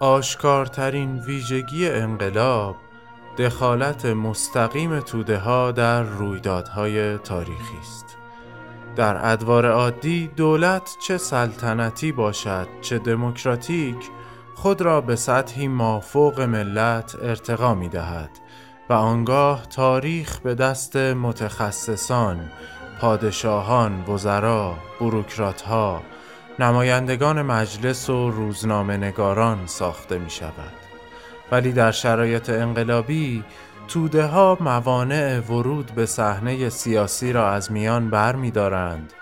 آشکارترین ویژگی انقلاب دخالت مستقیم توده ها در رویدادهای تاریخی است. در ادوار عادی دولت چه سلطنتی باشد چه دموکراتیک خود را به سطحی مافوق ملت ارتقا می دهد و آنگاه تاریخ به دست متخصصان، پادشاهان، وزرا، بروکراتها، نمایندگان مجلس و روزنامه نگاران ساخته می شود. ولی در شرایط انقلابی توده ها موانع ورود به صحنه سیاسی را از میان بر می دارند.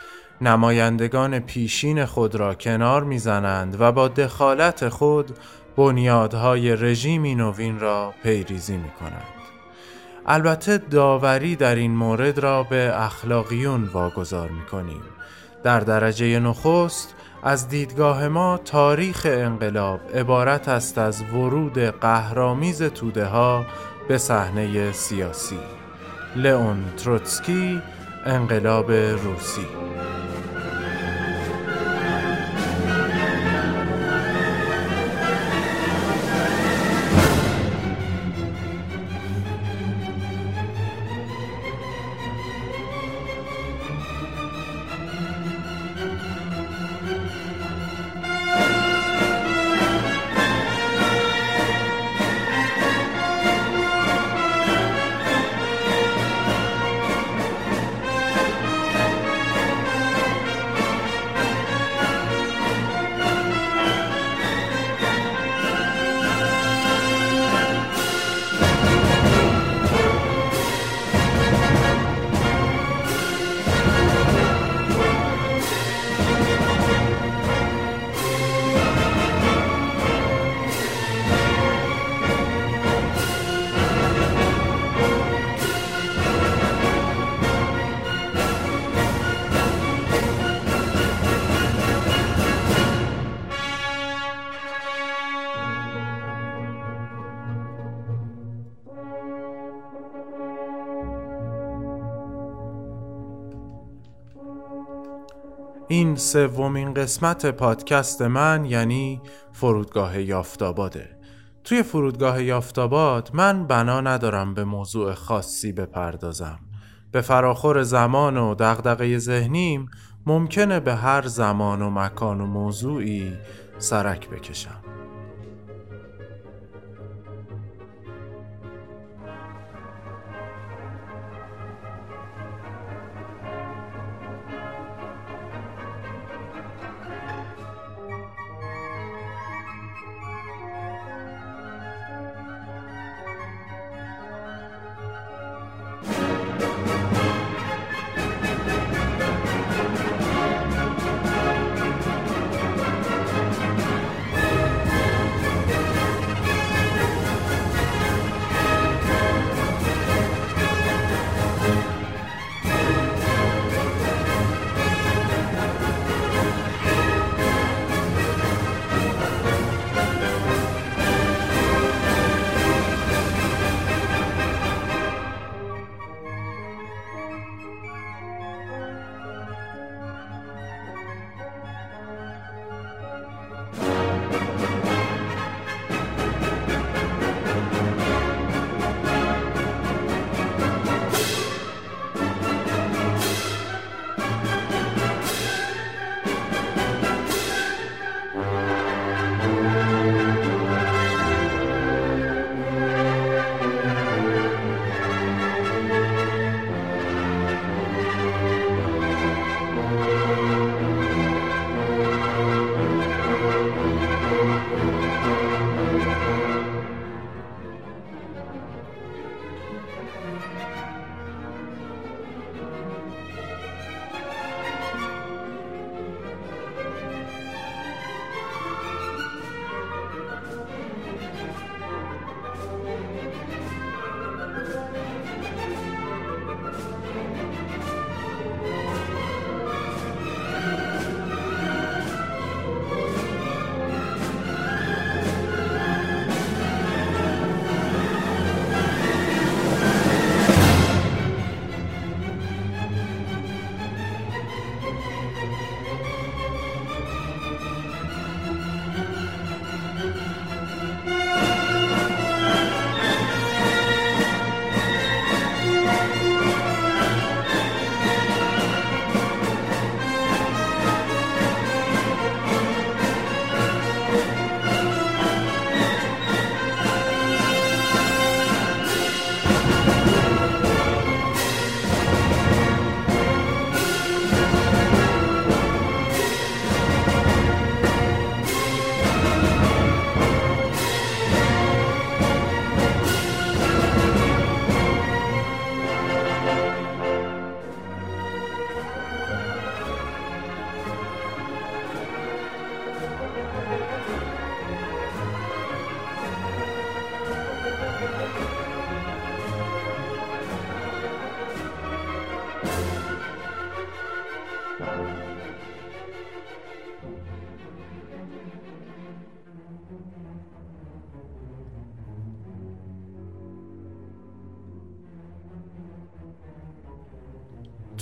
نمایندگان پیشین خود را کنار می‌زنند و با دخالت خود بنیادهای رژیمی نوین را پیریزی می کنند. البته داوری در این مورد را به اخلاقیون واگذار می کنیم. در درجه نخست از دیدگاه ما تاریخ انقلاب عبارت است از ورود قهرامیز توده ها به صحنه سیاسی. لئون تروتسکی انقلاب روسی. سومین قسمت پادکست من یعنی فرودگاه یافتاباده. توی فرودگاه یافتاباد من بنا ندارم به موضوع خاصی بپردازم. به فراخور زمان و دغدغه ذهنیم ممکنه به هر زمان و مکان و موضوعی سرک بکشم.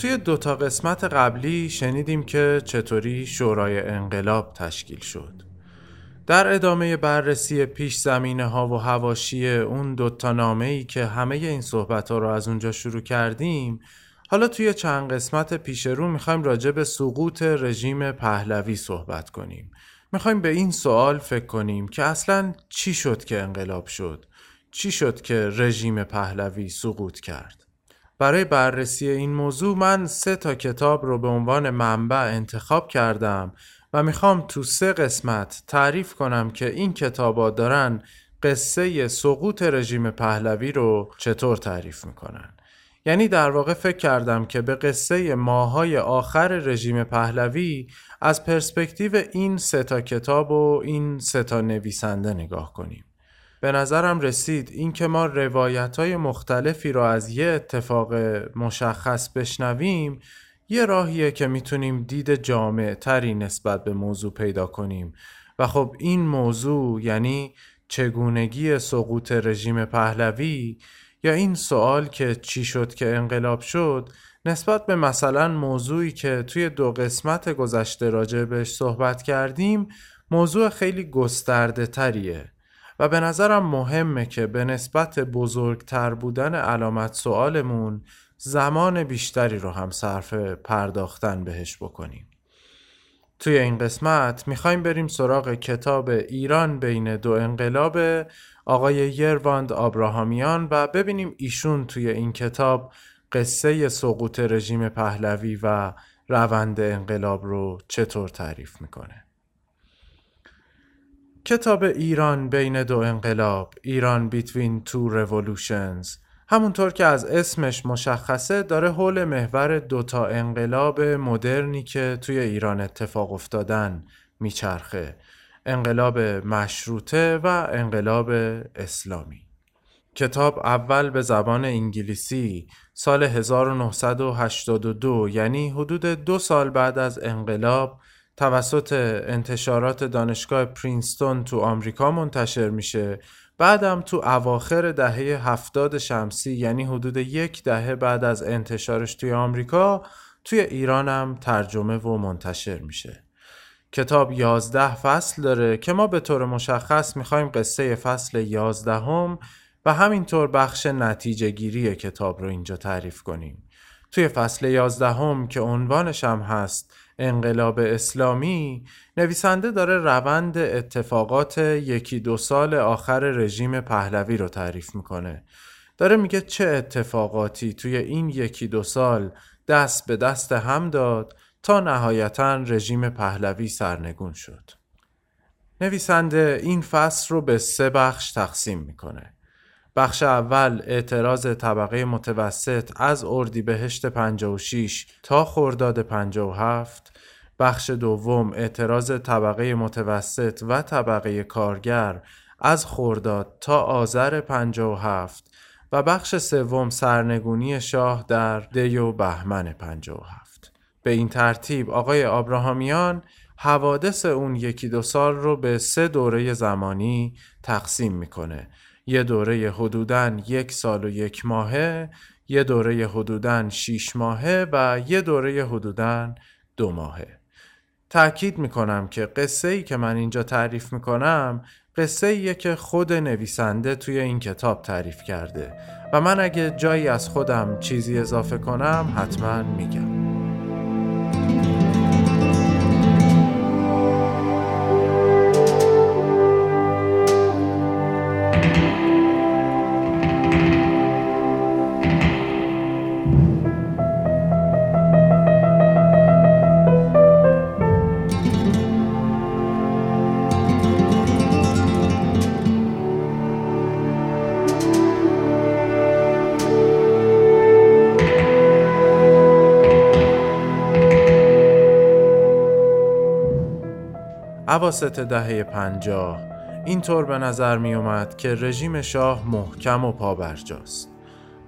توی دوتا قسمت قبلی شنیدیم که چطوری شورای انقلاب تشکیل شد. در ادامه بررسی پیش زمینه ها و هواشی اون دوتا نامه ای که همه این صحبت ها رو از اونجا شروع کردیم حالا توی چند قسمت پیش رو می‌خوایم راجع به سقوط رژیم پهلوی صحبت کنیم. می‌خوایم به این سوال فکر کنیم که اصلا چی شد که انقلاب شد؟ چی شد که رژیم پهلوی سقوط کرد؟ برای بررسی این موضوع من سه تا کتاب رو به عنوان منبع انتخاب کردم و می‌خوام تو سه قسمت تعریف کنم که این کتابا دارن قصه سقوط رژیم پهلوی رو چطور تعریف می‌کنن. یعنی در واقع فکر کردم که به قصه ماهای آخر رژیم پهلوی از پرسپکتیو این سه تا کتاب و این سه تا نویسنده نگاه کنیم. به نظرم رسید. اینکه ما روایت های مختلفی را از یه اتفاق مشخص بشنویم یه راهیه که می‌تونیم دید جامع تری نسبت به موضوع پیدا کنیم. و خب این موضوع یعنی چگونگی سقوط رژیم پهلوی یا این سوال که چی شد که انقلاب شد نسبت به مثلا موضوعی که توی دو قسمت گذشته راجع بهش صحبت کردیم موضوع خیلی گسترده تریه و به نظرم مهمه که به نسبت بزرگتر بودن علامت سوالمون زمان بیشتری رو هم صرف پرداختن بهش بکنیم. توی این قسمت می‌خوایم بریم سراغ کتاب ایران بین دو انقلاب آقای یرواند آبراهامیان و ببینیم ایشون توی این کتاب قصه سقوط رژیم پهلوی و روند انقلاب رو چطور تعریف می‌کنه. کتاب ایران بین دو انقلاب ایران بیتوین تو revolutions. همونطور که از اسمش مشخصه داره حول محور دوتا انقلاب مدرنی که توی ایران اتفاق افتادن میچرخه. انقلاب مشروطه و انقلاب اسلامی. کتاب اول به زبان انگلیسی سال 1982 یعنی حدود دو سال بعد از انقلاب توسط انتشارات دانشگاه پرینستون تو آمریکا منتشر میشه. بعدم تو اواخر دهه هفتاد شمسی یعنی حدود یک دهه بعد از انتشارش توی آمریکا توی ایرانم ترجمه و منتشر میشه. کتاب یازده فصل داره که ما به طور مشخص می‌خوایم قصه فصل یازدهم و همینطور بخش نتیجه گیری کتاب رو اینجا تعریف کنیم. توی فصل یازدهم که عنوانش هم هست انقلاب اسلامی نویسنده داره روند اتفاقات یکی دو سال آخر رژیم پهلوی رو تعریف می‌کنه. داره میگه چه اتفاقاتی توی این یکی دو سال دست به دست هم داد تا نهایتا رژیم پهلوی سرنگون شد. نویسنده این فصل رو به سه بخش تقسیم می‌کنه. بخش اول اعتراض طبقه متوسط از اردیبهشت 56 تا خرداد 57 بخش دوم اعتراض طبقه متوسط و طبقه کارگر از خرداد تا آذر 57 و بخش سوم سرنگونی شاه در دی و بهمن 57 به این ترتیب آقای آبراهامیان حوادث اون یکی دو سال رو به سه دوره زمانی تقسیم می‌کنه. یه دوره حدوداً یک سال و یک ماهه یه دوره حدوداً شیش ماهه و یه دوره حدوداً دو ماهه. تأکید می‌کنم که قصه ای که من اینجا تعریف می‌کنم قصه ایه که خود نویسنده توی این کتاب تعریف کرده. و من اگه جایی از خودم چیزی اضافه کنم حتما میگم. عواست دهه پنجاه اینطور به نظر می اومد که رژیم شاه محکم و پابرجاست.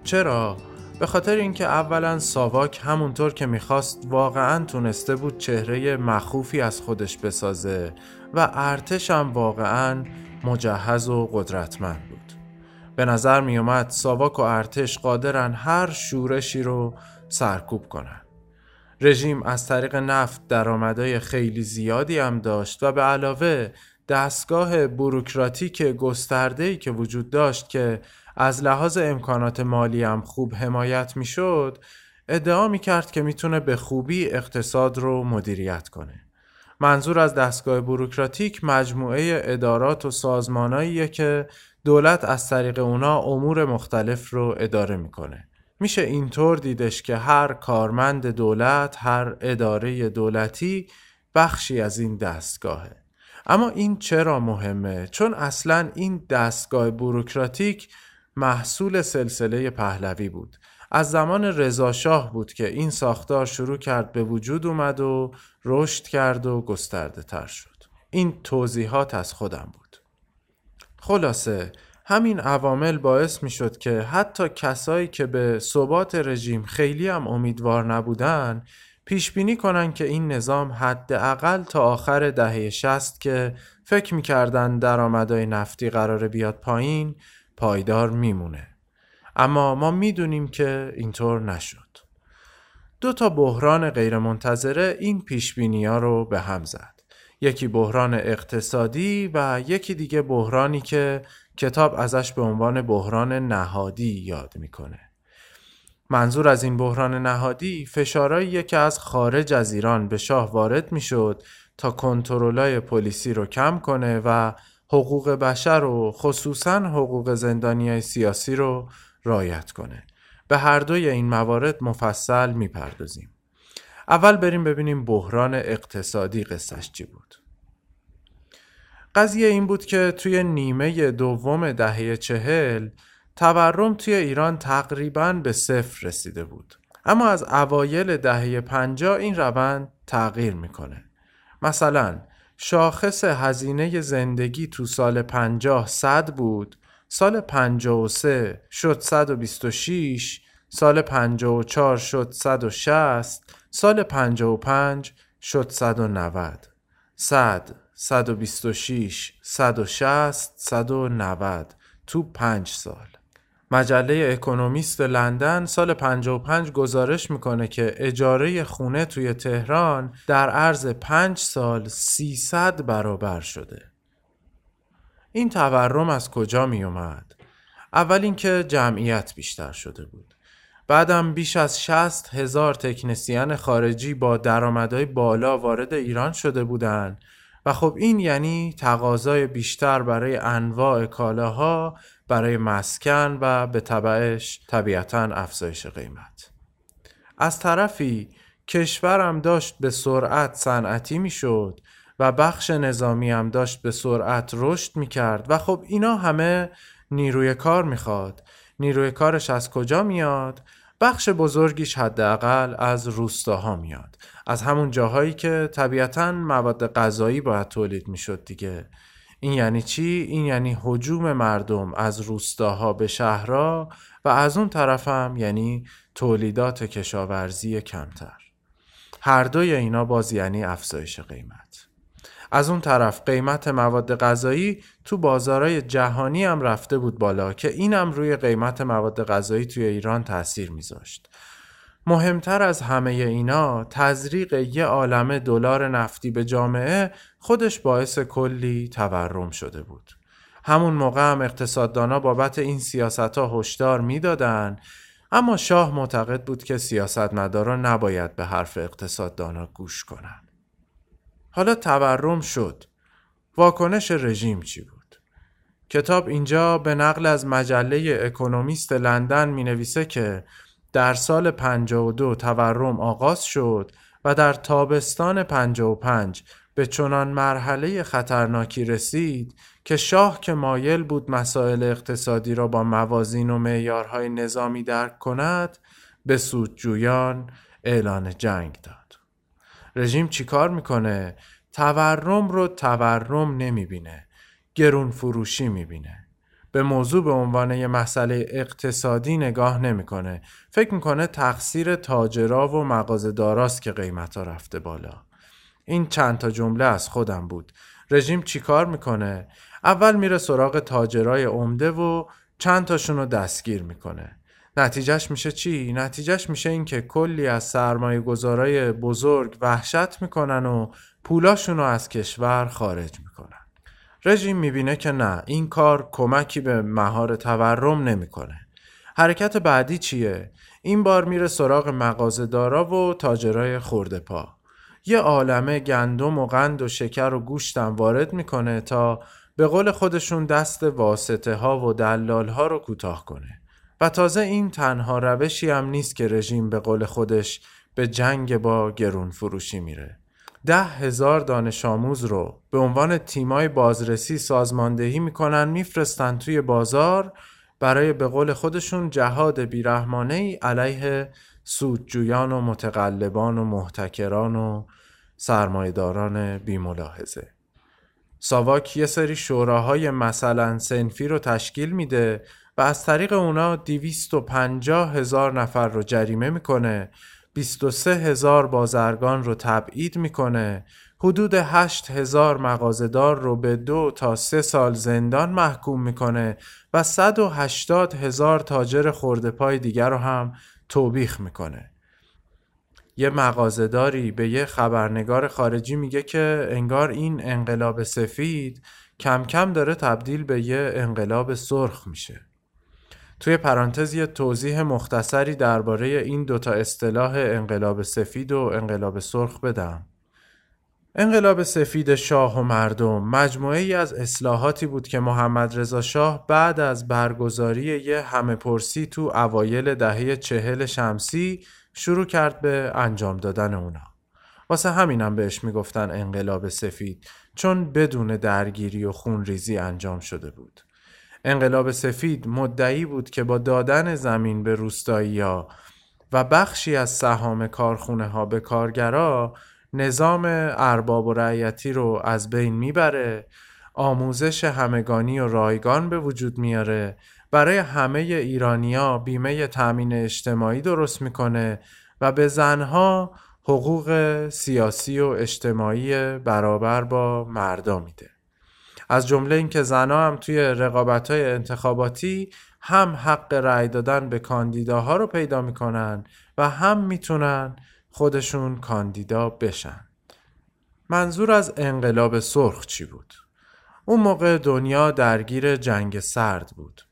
چرا؟ به خاطر اینکه اولا ساواک همونطور که می‌خواست واقعا تونسته بود چهره مخوفی از خودش بسازه و ارتش هم واقعا مجهز و قدرتمند بود. به نظر میومد ساواک و ارتش قادرن هر شورشی رو سرکوب کنن. رژیم از طریق نفت درآمدهای خیلی زیادی هم داشت و به علاوه دستگاه بروکراتیک گسترده‌ای که وجود داشت که از لحاظ امکانات مالی هم خوب حمایت می‌شد ادعا می کرد که می‌تونه به خوبی اقتصاد رو مدیریت کنه. منظور از دستگاه بروکراتیک مجموعه ادارات و سازماناییه که دولت از طریق اونا امور مختلف رو اداره می‌کنه. میشه اینطور دیدش که هر کارمند دولت هر اداره دولتی بخشی از این دستگاهه. اما این چرا مهمه؟ چون اصلا این دستگاه بروکراتیک محصول سلسله پهلوی بود. از زمان رضاشاه بود که این ساختار شروع کرد به وجود اومد و رشد کرد و گسترده تر شد. این توضیحات از خودم بود. خلاصه همین عوامل باعث می شد که حتی کسایی که به ثبات رژیم خیلی هم امیدوار نبودن پیش بینی کنن که این نظام حداقل تا آخر دهه 60 که فکر می‌کردن درآمدهای نفتی قرار بیاد پایین پایدار میمونه. اما ما می‌دونیم که اینطور نشد. دو تا بحران غیرمنتظره این پیش ها رو به هم زد. یکی بحران اقتصادی و یکی دیگه بحرانی که کتاب ازش به عنوان بحران نهادی یاد می‌کنه. منظور از این بحران نهادی فشارهایی که از خارج از ایران به شاه وارد می‌شد تا کنترلای پلیسی رو کم کنه و حقوق بشر و خصوصا حقوق زندانی سیاسی رو رایت کنه. به هر دوی این موارد مفصل می‌پردازیم. اول بریم ببینیم بحران اقتصادی قصهش چی بود. قضیه این بود که توی نیمه دوم دهه چهل تورم توی ایران تقریبا به صفر رسیده بود. اما از اوایل دهه 50 این روند تغییر می‌کنه. مثلا شاخص هزینه زندگی تو سال 50 100 بود سال 53 شد 126 سال پنجاه و چار شد صد و شست سال پنجاه و پنج شد صد و نود صد صد و بیست و شیش صد و شست صد و نود تو پنج سال مجله اکونومیست لندن سال 55 گزارش می‌کنه که اجاره خونه توی تهران در عرض 5 سال 300 برابر شده. این تورم از کجا می اومد؟ اول اینکه جمعیت بیشتر شده بود. بعدم بیش از 60 هزار تکنسیان خارجی با درآمدهای بالا وارد ایران شده بودند. و خب این یعنی تقاضای بیشتر برای انواع کالاها برای مسکن و به طبعش طبیعتا افزایش قیمت. از طرفی کشورم داشت به سرعت صنعتی می‌شد و بخش نظامی هم داشت به سرعت رشد می کرد و خب اینا همه نیروی کار می‌خواد. نیروی کارش از کجا میاد؟ بخش بزرگیش حداقل از روستاها میاد. از همون جاهایی که طبیعتا مواد غذایی باید تولید می‌شد دیگه. این یعنی چی؟ این یعنی حجوم مردم از روستاها به شهرها و از اون طرف هم یعنی تولیدات کشاورزی کمتر. هر دوی اینا باز یعنی افزایش قیمت. از اون طرف قیمت مواد غذایی تو بازارهای جهانی هم رفته بود بالا که اینم روی قیمت مواد غذایی توی ایران تاثیر میذاشت. مهمتر از همه اینا تزریق یه عالمه دلار نفتی به جامعه خودش باعث کلی تورم شده بود. همون موقع هم اقتصاددانا بابت این سیاست ها هشدار می‌دادن اما شاه معتقد بود که سیاستمدارا نباید به حرف اقتصاددانا گوش کنن. حالا تورم شد. واکنش رژیم چی بود؟ کتاب اینجا به نقل از مجله اکونومیست لندن می نویسه که در سال 52 تورم آغاز شد و در تابستان 55 به چنان مرحله خطرناکی رسید که شاه که مایل بود مسائل اقتصادی را با موازین و معیارهای نظامی درک کند به سودجویان اعلان جنگ داد. رژیم چیکار می‌کنه تورم رو تورم نمی‌بینه گرون فروشی می‌بینه به موضوع به عنوان یه مسئله اقتصادی نگاه نمی‌کنه. فکر می‌کنه تقصیر تاجرا و مغازه‌داراست که قیمتا رفته بالا. این چند تا جمله از خودم بود. رژیم چیکار می‌کنه؟ اول میره سراغ تاجرای عمده و چند تاشون رو دستگیر می‌کنه. نتیجهش میشه چی؟ نتیجهش میشه این که کلی از سرمایه گذارای بزرگ وحشت می‌کنن و پولاشون رو از کشور خارج می‌کنن. رژیم می‌بینه که نه این کار کمکی به مهار تورم نمی‌کنه. حرکت بعدی چیه؟ این بار میره سراغ مغازه‌دارا و تاجرای خورده پا. یه عالمه گندم و قند و شکر و گوشتم وارد می‌کنه تا به قول خودشون دست واسطه ها و دلال ها رو کوتاه کنه. و تازه این تنها روشی هم نیست که رژیم به قول خودش به جنگ با گرون فروشی میره. ده هزار دانش آموز رو به عنوان تیمای بازرسی سازماندهی می‌کنن میفرستن توی بازار برای به قول خودشون جهاد بیرحمانه ای علیه سودجویان و متقلبان و محتکران و سرمایداران بیملاحظه. ساواک یه سری شوراهای مثلا سنفی رو تشکیل میده و از طریق اونا 250 هزار نفر رو جریمه می‌کنه. 23 هزار بازرگان رو تبعید می‌کنه. حدود 8 هزار مغازدار رو به دو تا سه سال زندان محکوم می‌کنه و 180 هزار تاجر خورده پای دیگر رو هم توبیخ می‌کنه. یه مغازداری به یه خبرنگار خارجی میگه که انگار این انقلاب سفید کم کم داره تبدیل به یه انقلاب سرخ میشه. توی پرانتز یه توضیح مختصری درباره این دوتا اصطلاح انقلاب سفید و انقلاب سرخ بدم. انقلاب سفید شاه و مردم مجموعه ای از اصلاحاتی بود که محمد رضا شاه بعد از برگزاری یه همه پرسی تو اوایل دهه چهل شمسی شروع کرد به انجام دادن اونا. واسه همینم بهش می‌گفتن انقلاب سفید چون بدون درگیری و خونریزی انجام شده بود. انقلاب سفید مدعی بود که با دادن زمین به روستایی ها و بخشی از سهام کارخونه ها به کارگرا نظام ارباب و رعیتی رو از بین می‌بره آموزش همگانی و رایگان به وجود میاره برای همه ایرانیا بیمه تأمین اجتماعی درست می‌کنه و به زنها حقوق سیاسی و اجتماعی برابر با مردا میده. از جمله اینکه زنها هم توی رقابت های انتخاباتی هم حق رأی دادن به کاندیداها رو پیدا می‌کنن و هم می‌تونن خودشون کاندیدا بشن منظور از انقلاب سرخ چی بود؟ اون موقع دنیا درگیر جنگ سرد بود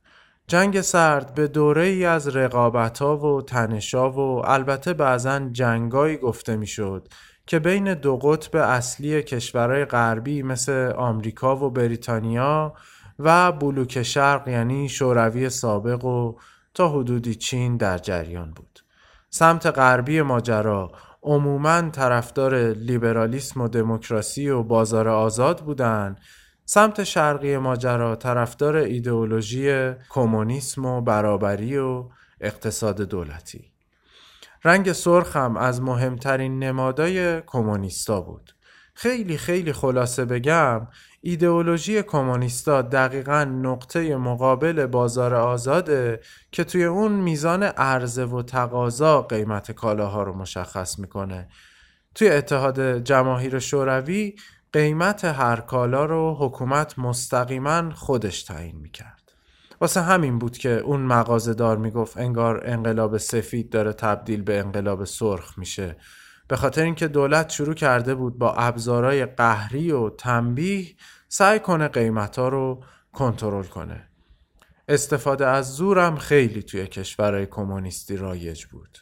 جنگ سرد به دوره ای از رقابت ها و تنشا و البته بعضا جنگایی گفته می‌شد که بین دو قطب اصلی کشورهای غربی مثل آمریکا و بریتانیا و بلوک شرق یعنی شوروی سابق و تا حدودی چین در جریان بود. سمت غربی ماجرا عموما طرفدار لیبرالیسم و دموکراسی و بازار آزاد بودند سمت شرقی ماجرا طرفدار ایدئولوژی کمونیسم و برابری و اقتصاد دولتی رنگ سرخ هم از مهمترین نمادای کمونیستا بود. خیلی خیلی خلاصه بگم ایدئولوژی کمونیستا دقیقا نقطه مقابل بازار آزاده که توی اون میزان عرضه و تقاضا قیمت کالاها رو مشخص می‌کنه. توی اتحاد جماهیر شوروی قیمت هر کالا رو حکومت مستقیما خودش تعیین می‌کرد. واسه همین بود که اون مغازه دار می‌گفت انگار انقلاب سفید داره تبدیل به انقلاب سرخ میشه. به خاطر اینکه دولت شروع کرده بود با ابزارهای قهری و تنبیه سعی کنه قیمت ها رو کنترل کنه. استفاده از زورم خیلی توی کشورهای کمونیستی رایج بود.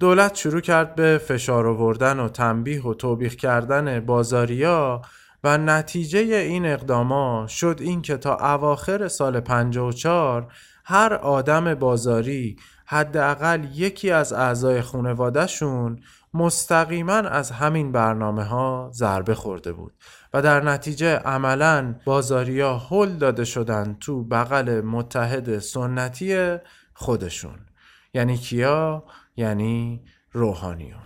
دولت شروع کرد به فشار آوردن و تنبیه و توبیخ کردن بازاریا و نتیجه این اقداما شد این که تا اواخر سال 54 هر آدم بازاری حداقل یکی از اعضای خانوادهشون مستقیما از همین برنامه ها ضربه خورده بود و در نتیجه عملا بازاریا هل داده شدن تو بغل متحد سنتی خودشون یعنی کیا؟ یعنی روحانیون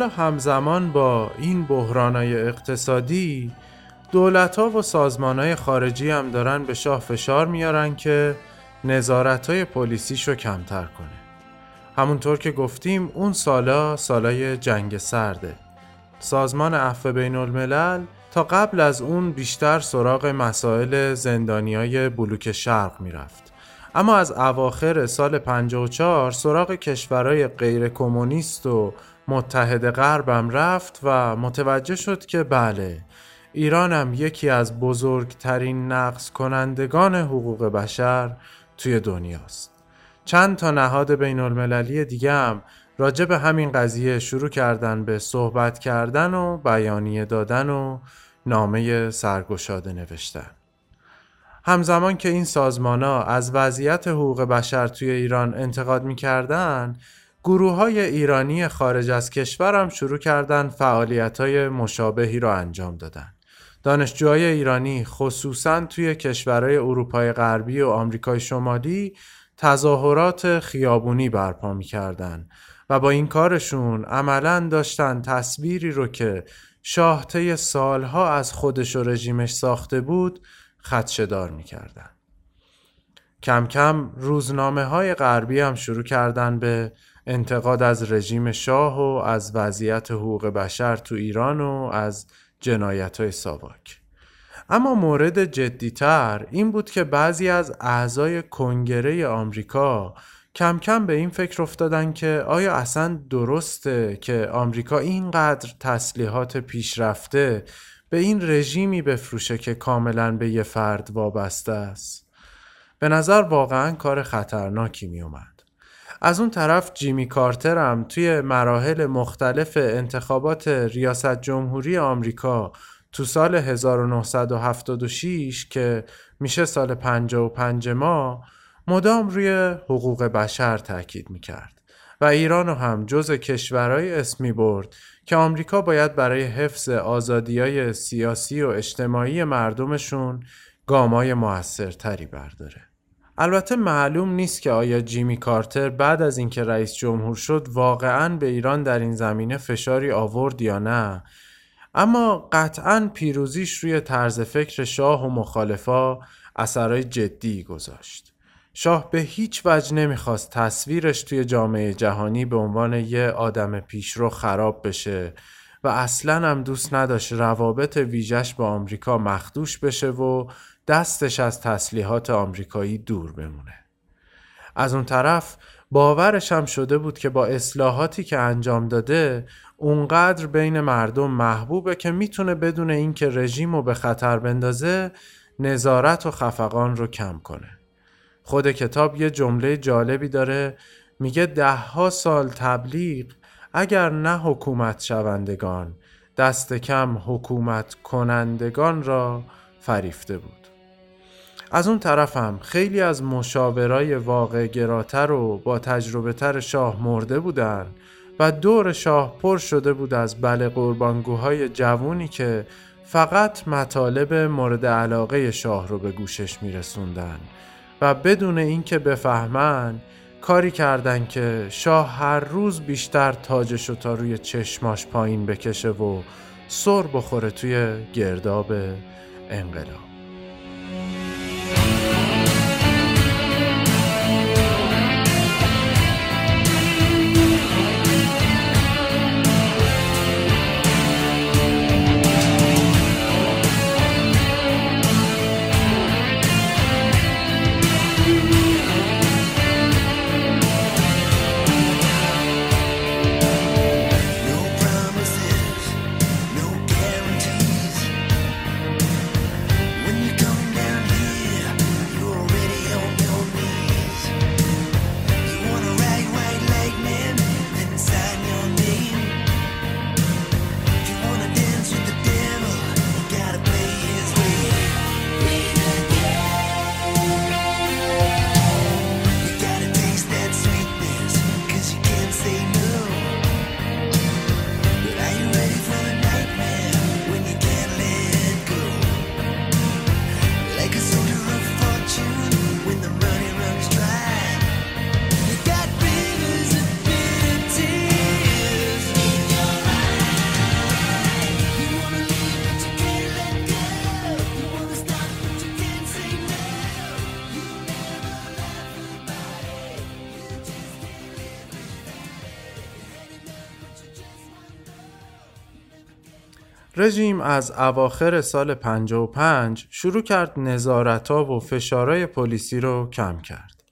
حالا همزمان با این بحرانای اقتصادی دولت ها و سازمان های خارجی هم دارن به شاه فشار میارن که نظارت های پلیسیش کمتر کنه. همونطور که گفتیم اون سالا سالای جنگ سرده سازمان عفو بین الملل تا قبل از اون بیشتر سراغ مسائل زندانی های بلوک شرق می‌رفت. اما از اواخر سال 54 سراغ کشورهای غیر کمونیست و متحد غربم رفت و متوجه شد که بله ایرانم یکی از بزرگترین نقص کنندگان حقوق بشر توی دنیاست. چند تا نهاد بین المللی دیگه هم راجع به همین قضیه شروع کردن به صحبت کردن و بیانیه دادن و نامه سرگشاده نوشتن. همزمان که این سازمان ها از وضعیت حقوق بشر توی ایران انتقاد می‌کردن گروه های ایرانی خارج از کشورم شروع کردن فعالیت های مشابهی را انجام دادن. دانشجوهای ایرانی خصوصا توی کشورهای اروپای غربی و آمریکای شمالی تظاهرات خیابونی برپا می‌کردن و با این کارشون عملا داشتن تصویری رو که شاهته سالها از خودش و رژیمش ساخته بود خدشدار می‌کردن. کم کم روزنامه های غربی هم شروع کردن به انتقاد از رژیم شاه و از وضعیت حقوق بشر تو ایران و از جنایت های ساواک اما مورد جدیتر این بود که بعضی از اعضای کنگره آمریکا کم کم به این فکر افتادن که آیا اصلا درسته که آمریکا اینقدر تسلیحات پیشرفته به این رژیمی بفروشه که کاملا به یه فرد وابسته است به نظر واقعا کار خطرناکی می اومد. از اون طرف جیمی کارتر هم توی مراحل مختلف انتخابات ریاست جمهوری آمریکا تو سال 1976 که میشه سال 55 ما مدام روی حقوق بشر تاکید می‌کرد و ایران هم جز کشورهای اسمی برد که آمریکا باید برای حفظ آزادیای سیاسی و اجتماعی مردمشون گامای موثرتری برداره. البته معلوم نیست که آیا جیمی کارتر بعد از اینکه رئیس جمهور شد واقعا به ایران در این زمینه فشاری آورد یا نه. اما قطعا پیروزیش روی طرز فکر شاه و مخالفا اثرای جدی گذاشت. شاه به هیچ وجه نمی‌خواست تصویرش توی جامعه جهانی به عنوان یه آدم پیشرو خراب بشه و اصلا هم دوست نداشت روابط ویژش با آمریکا مخدوش بشه و دستش از تسلیحات آمریکایی دور بمونه. از اون طرف باورش هم شده بود که با اصلاحاتی که انجام داده اونقدر بین مردم محبوبه که می‌تونه بدون اینکه رژیم رو به خطر بندازه نظارت و خفقان رو کم کنه. خود کتاب یه جمله جالبی داره میگه دهها سال تبلیغ اگر نه حکومت شوندگان دست کم حکومت کنندگان را فریفته بود. از اون طرفم خیلی از مشاورای واقع گراتر و با تجربه تر شاه مرده بودن و دور شاه پر شده بود از بله قربانگوهای جوونی که فقط مطالب مورد علاقه شاه رو به گوشش میرسوندن و بدون اینکه بفهمن کاری کردن که شاه هر روز بیشتر تاجشو تا روی چشماش پایین بکشه و سر بخوره توی گرداب انقلاب. رژیم از اواخر سال 55 شروع کرد نظارتا و فشارهای پلیسی رو کم کرد.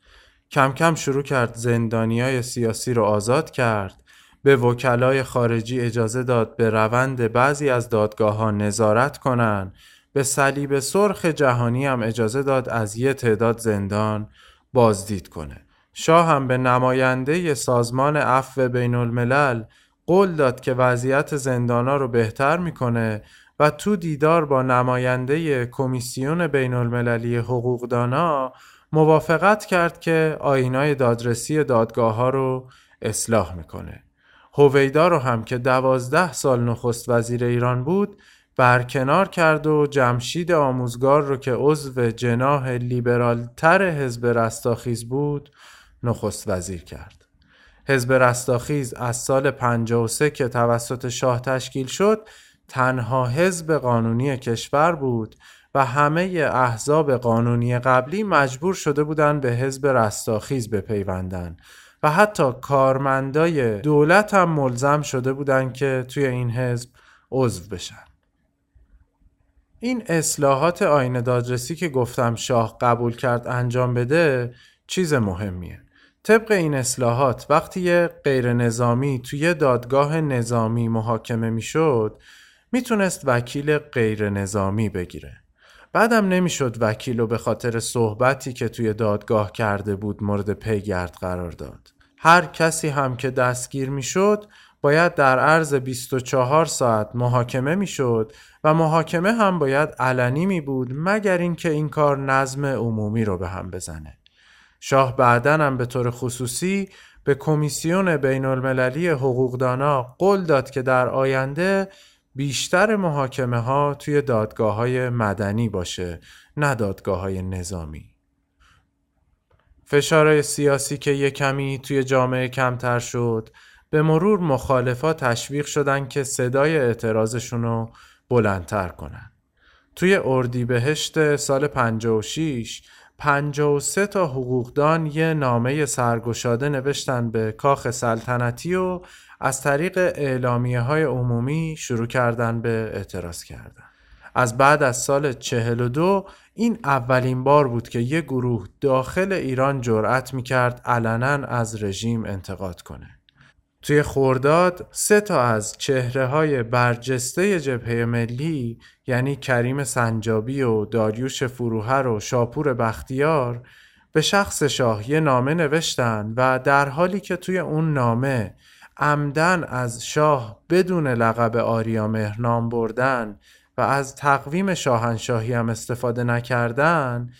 کم کم شروع کرد زندانیای سیاسی رو آزاد کرد. به وکلای خارجی اجازه داد به روند بعضی از دادگاه ها نظارت کنند به صلیب سرخ جهانی هم اجازه داد از یه تعداد زندان بازدید کنه. شاه هم به نماینده سازمان عفو بین الملل قول داد که وضعیت زندانا رو بهتر می‌کنه و تو دیدار با نماینده کمیسیون بین المللی حقوقدانا موافقت کرد که آینای دادرسی دادگاه ها رو اصلاح می‌کنه. هویدا رو هم که دوازده سال نخست وزیر ایران بود برکنار کرد و جمشید آموزگار رو که عضو لیبرال تر حزب رستاخیز بود نخست وزیر کرد. حزب رستاخیز از سال 53 که توسط شاه تشکیل شد تنها حزب قانونی کشور بود و همه احزاب قانونی قبلی مجبور شده بودند به حزب رستاخیز بپیوندن و حتی کارمندای دولت هم ملزم شده بودند که توی این حزب عضو بشن. این اصلاحات آین دادرسی که گفتم شاه قبول کرد انجام بده چیز مهمیه. طبق این اصلاحات وقتی یه غیر نظامی توی دادگاه نظامی محاکمه می‌شد می‌تونست وکیل غیر نظامی بگیره. بعدم نمی‌شد وکیل رو به خاطر صحبتی که توی دادگاه کرده بود مورد پیگرد قرار داد. هر کسی هم که دستگیر می‌شد باید در عرض 24 ساعت محاکمه می‌شد و محاکمه هم باید علنی می بود مگر اینکه این کار نظم عمومی رو به هم بزنه. شاه بعدا هم به طور خصوصی به کمیسیون بین المللی حقوقدانا قول داد که در آینده بیشتر محاکمه ها توی دادگاه های مدنی باشه نه دادگاه های نظامی. فشارهای سیاسی که یه کمی توی جامعه کمتر شد به مرور مخالفا تشویق شدن که صدای اعتراضشون رو بلندتر کنن. توی اردیبهشت سال 56 53 تا حقوقدان یه نامه سرگشاده نوشتن به کاخ سلطنتی و از طریق اعلامیه های عمومی شروع کردن به اعتراض کردن. از بعد از سال 42 این اولین بار بود که یه گروه داخل ایران جرأت می‌کرد علنا از رژیم انتقاد کنه. توی خورداد سه تا از چهره های برجسته جبهه ملی یعنی کریم سنجابی و داریوش فروهر و شاپور بختیار به شخص شاه یه نامه نوشتن و در حالی که توی اون نامه عمدن از شاه بدون لقب آریامهر نام بردن و از تقویم شاهنشاهی هم استفاده نکردن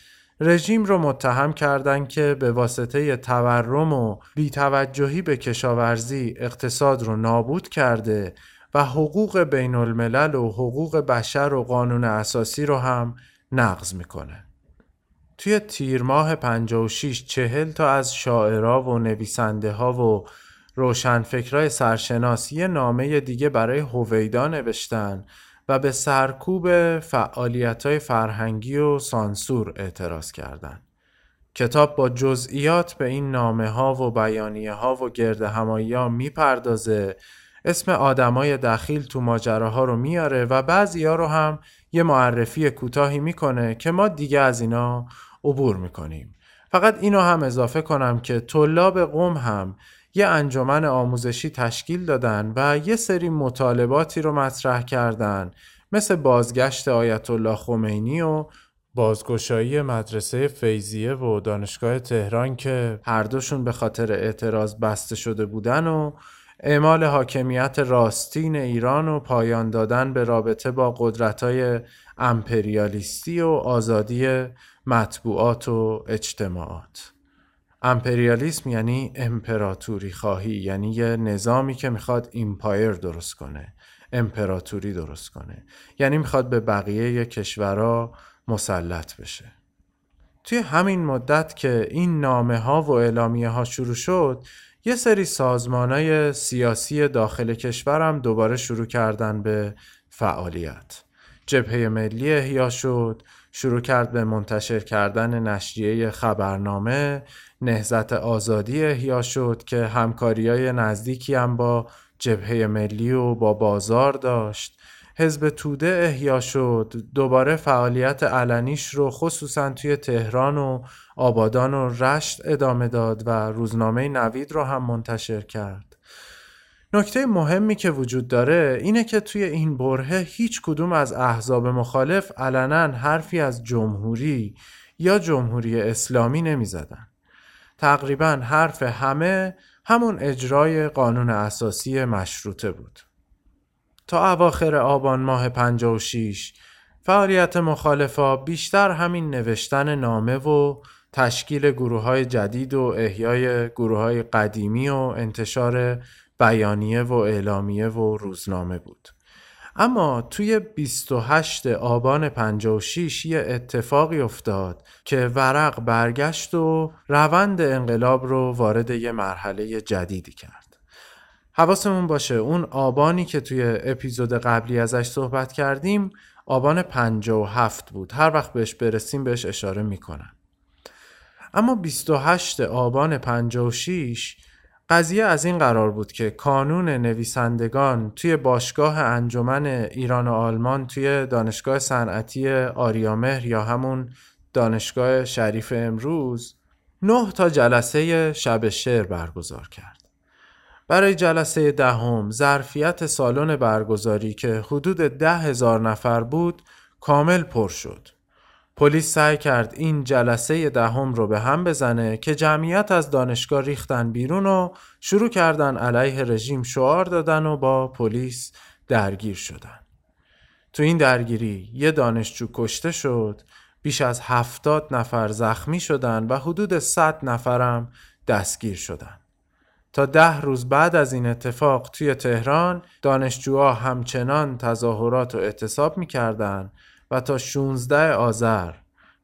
رژیم رو متهم کردند که به واسطه تورم و بیتوجهی به کشاورزی اقتصاد رو نابود کرده و حقوق بین الملل و حقوق بشر و قانون اساسی رو هم نقض می‌کنه. توی تیر ماه 56 چهل تا از شاعرها و نویسنده ها و روشنفکرای سرشناس یه نامه دیگه برای هویدا نوشتن و به سرکوب فعالیت های فرهنگی و سانسور اعتراض کردند. کتاب با جزئیات به این نامه ها و بیانیه ها و گرد همایی ها می‌پردازه اسم آدمای دخیل تو ماجراها رو میاره و بعضی ها رو هم یه معرفی کوتاهی می‌کنه که ما دیگه از اینا عبور می‌کنیم فقط اینو هم اضافه کنم که طلاب قوم هم یه انجمن آموزشی تشکیل دادن و یه سری مطالباتی رو مطرح کردن مثل بازگشت آیت الله خمینی و بازگشایی مدرسه فیزیه و دانشگاه تهران که هر دوشون به خاطر اعتراض بسته شده بودن و اعمال حاکمیت راستین ایران و پایان دادن به رابطه با قدرت‌های امپریالیستی و آزادی مطبوعات و اجتماعات. امپریالیسم یعنی امپراتوری خواهی یعنی یه نظامی که می‌خواد ایمپایر درست کنه امپراتوری درست کنه. یعنی می‌خواد به بقیه کشورها مسلط بشه. توی همین مدت که این نامه ها و اعلامیه ها شروع شد یه سری سازمان های سیاسی داخل کشورم دوباره شروع کردن به فعالیت. جبهه ملی احیا شد شروع کرد به منتشر کردن نشریه خبرنامه نهزت آزادی احیا شد که همکاری های نزدیکی هم با جبهه ملی و با بازار داشت. حزب توده احیا شد. دوباره فعالیت علنیش رو خصوصا توی تهران و آبادان و رشت ادامه داد و روزنامه نوید رو هم منتشر کرد. نکته مهمی که وجود داره اینه که توی این برهه هیچ کدوم از احزاب مخالف علنا حرفی از جمهوری یا جمهوری اسلامی نمی زدن. تقریبا حرف همه همون اجرای قانون اساسی مشروطه بود. تا اواخر آبان ماه 56 فعالیت مخالفا بیشتر همین نوشتن نامه و تشکیل گروه های جدید و احیای گروه های قدیمی و انتشار بیانیه و اعلامیه و روزنامه بود. اما توی 28 آبان 56 یه اتفاقی افتاد که ورق برگشت و روند انقلاب رو وارد یه مرحله جدیدی کرد. حواسمون باشه اون آبانی که توی اپیزود قبلی ازش صحبت کردیم آبان 57 بود. هر وقت بهش برسیم بهش اشاره می‌کنم. اما 28 آبان 56 قضیه از این قرار بود که کانون نویسندگان توی باشگاه انجمن ایران و آلمان توی دانشگاه صنعتی آریامهر یا همون دانشگاه شریف امروز نه تا جلسه شب شعر برگزار کرد. برای جلسه دهم ظرفیت سالن برگزاری که حدود ده هزار نفر بود کامل پر شد. پلیس سعی کرد این جلسه دهم رو به هم بزنه که جمعیت از دانشگاه ریختن بیرون و شروع کردن علیه رژیم شعار دادن و با پلیس درگیر شدن. تو این درگیری یه دانشجو کشته شد، بیش از هفتاد نفر زخمی شدن و حدود صد نفرم دستگیر شدن. تا ده روز بعد از این اتفاق توی تهران دانشجوها همچنان تظاهرات و اعتصاب می‌کردن و تا 16 آذر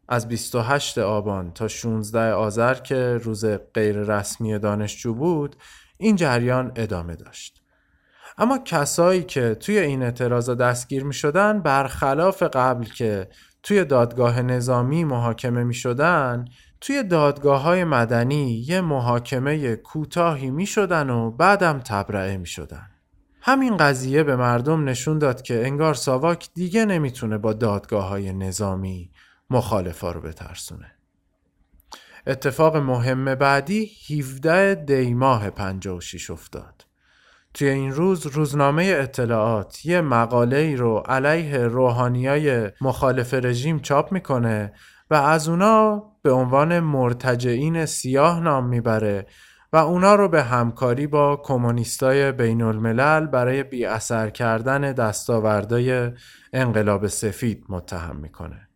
از 28 آبان تا 16 آذر که روز غیر رسمی دانشجو بود این جریان ادامه داشت. اما کسایی که توی این اعتراض دستگیر می شدن برخلاف قبل که توی دادگاه نظامی محاکمه می شدن توی دادگاه های مدنی یه محاکمه کوتاهی می شدن و بعدم تبرئه می شدن. همین قضیه به مردم نشون داد که انگار ساواک دیگه نمی‌تونه با دادگاه های نظامی مخالفا رو بترسونه. اتفاق مهم بعدی 17 دیماه 56 افتاد. توی این روز روزنامه اطلاعات یه مقاله ای رو علیه روحانیای مخالف رژیم چاپ می‌کنه و از اونا به عنوان مرتجعین سیاه نام می‌بره و اونا رو به همکاری با کمونیستای بین الملل برای بی اثر کردن دستاوردهای انقلاب سفید متهم می‌کنه.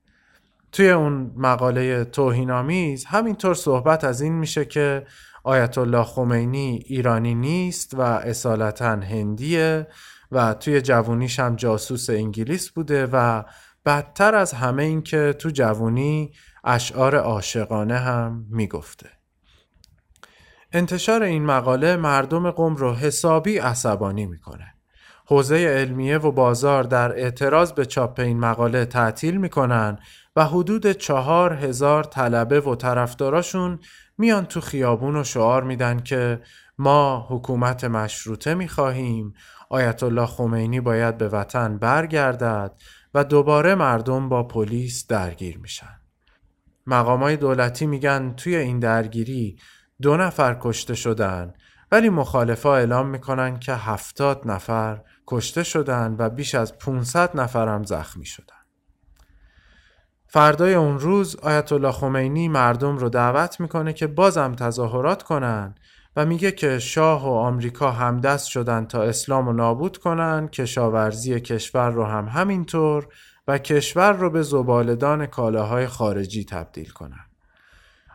توی اون مقاله توهینآمیز همینطور صحبت از این میشه که آیت الله خمینی ایرانی نیست و اصالتا هندیه و توی جوونیش هم جاسوس انگلیس بوده و بدتر از همه این که تو جوونی اشعار عاشقانه هم می‌گفته انتشار این مقاله مردم قم رو حسابی عصبانی می‌کنه. حوزه علمیه و بازار در اعتراض به چاپ این مقاله تعطیل می‌کنن و حدود چهار هزار طلبه و طرفداراشون میان تو خیابون و شعار میدن که ما حکومت مشروطه می‌خواهیم آیت الله خمینی باید به وطن برگردد و دوباره مردم با پلیس درگیر میشن. مقامای دولتی میگن توی این درگیری دو نفر کشته شدن ولی مخالفا اعلام می‌کنن که هفتاد نفر کشته شدن و بیش از 500 نفر هم زخمی شدن. فردای اون روز آیت الله خمینی مردم رو دعوت می‌کنه که بازم تظاهرات کنن و میگه که شاه و آمریکا همدست شدن تا اسلام رو نابود کنن کشاورزی کشور رو هم همینطور و کشور رو به زبالدان کالاهای خارجی تبدیل کنن.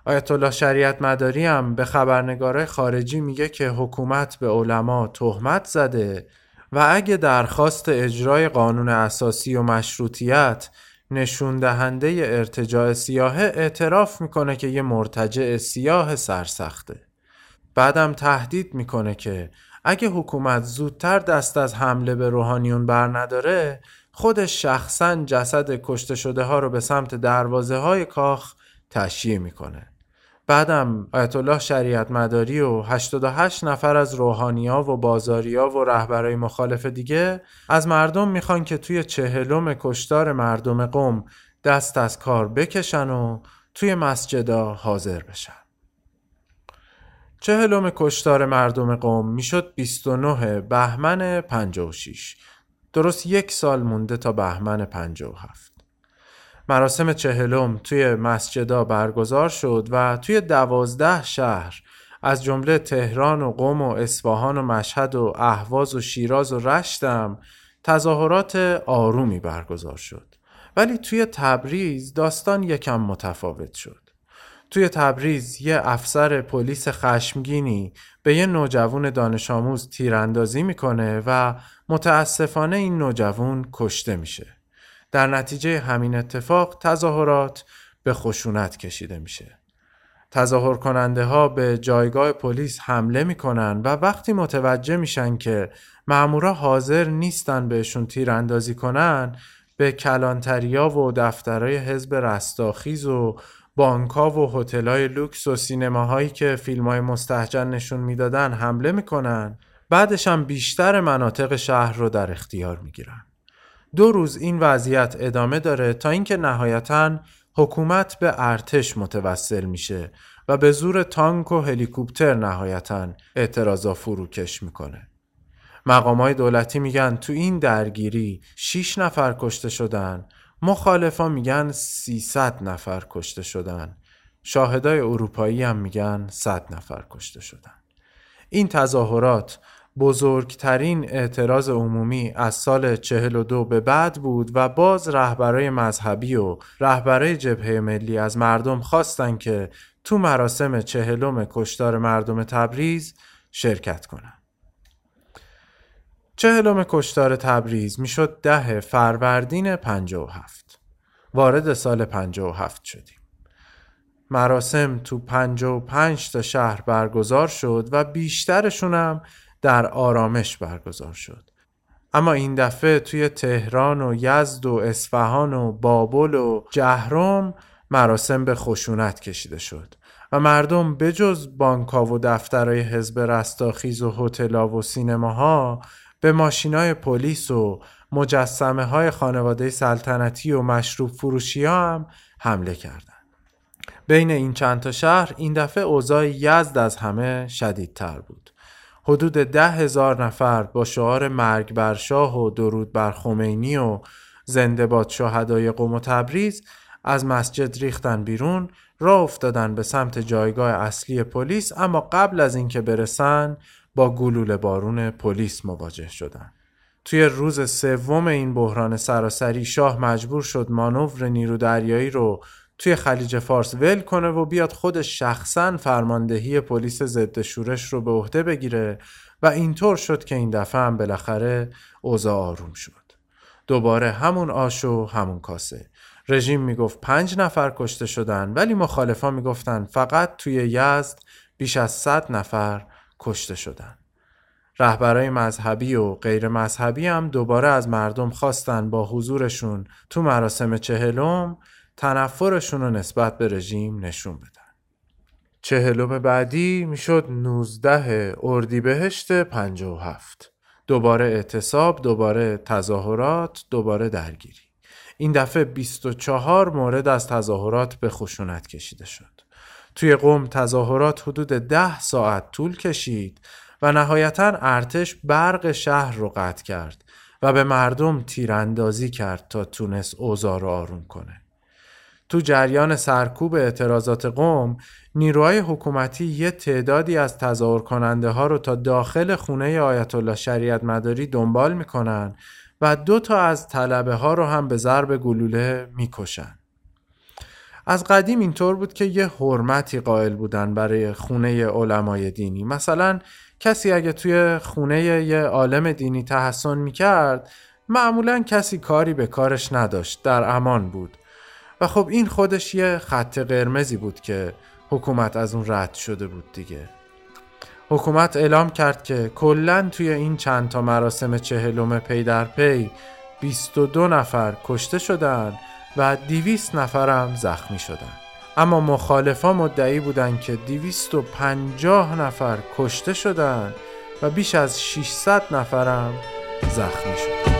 آیت الله شریعت مداری هم به خبرنگارای خارجی میگه که حکومت به علما تهمت زده و اگه درخواست اجرای قانون اساسی و مشروطیت نشون دهنده ارتجاع سیاهه اعتراف می‌کنه که یه مرتجع سیاه سرسخته. بعدم تهدید می‌کنه که اگه حکومت زودتر دست از حمله به روحانیون بر نداره خودش شخصا جسد کشته شده ها رو به سمت دروازه های کاخ تشییع می‌کنه. بعدم آیت الله شریعت مداری و 88 نفر از روحانیا و بازاریا و رهبرای مخالف دیگه از مردم می‌خوان که توی چهلم کشتار مردم قوم دست از کار بکشن و توی مسجدا حاضر بشن. چهلم کشتار مردم قوم می‌شد 29 بهمن 56 درست یک سال مونده تا بهمن 57 مراسم چهلم توی مسجدا برگزار شد و توی دوازده شهر از جمله تهران و قم و اصفهان و مشهد و اهواز و شیراز و رشتم تظاهرات آرومی برگزار شد. ولی توی تبریز داستان یکم متفاوت شد. توی تبریز یه افسر پلیس خشمگینی به یه نوجوان دانش آموز تیراندازی می‌کنه و متاسفانه این نوجوان کشته میشه. در نتیجه همین اتفاق تظاهرات به خشونت کشیده میشه. تظاهر کننده ها به جایگاه پلیس حمله می‌کنن و وقتی متوجه میشن که مامورا حاضر نیستن بهشون تیراندازی کنن به کلانتریا و دفترهای حزب رستاخیز و بانکا و هتل‌های لوکس و سینماهایی که فیلم‌های مستحجن نشون می‌دادن حمله می‌کنن بعدش هم بیشتر مناطق شهر رو در اختیار می‌گیرن دو روز این وضعیت ادامه داره تا اینکه نهایتا حکومت به ارتش متوسل میشه و به زور تانک و هلیکوپتر نهایتا اعتراضا فروکش می‌کنه. مقامای دولتی میگن تو این درگیری 6 نفر کشته شدن مخالفا میگن 300 نفر کشته شدن شاهدای اروپایی هم میگن 100 نفر کشته شدن این تظاهرات بزرگترین اعتراض عمومی از سال 42 به بعد بود و باز رهبرای مذهبی و رهبرای جبهه ملی از مردم خواستند که تو مراسم چهلم کشتار مردم تبریز شرکت کنند. چهلم کشتار تبریز می‌شد ده فروردین 57 وارد سال 57 شدیم. مراسم تو 55 تا شهر برگزار شد و بیشترشون هم در آرامش برگزار شد اما این دفعه توی تهران و یزد و اصفهان و بابل و جهرم مراسم به خشونت کشیده شد و مردم بجز بانکا و دفترهای حزب رستاخیز و هتل‌ها و سینماها به ماشینای پلیس و مجسمه های خانواده سلطنتی و مشروب فروشی هم حمله کردند. بین این چند تا شهر این دفعه اوضاع یزد از همه شدیدتر بود. حدود ده هزار نفر با شعار مرگ بر شاه و درود بر خمینی و زنده باد شهدای قم و تبریز از مسجد ریختن بیرون راه افتادن به سمت جایگاه اصلی پلیس اما قبل از اینکه برسن با گلوله بارون پلیس مواجه شدند. توی روز سوم این بحران سراسری شاه مجبور شد مانور نیرو دریایی رو توی خلیج فارس ول کنه و بیاد خود شخصا فرماندهی پلیس ضد شورش رو به عهده بگیره و اینطور شد که این دفعه هم بالاخره اوضاع آروم شد. دوباره همون آش و همون کاسه رژیم می‌گفت پنج نفر کشته شدن ولی مخالفا می‌گفتن فقط توی یزد بیش از صد نفر کشته شدن رهبرای مذهبی و غیر مذهبی هم دوباره از مردم خواستن با حضورشون تو مراسم چهلم تنفرشون رو نسبت به رژیم نشون بدن. چهلم بعدی می‌شد 19 اردیبهشت 57. دوباره اعتصاب، دوباره تظاهرات، دوباره درگیری. این دفعه 24 مورد از تظاهرات به خشونت کشیده شد. توی قوم تظاهرات حدود ده ساعت طول کشید و نهایتا ارتش برق شهر رو قطع کرد و به مردم تیراندازی کرد تا تونست اوضاع رو آروم کنه. تو جریان سرکوب اعتراضات قوم نیروهای حکومتی یه تعدادی از تظاهر کننده ها رو تا داخل خونه آیت الله شریعت مداری دنبال می‌کنن و دو تا از طلبه ها رو هم به ضرب گلوله می‌کشن. از قدیم اینطور بود که یه حرمتی قائل بودن برای خونه علمای دینی مثلا کسی اگه توی خونه یه عالم دینی تحسن می‌کرد معمولا کسی کاری به کارش نداشت در امان بود و خب این خودش یه خط قرمزی بود که حکومت از اون رد شده بود دیگه. حکومت اعلام کرد که کلا توی این چند تا مراسم چهلم پی در پی 22 نفر کشته شدن و 200 نفرم زخمی شدن. اما مخالفا مدعی بودند که 250 نفر کشته شدند و بیش از 600 نفرم زخمی شدند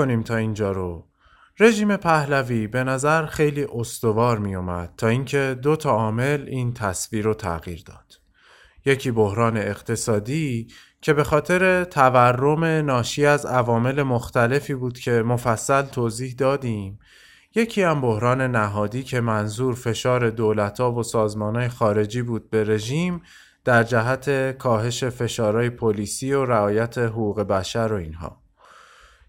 بکنیم تا اینجا رو. رژیم پهلوی به نظر خیلی استوار می اومد تا اینکه دو تا عامل این تصویر رو تغییر داد. یکی بحران اقتصادی که به خاطر تورم ناشی از عوامل مختلفی بود که مفصل توضیح دادیم. یکی هم بحران نهادی که منظور فشار دولتها و سازمانهای خارجی بود به رژیم در جهت کاهش فشارهای پلیسی و رعایت حقوق بشر و اینها.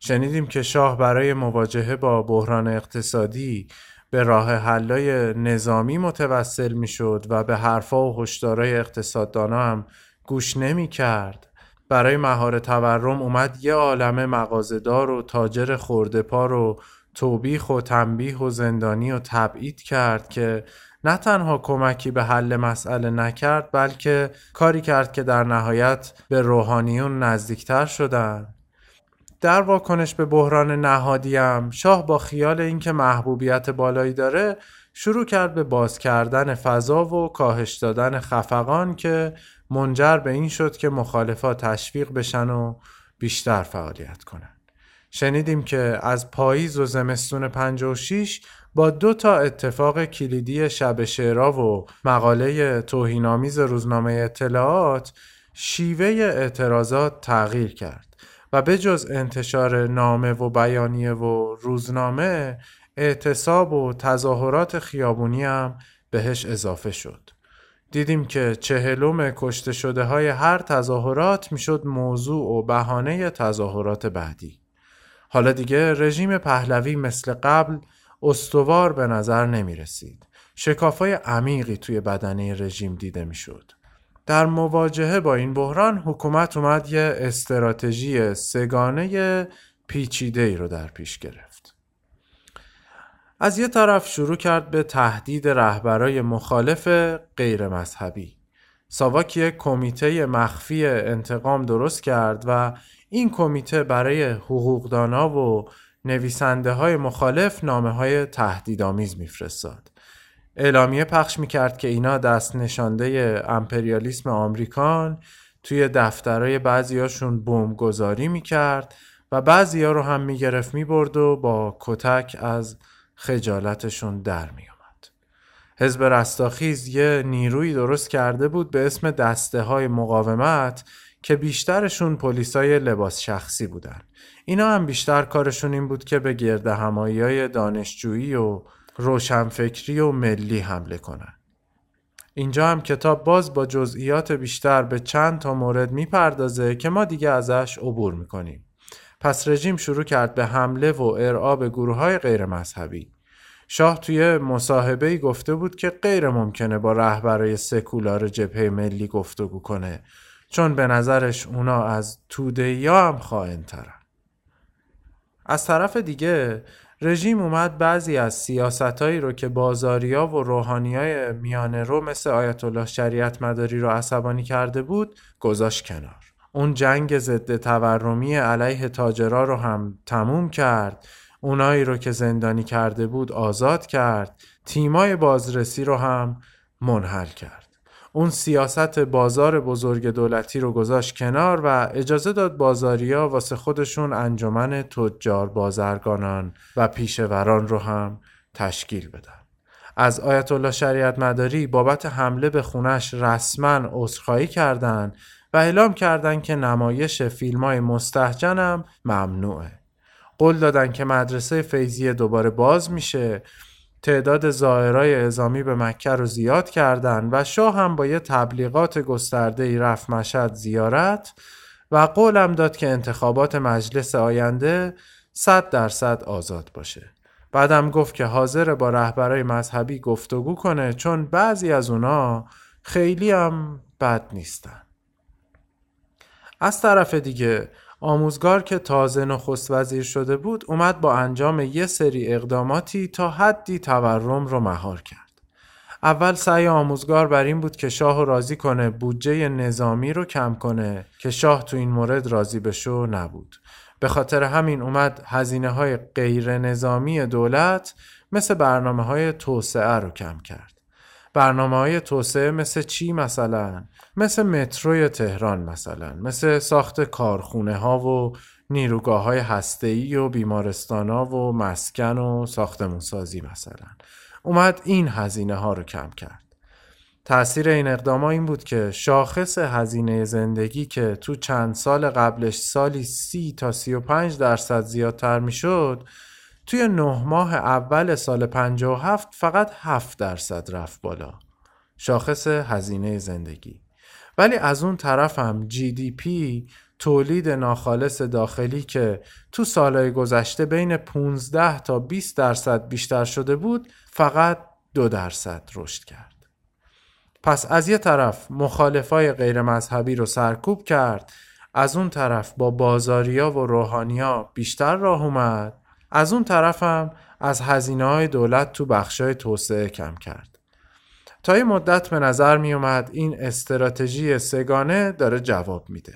شنیدیم که شاه برای مواجهه با بحران اقتصادی به راه حلای نظامی متوسل می شد و به حرفا و هشدارای اقتصاددانا هم گوش نمی کرد. برای مهار تورم اومد یه عالم مغازدار و تاجر خوردپا رو توبیخ و تنبیه و زندانی و تبعید کرد که نه تنها کمکی به حل مسئله نکرد بلکه کاری کرد که در نهایت به روحانیون نزدیکتر شدند. در واکنش به بحران نهادیم شاه با خیال اینکه محبوبیت بالایی داره شروع کرد به باز کردن فضا و کاهش دادن خفقان که منجر به این شد که مخالفات تشویق بشن و بیشتر فعالیت کنند. شنیدیم که از پاییز و زمستون 56 با دو تا اتفاق کلیدی شب شعرا و مقاله توهینآمیز روزنامه اطلاعات شیوه اعتراضات تغییر کرد و به جز انتشار نامه و بیانیه و روزنامه اعتصاب و تظاهرات خیابونی هم بهش اضافه شد. دیدیم که چهلم کشته شده های هر تظاهرات می‌شد موضوع و بهانه تظاهرات بعدی. حالا دیگه رژیم پهلوی مثل قبل استوار به نظر نمی رسید. شکافای عمیقی توی بدنه رژیم دیده می شد. در مواجهه با این بحران حکومت اومد یه استراتژی سگانه پیچیده ای رو در پیش گرفت. از یه طرف شروع کرد به تهدید رهبرای مخالف غیر مذهبی. ساواک یک کمیته مخفی انتقام درست کرد و این کمیته برای حقوقدانا و نویسنده های مخالف نامه های تهدیدآمیز میفرستاد. اعلامیه پخش می‌کرد که اینا دست نشانده امپریالیسم آمریکان توی دفترهای بعضیاشون بمبگذاری می‌کرد و بعضیا رو هم می‌گرفت می‌برد و با کتک از خجالتشون در میومد. حزب رستاخیز یه نیروی درست کرده بود به اسم دسته های مقاومت که بیشترشون پلیسای لباس شخصی بودن. اینا هم بیشتر کارشون این بود که به گرد همایی دانشجویی و روشنفکری و ملی حمله کنن. اینجا هم کتاب باز با جزئیات بیشتر به چند تا مورد می‌پردازه که ما دیگه ازش عبور می‌کنیم. پس رژیم شروع کرد به حمله و ارعاب گروه های غیر مذهبی. شاه توی مصاحبه گفته بود که غیر ممکنه با رهبرای سکولار جبهه ملی گفتگو کنه چون به نظرش اونا از توده یا هم خواهن ترن. از طرف دیگه رژیم اومد بعضی از سیاستهایی رو که بازاریا و روحانیای میانه رو مثل آیت الله شریعت مداری رو عصبانی کرده بود گذاشت کنار. اون جنگ ضد تورمی علیه تاجرا رو هم تموم کرد. اونایی رو که زندانی کرده بود آزاد کرد. تیمای بازرسی رو هم منحل کرد. اون سیاست بازار بزرگ دولتی رو گذاشت کنار و اجازه داد بازاریا واسه خودشون انجمن تجار بازرگانان و پیشوران رو هم تشکیل بدن. از آیت الله شریعت مداری بابت حمله به خونش رسما عذرخواهی کردند و اعلام کردند که نمایش فیلم های مستحجنم ممنوعه. قول دادن که مدرسه فیزی دوباره باز میشه تعداد زائرای اعزامی به مکه رو زیاد کردند و شاه هم با یه تبلیغات گسترده ای رفت مشهد زیارت و قولم داد که انتخابات مجلس آینده صد درصد آزاد باشه. بعدم گفت که حاضر با رهبرای مذهبی گفتگو کنه چون بعضی از اونا خیلی هم بد نیستن. از طرف دیگه آموزگار که تازه نخست وزیر شده بود اومد با انجام یه سری اقداماتی تا حدی تورم رو مهار کرد. اول سعی آموزگار بر این بود که شاه راضی کنه بودجه نظامی رو کم کنه که شاه تو این مورد راضی بشو نبود. به خاطر همین اومد هزینه های غیر نظامی دولت مثل برنامه های توسعه رو کم کرد. برنامه های توسعه مثل چی مثلا؟ مثل متروی تهران مثلا مثل ساخت کارخونه ها و نیروگاه های هسته‌ای و بیمارستان ها و مسکن و ساختمون سازی مثلا. اومد این هزینه ها رو کم کرد. تأثیر این اقدام این بود که شاخص هزینه زندگی که تو چند سال قبلش سالی سی تا سی و پنج درصد زیادتر می شد توی نه ماه اول سال 57 فقط 7 درصد رفت بالا. شاخص هزینه زندگی. ولی از اون طرف هم پی تولید ناخالص داخلی که تو سالهای گذشته بین 15 تا 20 درصد بیشتر شده بود فقط دو درصد رشد کرد. پس از یه طرف مخالفای غیر مذهبی رو سرکوب کرد از اون طرف با بازاریا و روحانیا بیشتر راه اومد از اون طرف هم از هزینه های دولت تو بخشای توسعه کم کرد. تا یه مدت به نظر می اومد این استراتژی سگانه داره جواب میده.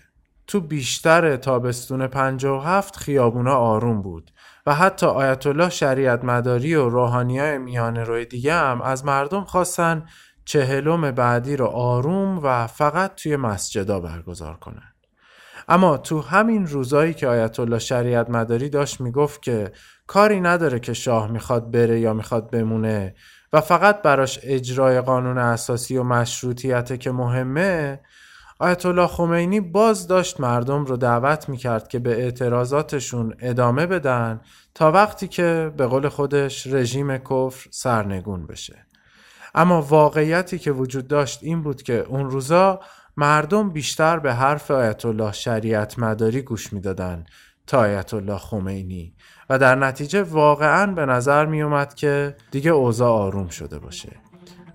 تو بیشتر تابستون 57 خیابونا آروم بود و حتی آیت الله شریعت مداری و روحانی های میانه روی دیگه هم از مردم خواستن چهلم بعدی رو آروم و فقط توی مسجدا برگزار کنن. اما تو همین روزایی که آیت الله شریعت مداری داشت می‌گفت که کاری نداره که شاه می‌خواد بره یا می‌خواد بمونه و فقط براش اجرای قانون اساسی و مشروطیت که مهمه آیت الله خمینی باز داشت مردم رو دعوت می‌کرد که به اعتراضاتشون ادامه بدن تا وقتی که به قول خودش رژیم کفر سرنگون بشه. اما واقعیتی که وجود داشت این بود که اون روزا مردم بیشتر به حرف آیت الله شریعت مداری گوش می‌دادن تا آیت الله خمینی. و در نتیجه واقعا به نظر می اومد که دیگه اوضاع آروم شده باشه.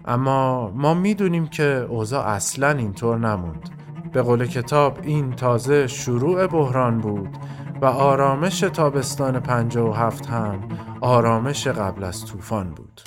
اما ما می‌دونیم که اوضاع اصلا اینطور نموند. به قول کتاب این تازه شروع بحران بود و آرامش تابستان 57 هم آرامش قبل از طوفان بود.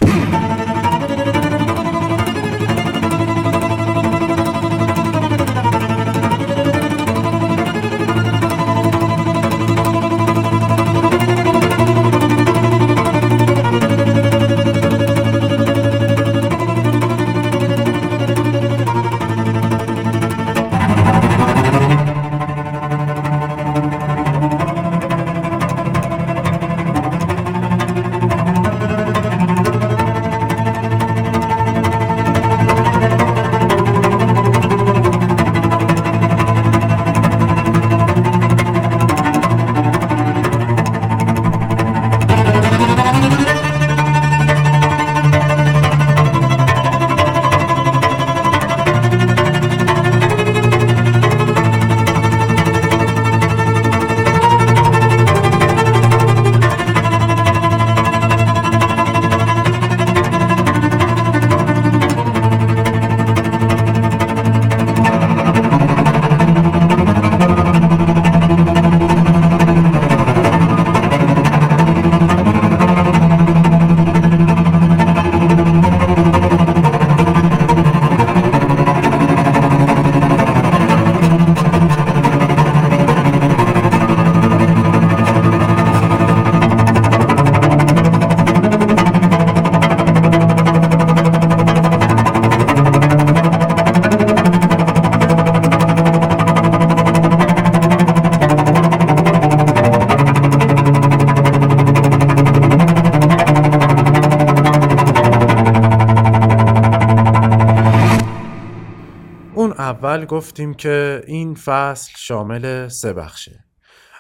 اول گفتیم که این فصل شامل سه بخشه.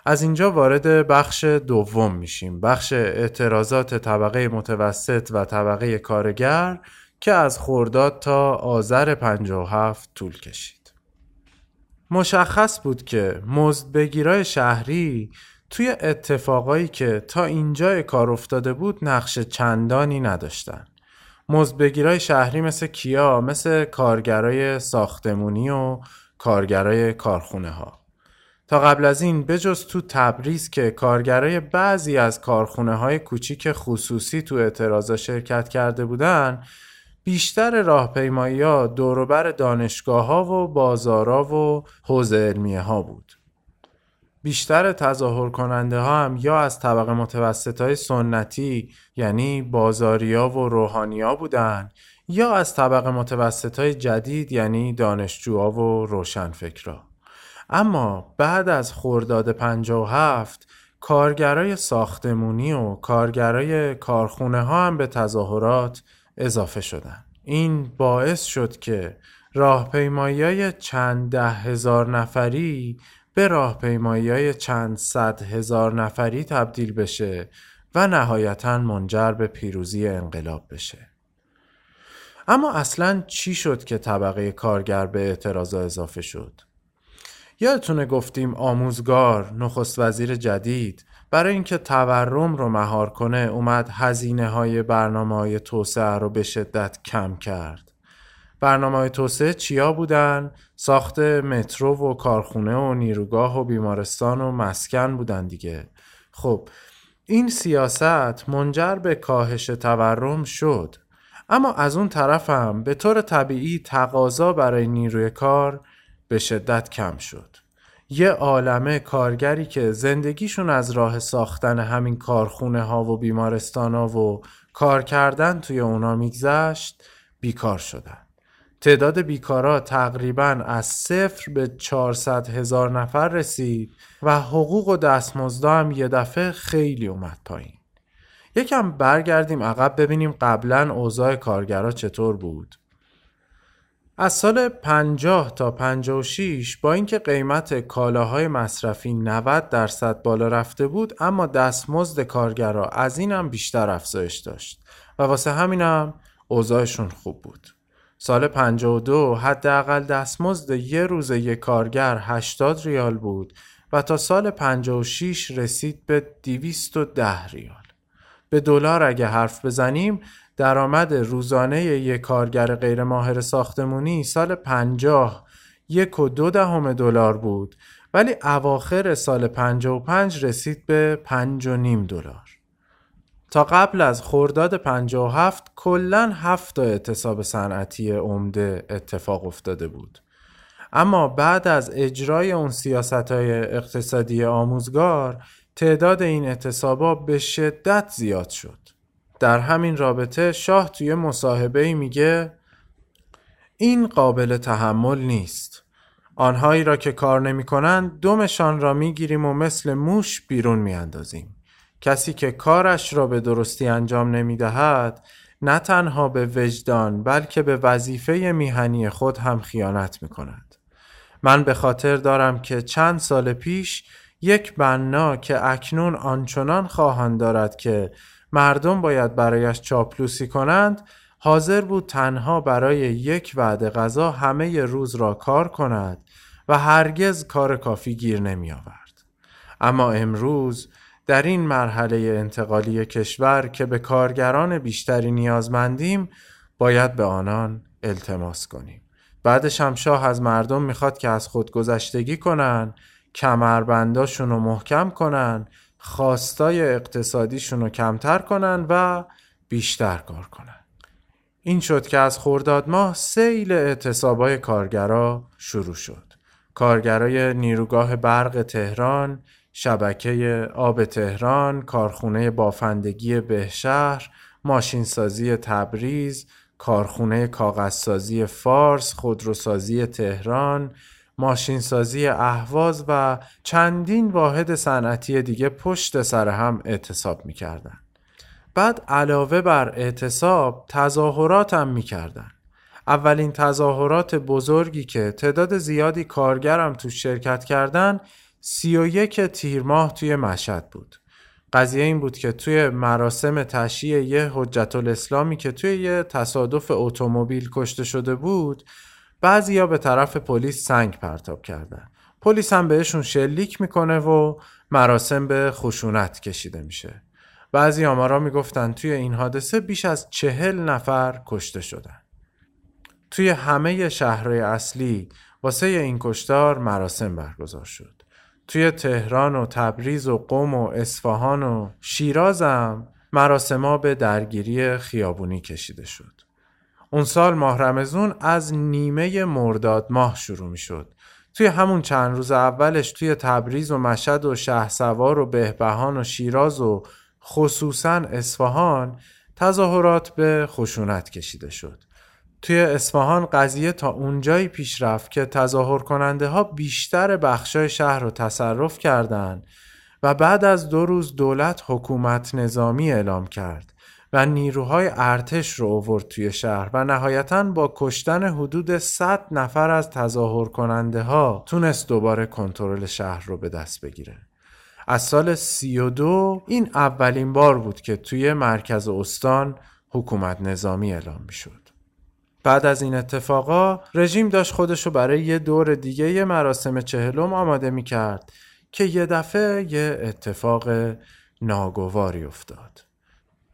از اینجا وارد بخش دوم میشیم. بخش اعتراضات طبقه متوسط و طبقه کارگر که از خورداد تا آذر 57 طول کشید. مشخص بود که مزدبگیرای شهری توی اتفاقایی که تا اینجای کار افتاده بود نقش چندانی نداشتن. مزدبگیرای شهری مثل کیا مثل کارگرای ساختمونی و کارگرای کارخونه ها تا قبل از این بجز تو تبریز که کارگرای بعضی از کارخونه های کوچیک خصوصی تو اعتراضا شرکت کرده بودن بیشتر راهپیمایی ها دوروبر دانشگاه ها و بازارا و حوزه علمیه ها بود. بیشتر تظاهر کننده ها هم یا از طبقه متوسط های سنتی یعنی بازاریا و روحانیا بودن یا از طبقه متوسط های جدید یعنی دانشجوها و روشنفکرا. اما بعد از خورداد 57 کارگرای ساختمونی و کارگرای کارخونه ها هم به تظاهرات اضافه شدن. این باعث شد که راهپیمایی های چند ده هزار نفری به راهپیمایی های چند صد هزار نفری تبدیل بشه و نهایتا منجر به پیروزی انقلاب بشه. اما اصلا چی شد که طبقه کارگر به اعتراضا اضافه شد؟ یادتونه گفتیم آموزگار نخست وزیر جدید برای اینکه تورم رو مهار کنه اومد هزینه های برنامه های توسعه رو به شدت کم کرد. برنامه های توسعه چیا بودن؟ ساخت مترو و کارخونه و نیروگاه و بیمارستان و مسکن بودن دیگه. خب این سیاست منجر به کاهش تورم شد. اما از اون طرف هم به طور طبیعی تقاضا برای نیروی کار به شدت کم شد. یه عالمه کارگری که زندگیشون از راه ساختن همین کارخونه ها و بیمارستان ها و کار کردن توی اونا میگذشت بیکار شدن. تعداد بیکارا تقریبا از صفر به 400 هزار نفر رسید و حقوق و دستمزدا هم یه دفعه خیلی اومد پایین. یکم برگردیم عقب ببینیم قبلا اوضاع کارگرا چطور بود از سال 50 تا 56 با اینکه قیمت کالاهای مصرفی 90 درصد بالا رفته بود اما دستمزد کارگرا از اینم بیشتر افزایش داشت و واسه همینم اوضاعشون خوب بود. سال 52 حداقل دستمزد یه روز یک کارگر 80 ریال بود و تا سال 56 رسید به 210 ریال. به دلار اگه حرف بزنیم درآمد روزانه یک کارگر غیر ماهر ساختمونی سال 50 یک و دو دهم دلار بود ولی اواخر سال 55 رسید به پنج و نیم دلار. تا قبل از خرداد 57 کلا هفت تا اعتصاب صنعتی عمده اتفاق افتاده بود. اما بعد از اجرای اون سیاست های اقتصادی آموزگار تعداد این اعتصابا به شدت زیاد شد. در همین رابطه شاه توی مصاحبه میگه این قابل تحمل نیست. آنهایی را که کار نمی کنند دومشان را می گیریم و مثل موش بیرون می اندازیم. کسی که کارش را به درستی انجام نمی دهد نه تنها به وجدان بلکه به وظیفه میهنی خود هم خیانت می کند. من به خاطر دارم که چند سال پیش یک بنا که اکنون آنچنان خواهان دارد که مردم باید برایش چاپلوسی کنند حاضر بود تنها برای یک وعده غذا همه روز را کار کند و هرگز کار کافی گیر نمی آورد. اما امروز در این مرحله انتقالی کشور که به کارگران بیشتری نیازمندیم باید به آنان التماس کنیم. بعدش هم شاه از مردم می‌خواد که از خود گذشتگی کنن کمربنداشون رو محکم کنن خواستای اقتصادیشون رو کمتر کنن و بیشتر کار کنن این شد که از خرداد ماه سیل اعتصابای کارگرا شروع شد کارگرای نیروگاه برق تهران شبکه آب تهران کارخونه بافندگی بهشهر ماشینسازی تبریز کارخونه کاغذسازی فارس خودروسازی تهران ماشینسازی اهواز و چندین واحد صنعتی دیگه پشت سر هم اعتصاب می‌کردن. بعد علاوه بر اعتصاب تظاهرات هم می‌کردن. اولین تظاهرات بزرگی که تعداد زیادی کارگرم تو شرکت کردن سی و یک تیر ماه توی مشهد بود. قضیه این بود که توی مراسم تشییع یه حجت الاسلامی که توی یه تصادف اتومبیل کشته شده بود بعضیا به طرف پلیس سنگ پرتاب کردن. پلیس هم بهشون شلیک می‌کنه و مراسم به خشونت کشیده میشه. بعضی آمارا می‌گفتن توی این حادثه بیش از چهل نفر کشته شدن. توی همه شهرهای اصلی واسه این کشتار مراسم برگزار شد. توی تهران و تبریز و قم و اصفهان و شیرازم مراسما به درگیری خیابونی کشیده شد اون سال ماه رمزون از نیمه مرداد ماه شروع می شد. توی همون چند روز اولش توی تبریز و مشهد و شهسوار و بهبهان و شیراز و خصوصا اصفهان تظاهرات به خشونت کشیده شد. توی اصفهان قضیه تا اونجایی پیش رفت که تظاهر کننده ها بیشتر بخشای شهر رو تصرف کردند و بعد از دو روز دولت حکومت نظامی اعلام کرد. و نیروهای ارتش رو اوورد توی شهر و نهایتا با کشتن حدود 100 نفر از تظاهر کننده ها تونست دوباره کنترل شهر رو به دست بگیره. از سال 32 این اولین بار بود که توی مرکز استان حکومت نظامی اعلام می شد. بعد از این اتفاقا رژیم داشت خودشو برای یه دور دیگه یه مراسم چهلم آماده می کرد که یه دفعه یه اتفاق ناگواری افتاد.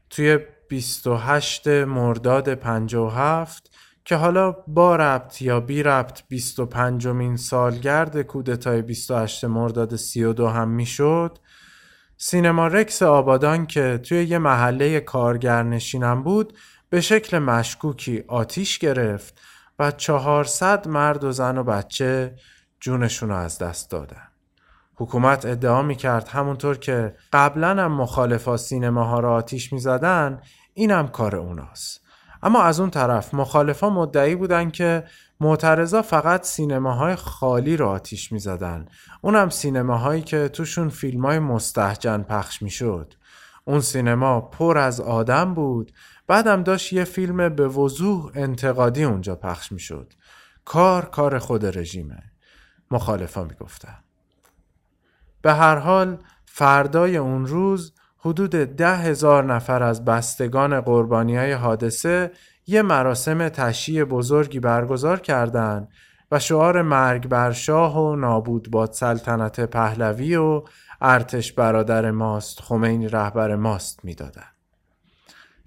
توی 28 مرداد 57 که حالا با ربط یا بی ربط 25 مین سالگرد کودتای 28 مرداد 32 هم می‌شد سینما رکس آبادان که توی یه محله کارگر نشینم بود به شکل مشکوکی آتیش گرفت و 400 مرد و زن و بچه جونشون رو از دست دادن. حکومت ادعا می کرد همونطور که قبلا هم مخالفا سینماها را آتیش می زدن اینم کار اوناست اما از اون طرف مخالفا مدعی بودن که معترضا فقط سینماهای خالی را آتیش می زدن. اونم سینماهایی که توشون فیلم های مستحجن پخش می شد. اون سینما پر از آدم بود بعدم داشت یه فیلم به وضوح انتقادی اونجا پخش می‌شد. کار کار خود رژیمه. مخالفا می‌گفتن به هر حال فردای اون روز حدود ده هزار نفر از بستگان قربانی های حادثه یه مراسم تشییع بزرگی برگزار کردند و شعار مرگ بر شاه و نابود باد سلطنت پهلوی و ارتش برادر ماست خمینی رهبر ماست می‌دادند.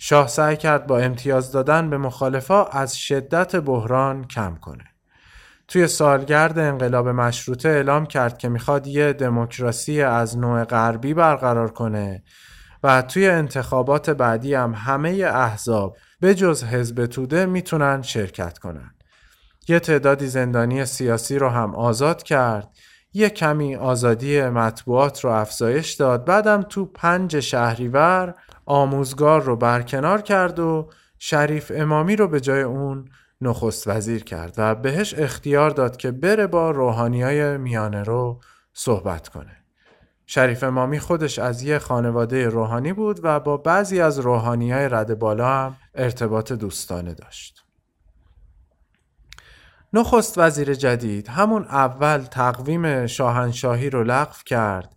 شاه سعی کرد با امتیاز دادن به مخالفا از شدت بحران کم کنه. توی سالگرد انقلاب مشروطه اعلام کرد که می‌خواد یه دموکراسی از نوع غربی برقرار کنه و توی انتخابات بعدی هم همه احزاب به جز حزب توده می‌تونن شرکت کنن. یه تعدادی زندانی سیاسی رو هم آزاد کرد یه کمی آزادی مطبوعات رو افزایش داد بعدم تو پنج شهریور آموزگار رو برکنار کرد و شریف امامی رو به جای اون نخست وزیر کرد و بهش اختیار داد که بره با روحانی های میانه رو صحبت کنه. شریف امامی خودش از یه خانواده روحانی بود و با بعضی از روحانی های رد بالا هم ارتباط دوستانه داشت. نخست وزیر جدید همون اول تقویم شاهنشاهی رو لغو کرد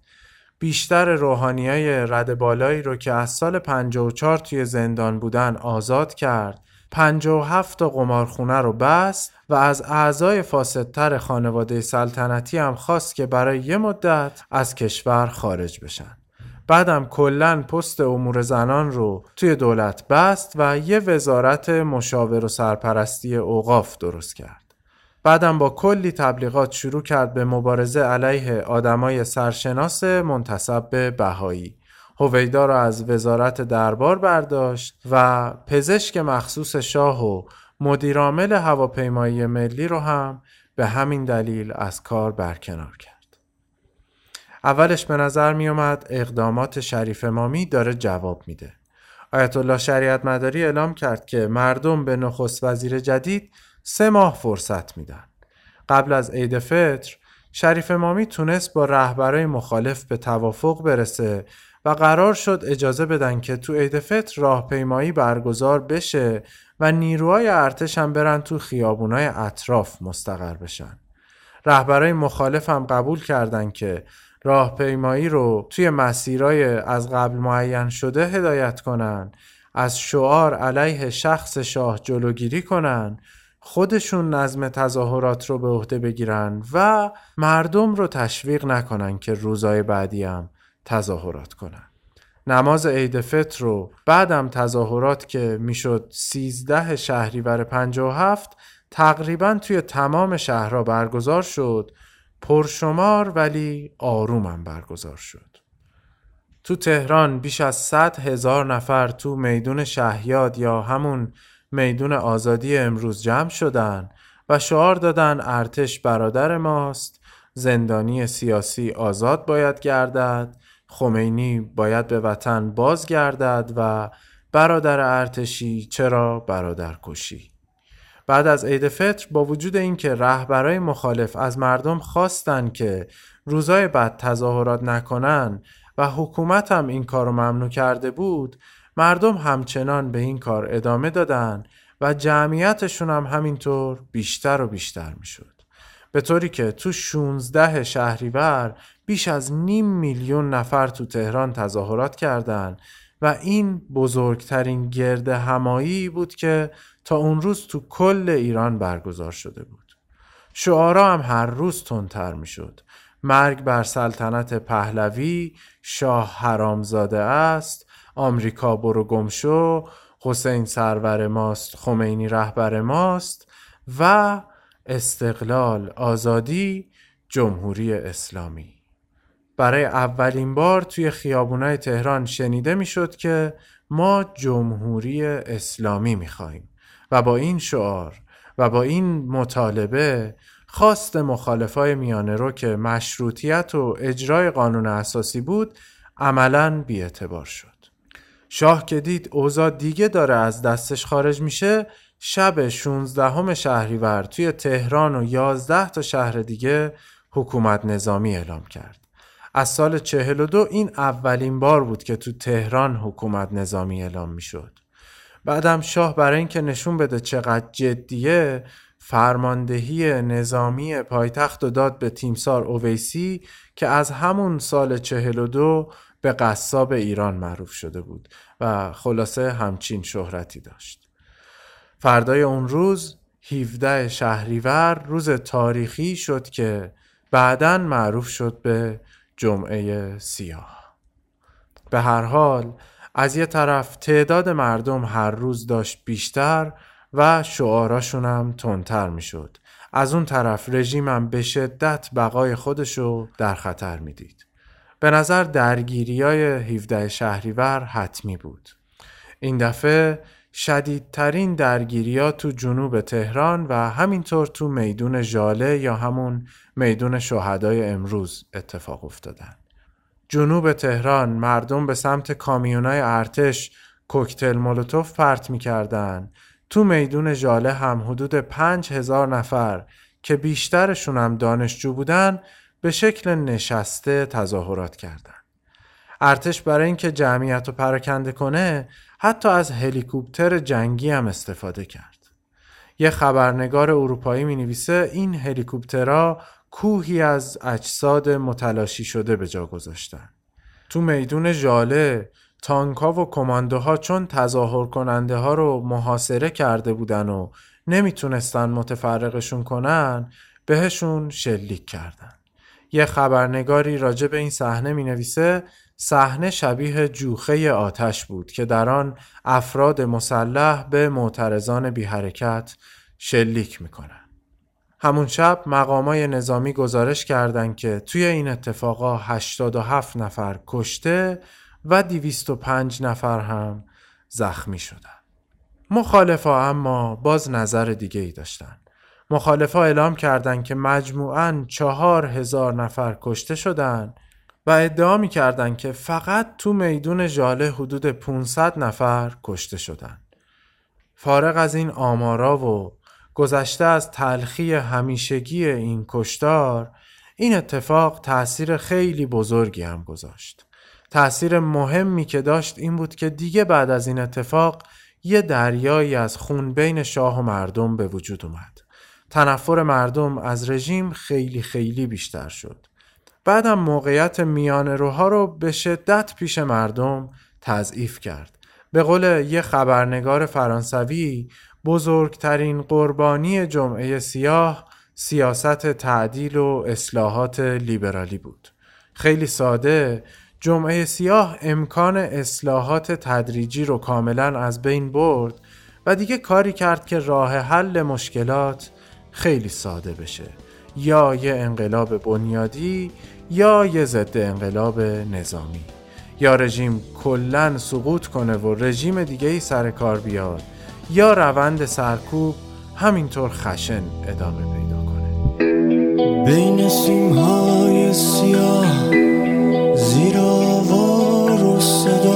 بیشتر روحانی های رد بالایی رو که از سال 54 توی زندان بودن آزاد کرد 57 تا قمارخونه رو بست و از اعضای فاسدتر خانواده سلطنتی هم خواست که برای یه مدت از کشور خارج بشن. بعدم کلا پست امور زنان رو توی دولت بست و یه وزارت مشاور و سرپرستی اوقاف درست کرد. بعدم با کلی تبلیغات شروع کرد به مبارزه علیه آدمای سرشناس منتصب به بهایی. هویدا را از وزارت دربار برداشت و پزشک مخصوص شاه و مدیرعامل هواپیمایی ملی رو هم به همین دلیل از کار برکنار کرد. اولش به نظر می اومد اقدامات شریف امامی داره جواب میده. آیت الله شریعت مداری اعلام کرد که مردم به نخست وزیر جدید سه ماه فرصت میدن. قبل از عید فطر شریف امامی تونست با رهبرای مخالف به توافق برسه و قرار شد اجازه بدن که تو عید فطر راهپیمایی برگزار بشه و نیروهای ارتش هم برن تو خیابونای اطراف مستقر بشن. رهبرای مخالف هم قبول کردن که راهپیمایی رو توی مسیرای از قبل معین شده هدایت کنن از شعار علیه شخص شاه جلوگیری کنن خودشون نظم تظاهرات رو به عهده بگیرن و مردم رو تشویق نکنن که روزای بعدی هم تظاهرات کنن. نماز عید فطر رو بعدم تظاهرات که می‌شد 13 شهریور 57 تقریبا توی تمام شهرها برگزار شد پرشمار ولی آرومم برگزار شد. تو تهران بیش از 100 هزار نفر تو میدون شهیاد یا همون میدون آزادی امروز جمع شدن و شعار دادن ارتش برادر ماست. زندانی سیاسی آزاد باید گردد. خمینی باید به وطن بازگردد و برادر ارتشی چرا برادر کشی. بعد از عید فطر با وجود اینکه رهبرای مخالف از مردم خواستن که روزای بعد تظاهرات نکنن و حکومت هم این کارو ممنوع کرده بود مردم همچنان به این کار ادامه دادن و جمعیتشون هم همینطور بیشتر و بیشتر می‌شد. به طوری که تو 16 شهریور بیش از نیم میلیون نفر تو تهران تظاهرات کردند و این بزرگترین گرد همایی بود که تا اون روز تو کل ایران برگزار شده بود. شعارا هم هر روز تندتر می‌شد. مرگ بر سلطنت پهلوی، شاه حرامزاده است، آمریکا برو گمشو، حسین سرور ماست، خمینی رهبر ماست و استقلال، آزادی، جمهوری اسلامی. برای اولین بار توی خیابونای تهران شنیده می‌شد که ما جمهوری اسلامی می‌خواهیم و با این شعار و با این مطالبه خواست مخالفای میانه رو که مشروطیت و اجرای قانون اساسی بود عملا بیاعتبار شد شاه که دید اوضاع دیگه داره از دستش خارج میشه شب 16 شهریور توی تهران و 11 تا شهر دیگه حکومت نظامی اعلام کرد از سال 42 این اولین بار بود که تو تهران حکومت نظامی اعلام می‌شد. بعدم شاه برای اینکه نشون بده چقدر جدیه فرماندهی نظامی پایتخت و داد به تیمسار اویسی که از همون سال 42 به قصاب ایران معروف شده بود و خلاصه همچین شهرتی داشت. فردای اون روز 17 شهریور روز تاریخی شد که بعدا معروف شد به جمعه سیاه. به هر حال از یه طرف تعداد مردم هر روز داشت بیشتر و شعاراشون هم تندتر می‌شد. از اون طرف رژیمم به شدت بقای خودشو در خطر می‌دید. به نظر درگیری های 17 شهریور حتمی بود. این دفعه شدیدترین درگیری ها تو جنوب تهران و همینطور تو میدون ژاله یا همون میدون شهدای امروز اتفاق افتادن. جنوب تهران مردم به سمت کامیونای ارتش کوکتل مولوتوف پرت می‌کردن تو میدون ژاله هم حدود پنج هزار نفر که بیشترشون هم دانشجو بودن به شکل نشسته تظاهرات کردند. ارتش برای اینکه جمعیت رو پراکنده کنه حتی از هلیکوپتر جنگی هم استفاده کرد. یه خبرنگار اروپایی می نویسه این هلیکوپترها کوهی از اجساد متلاشی شده به جا گذاشتن. تو میدون ژاله تانکا و کماندوها چون تظاهر کننده ها رو محاصره کرده بودن و نمی‌تونستن متفرقشون کنن بهشون شلیک کردن. یه خبرنگاری راجع به این صحنه می نویسه صحنه شبیه جوخه آتش بود که در آن افراد مسلح به معترضان بی حرکت شلیک می‌کنن. همون شب مقامای نظامی گزارش کردند که توی این اتفاقا 87 نفر کشته و 205 نفر هم زخمی شدن. مخالفا اما باز نظر دیگه ای داشتن. مخالفا اعلام کردند که مجموعاً چهار هزار نفر کشته شدن و ادعا می کردن که فقط تو میدون ژاله حدود 500 نفر کشته شدن. فارغ از این آمارا و گذشته از تلخی همیشگی این کشتار این اتفاق تأثیر خیلی بزرگی هم گذاشت. تأثیر مهمی که داشت این بود که دیگه بعد از این اتفاق یه دریایی از خون بین شاه و مردم به وجود اومد. تنفر مردم از رژیم خیلی خیلی بیشتر شد. بعدم موقعیت میان روها رو به شدت پیش مردم تضعیف کرد. به قول یه خبرنگار فرانسوی بزرگترین قربانی جمعه سیاه سیاست تعدیل و اصلاحات لیبرالی بود. خیلی ساده جمعه سیاه امکان اصلاحات تدریجی رو کاملا از بین برد و دیگه کاری کرد که راه حل مشکلات خیلی ساده بشه. یا یه انقلاب بنیادی یا یه ضد انقلاب نظامی. یا رژیم کلا سقوط کنه و رژیم دیگه ای سر کار بیاد. یا روند سرکوب همینطور خشن ادامه پیدا کنه. بین سیمهای سیاه زیر و صدا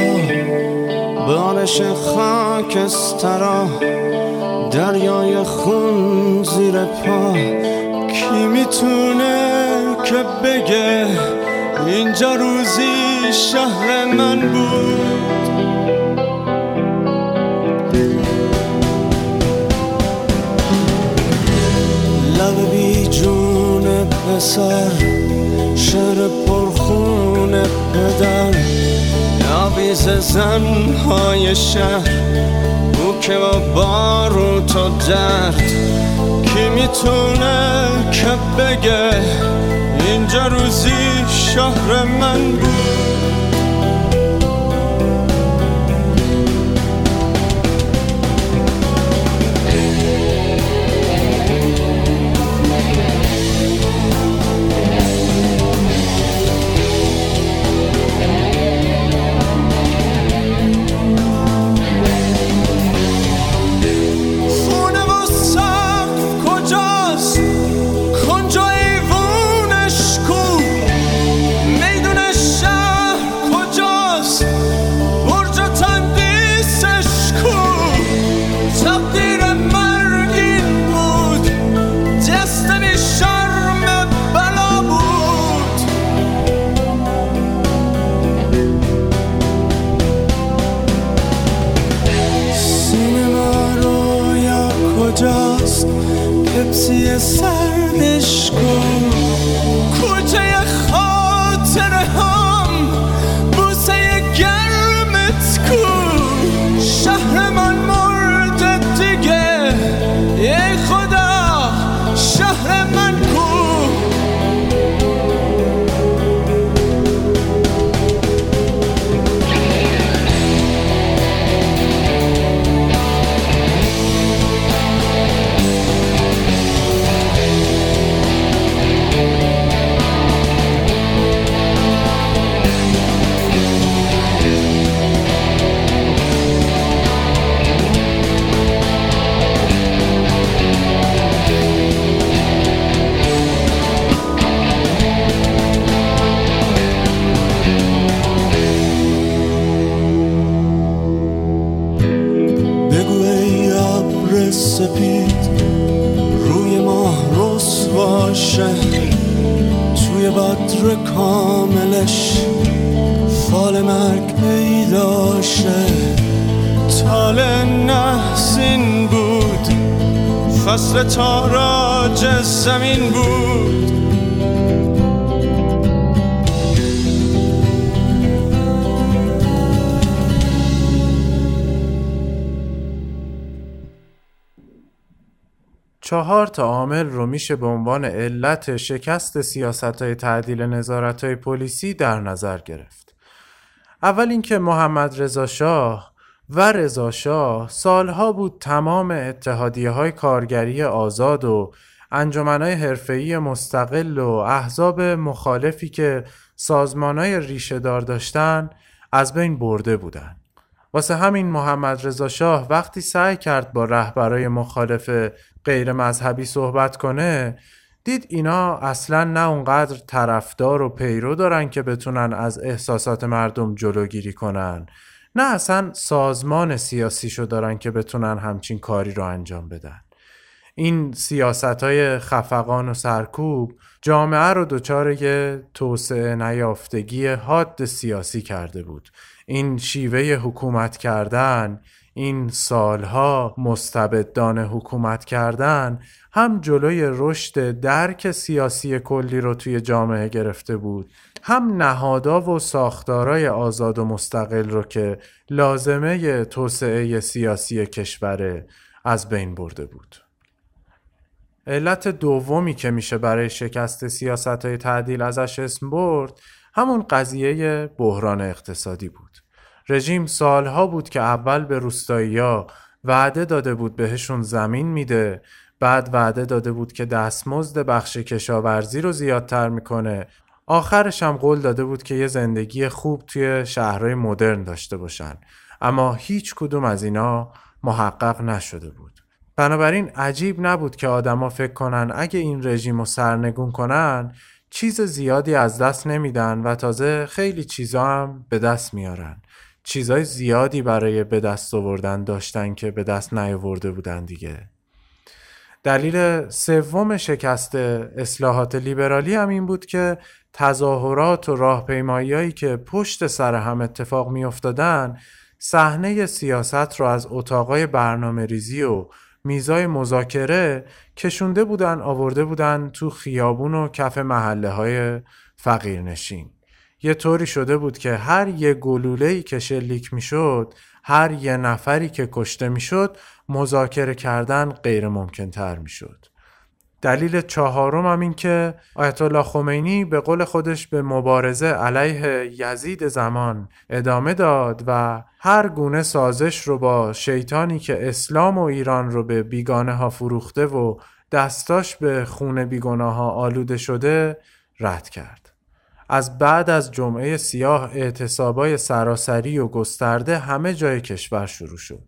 بارش خاکسترا دریای خون زیر پا. کی می‌تونه که بگه اینجا روزی شهر من بود؟ لب بی جون پسر شهر پرخون پدر. ناویز زنهای شهر. او که با باروت و درد کی می‌تونه که بگه؟ اینجا روزی شهر من بود. فصل تاراج زمین بود چهار تا عامل رو میشه به عنوان علت شکست سیاست های تعدیل نظارت های پلیسی در نظر گرفت. اول اینکه محمد رضا شاه و رضا شاه سالها بود تمام اتحادیه های کارگری آزاد و انجمنهای حرفه‌ای مستقل و احزاب مخالفی که سازمانهای ریشه دار داشتن از بین برده بودن. واسه همین محمد رضا شاه وقتی سعی کرد با رهبرای مخالف غیر مذهبی صحبت کنه دید اینا اصلا نه اونقدر طرفدار و پیرو دارن که بتونن از احساسات مردم جلوگیری کنن نه اصلا سازمان سیاسیشو دارن که بتونن همچین کاری رو انجام بدن. این سیاست های خفقان و سرکوب جامعه رو دچار یه توسعه نیافتگی حاد سیاسی کرده بود. این شیوه حکومت کردن این سالها مستبدان حکومت کردن هم جلوی رشد درک سیاسی کلی رو توی جامعه گرفته بود. هم نهادا و ساختارای آزاد و مستقل رو که لازمه توسعه سیاسی کشور از بین برده بود. علت دومی که میشه برای شکست سیاست های تعدیل ازش اسم برد همون قضیه بحران اقتصادی بود. رژیم سالها بود که اول به روستایی‌ها وعده داده بود بهشون زمین میده بعد وعده داده بود که دستمزد بخش کشاورزی رو زیادتر می‌کنه. آخرش هم قول داده بود که یه زندگی خوب توی شهرهای مدرن داشته باشن. اما هیچ کدوم از اینا محقق نشده بود. بنابراین عجیب نبود که آدما فکر کنن اگه این رژیم رو سرنگون کنن چیز زیادی از دست نمیدن و تازه خیلی چیزا هم به دست میارن. چیزای زیادی برای به دست آوردن داشتن که به دست نیاورده بودن دیگه. دلیل سوم شکست اصلاحات لیبرالی هم این بود که تظاهرات و راهپیماییایی که پشت سر هم اتفاق می افتادن صحنه سیاست رو از اتاقای برنامه ریزی و میزای مذاکره کشونده بودن آورده بودن تو خیابون و کف محله های فقیرنشین. یه طوری شده بود که هر یه گلوله‌ای که شلیک می‌شد هر یه نفری که کشته می‌شد مذاکره کردن غیر ممکن تر می‌شد. دلیل چهارم هم این که آیت الله خمینی به قول خودش به مبارزه علیه یزید زمان ادامه داد و هر گونه سازش رو با شیطانی که اسلام و ایران رو به بیگانه ها فروخته و دستاش به خون بیگناه ها آلوده شده رد کرد. از بعد از جمعه سیاه اعتصابای سراسری و گسترده همه جای کشور شروع شد.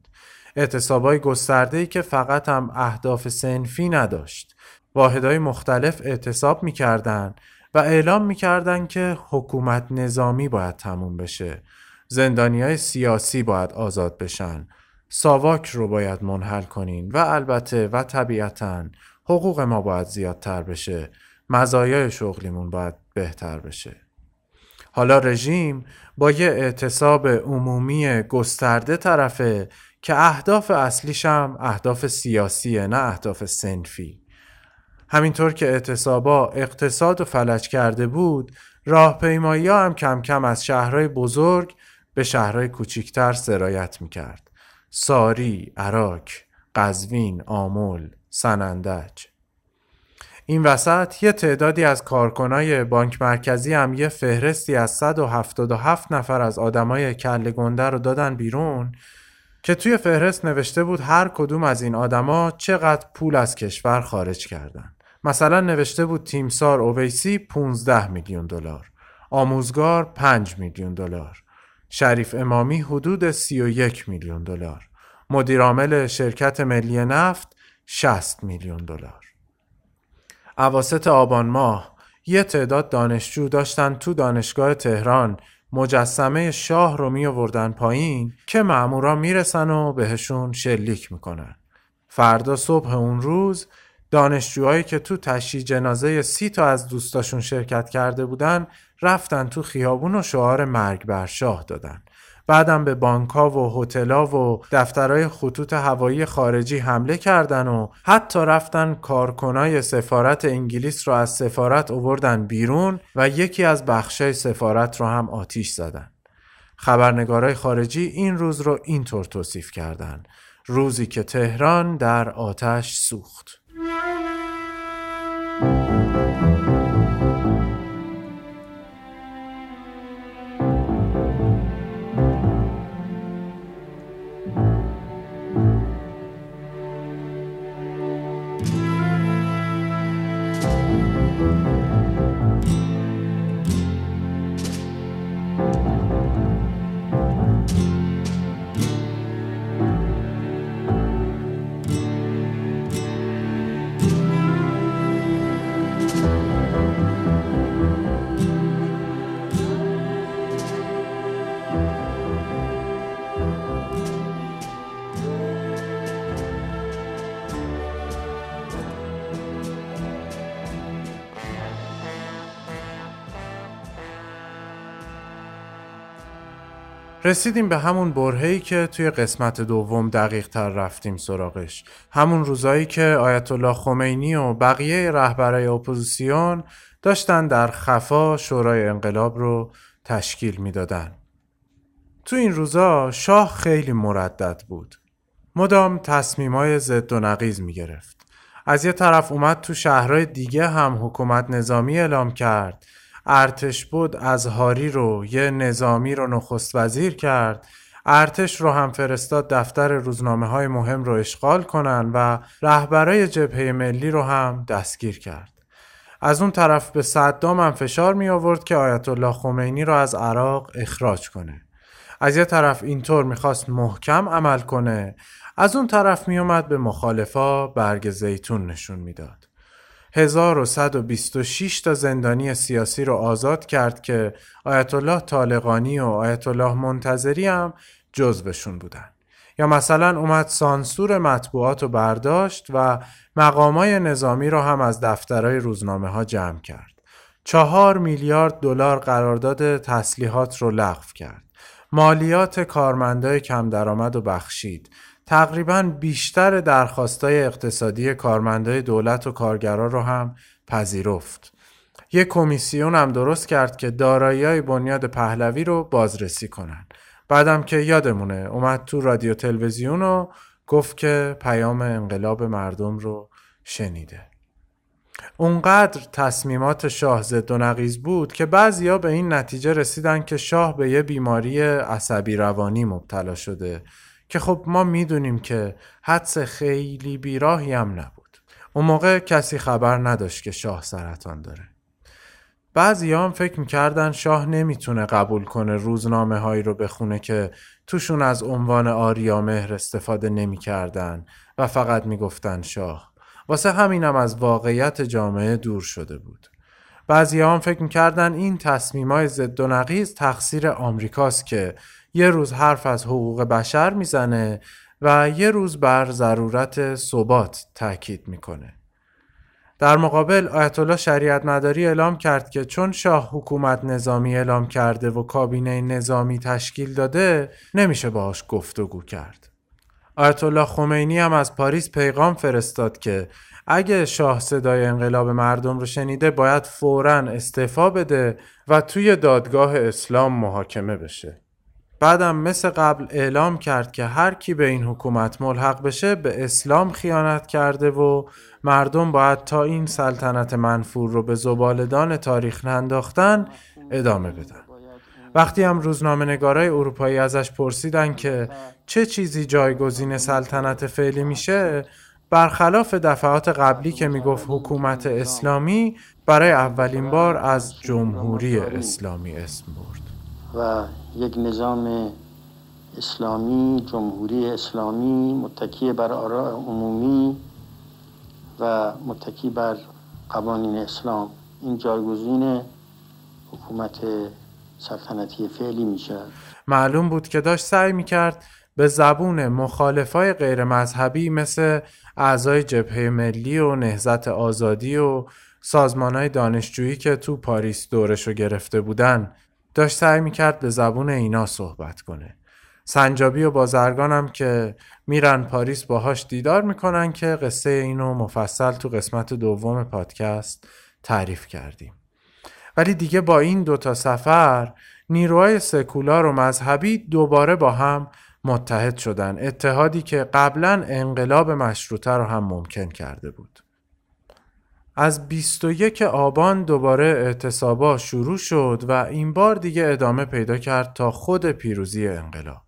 اعتصابای گسترده ای که فقط هم اهداف سنفی نداشت. واحدهای مختلف اعتصاب می‌کردن و اعلام می‌کردن که حکومت نظامی باید تموم بشه. زندانی های سیاسی باید آزاد بشن. ساواک رو باید منحل کنین و البته و طبیعتا حقوق ما باید زیادتر بشه. مزایای شغلیمون باید بهتر بشه. حالا رژیم با یه اعتصاب عمومی گسترده طرفه که اهداف اصلیش هم اهداف سیاسیه نه اهداف سنفی. همینطور که اعتصابا اقتصاد و فلج کرده بود راهپیمایی هم کم کم از شهرهای بزرگ به شهرهای کوچیکتر سرایت می‌کرد ساری، عراق، قزوین، آمول، سنندج این وسط یه تعدادی از کارکنای بانک مرکزی هم یه فهرستی از 177 نفر از آدمای کل گنده رو دادن بیرون که توی فهرست نوشته بود هر کدوم از این آدما چقدر پول از کشور خارج کردن. مثلا نوشته بود تیمسار اویسی 15 میلیون دلار، آموزگار 5 میلیون دلار، شریف امامی حدود 31 میلیون دلار، مدیرعامل شرکت ملی نفت 60 میلیون دلار. اواسط آبان ماه یه تعداد دانشجو داشتن تو دانشگاه تهران مجسمه شاه رو می آوردن پایین که مامورا می‌رسن و بهشون شلیک می‌کنن. فردا صبح اون روز دانشجوهایی که تو تشییع جنازه سی تا از دوستاشون شرکت کرده بودن رفتن تو خیابون و شعار مرگ بر شاه دادن. بعدم به بانکها و هتل‌ها و دفترهای خطوط هوایی خارجی حمله کردن و حتی رفتن کارکنای سفارت انگلیس رو از سفارت اووردن بیرون و یکی از بخشای سفارت رو هم آتیش زدن. خبرنگارای خارجی این روز رو اینطور توصیف کردن. روزی که تهران در آتش سوخت. رسیدیم به همون برهه‌ای که توی قسمت دوم دقیق تر رفتیم سراغش همون روزایی که آیت الله خمینی و بقیه رهبرای اپوزیسیون داشتن در خفا شورای انقلاب رو تشکیل می‌دادن. تو این روزا شاه خیلی مردد بود. مدام تصمیمای ضد و نقیز می گرفت. از یه طرف اومد تو شهرهای دیگه هم حکومت نظامی اعلام کرد ارتش بود از هاری رو یه نظامی رو نخست وزیر کرد ارتش رو هم فرستاد دفتر روزنامه های مهم رو اشغال کنن و رهبرای جبهه ملی رو هم دستگیر کرد. از اون طرف به صدام هم فشار می آورد که آیت الله خمینی رو از عراق اخراج کنه. از یه طرف اینطور می‌خواست محکم عمل کنه از اون طرف میومد به مخالفا برگ زیتون نشون می‌داد. 1126 تا زندانی سیاسی رو آزاد کرد که آیت الله طالقانی و آیت الله منتظری هم جزبشون بودن. یا مثلا اومد سانسور مطبوعات رو برداشت و مقامای نظامی رو هم از دفترهای روزنامه ها جمع کرد. چهار میلیارد دلار قرارداد تسلیحات رو لغو کرد. مالیات کارمندای کم درآمد و بخشید. تقریبا بیشتر درخواستای اقتصادی کارمندای دولت و کارگرا رو هم پذیرفت. یک کمیسیون هم درست کرد که دارایی بنیاد پهلوی رو بازرسی کنن. بعدم که یادمونه اومد تو رادیو تلویزیون و گفت که پیام انقلاب مردم رو شنیده. اونقدر تصمیمات شاه ضد و نقیز بود که بعضیا به این نتیجه رسیدن که شاه به یه بیماری عصبی روانی مبتلا شده که خب ما می‌دونیم که حدس خیلی بیراهی هم نبود. اون موقع کسی خبر نداشت که شاه سرطان داره. بعضی هم فکر می‌کردن شاه نمی‌تونه قبول کنه روزنامه هایی رو بخونه که توشون از عنوان آریا مهر استفاده نمی‌کردن و فقط می‌گفتن شاه. واسه همینم از واقعیت جامعه دور شده بود. بعضی هم فکر می‌کردن این تصمیمای ضد و نقیز تقصیر آمریکاست که یه روز حرف از حقوق بشر می‌زنه و یه روز بر ضرورت ثبات تاکید می‌کنه. در مقابل آیت الله شریعت مداری اعلام کرد که چون شاه حکومت نظامی اعلام کرده و کابینه نظامی تشکیل داده نمیشه باهاش گفتگو کرد. آیت الله خمینی هم از پاریس پیغام فرستاد که اگه شاه صدای انقلاب مردم رو شنیده باید فورا استعفا بده و توی دادگاه اسلام محاکمه بشه بعدم مثل قبل اعلام کرد که هر کی به این حکومت ملحق بشه به اسلام خیانت کرده و مردم باید تا این سلطنت منفور رو به زبالدان تاریخ ننداختن ادامه بدن. وقتی هم روزنامه نگارای اروپایی ازش پرسیدن که چه چیزی جایگزین سلطنت فعلی میشه برخلاف دفعات قبلی که می‌گفت حکومت اسلامی برای اولین بار از جمهوری اسلامی اسم برد. و یک نظام اسلامی جمهوری اسلامی متکی بر آراء عمومی و متکی بر قوانین اسلام. این جایگزین حکومت سلطنتی فعلی میشه. معلوم بود که داشت سعی می‌کرد به زبون مخالفای غیر مذهبی مثل اعضای جبهه ملی و نهزت آزادی و سازمان های دانشجویی که تو پاریس دورشو گرفته بودن داشت سعی می‌کرد به زبون اینا صحبت کنه. سنجابی و بازرگانم که میرن پاریس باهاش دیدار می‌کنن که قصه اینو مفصل تو قسمت دوم پادکست تعریف کردیم. ولی دیگه با این دوتا سفر نیروهای سکولار و مذهبی دوباره با هم متحد شدن. اتحادی که قبلا انقلاب مشروطه رو هم ممکن کرده بود. از 21 آبان دوباره اعتصابا شروع شد و این بار دیگه ادامه پیدا کرد تا خود پیروزی انقلاب.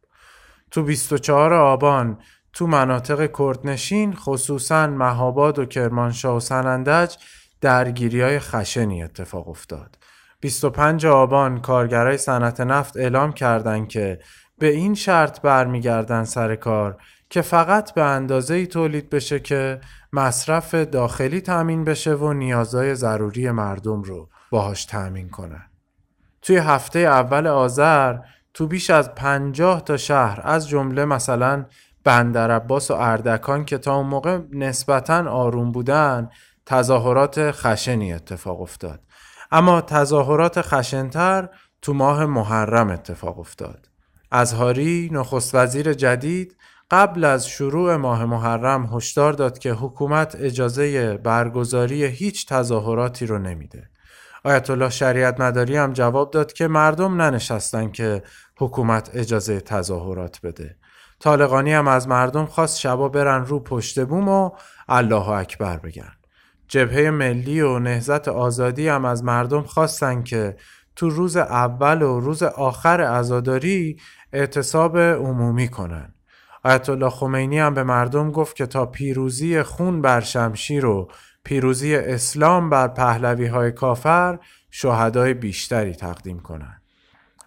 تو 24 آبان تو مناطق کردنشین خصوصا مهاباد و کرمانشاه و سنندج درگیری های خشنی اتفاق افتاد. 25 آبان کارگرای صنعت نفت اعلام کردند که به این شرط برمیگردن سر کار که فقط به اندازه ای تولید بشه که مصرف داخلی تأمین بشه و نیازهای ضروری مردم رو باهاش تأمین کنن. توی هفته اول آذر تو بیش از پنجاه تا شهر از جمله مثلا بندر عباس و اردکان که تا اون موقع نسبتا آروم بودن تظاهرات خشنی اتفاق افتاد اما تظاهرات خشنتر تو ماه محرم اتفاق افتاد ازهاری نخست وزیر جدید قبل از شروع ماه محرم هشدار داد که حکومت اجازه برگزاری هیچ تظاهراتی رو نمیده. آیت الله شریعت مداری هم جواب داد که مردم ننشستن که حکومت اجازه تظاهرات بده. طالقانی هم از مردم خواست شبا برن رو پشت بوم و الله اکبر بگن. جبهه ملی و نهزت آزادی هم از مردم خواستن که تو روز اول و روز آخر عزاداری اعتصاب عمومی کنن. آیت الله خمینی هم به مردم گفت که تا پیروزی خون بر شمشیر و پیروزی اسلام بر پهلوی های کافر شهدای بیشتری تقدیم کنند.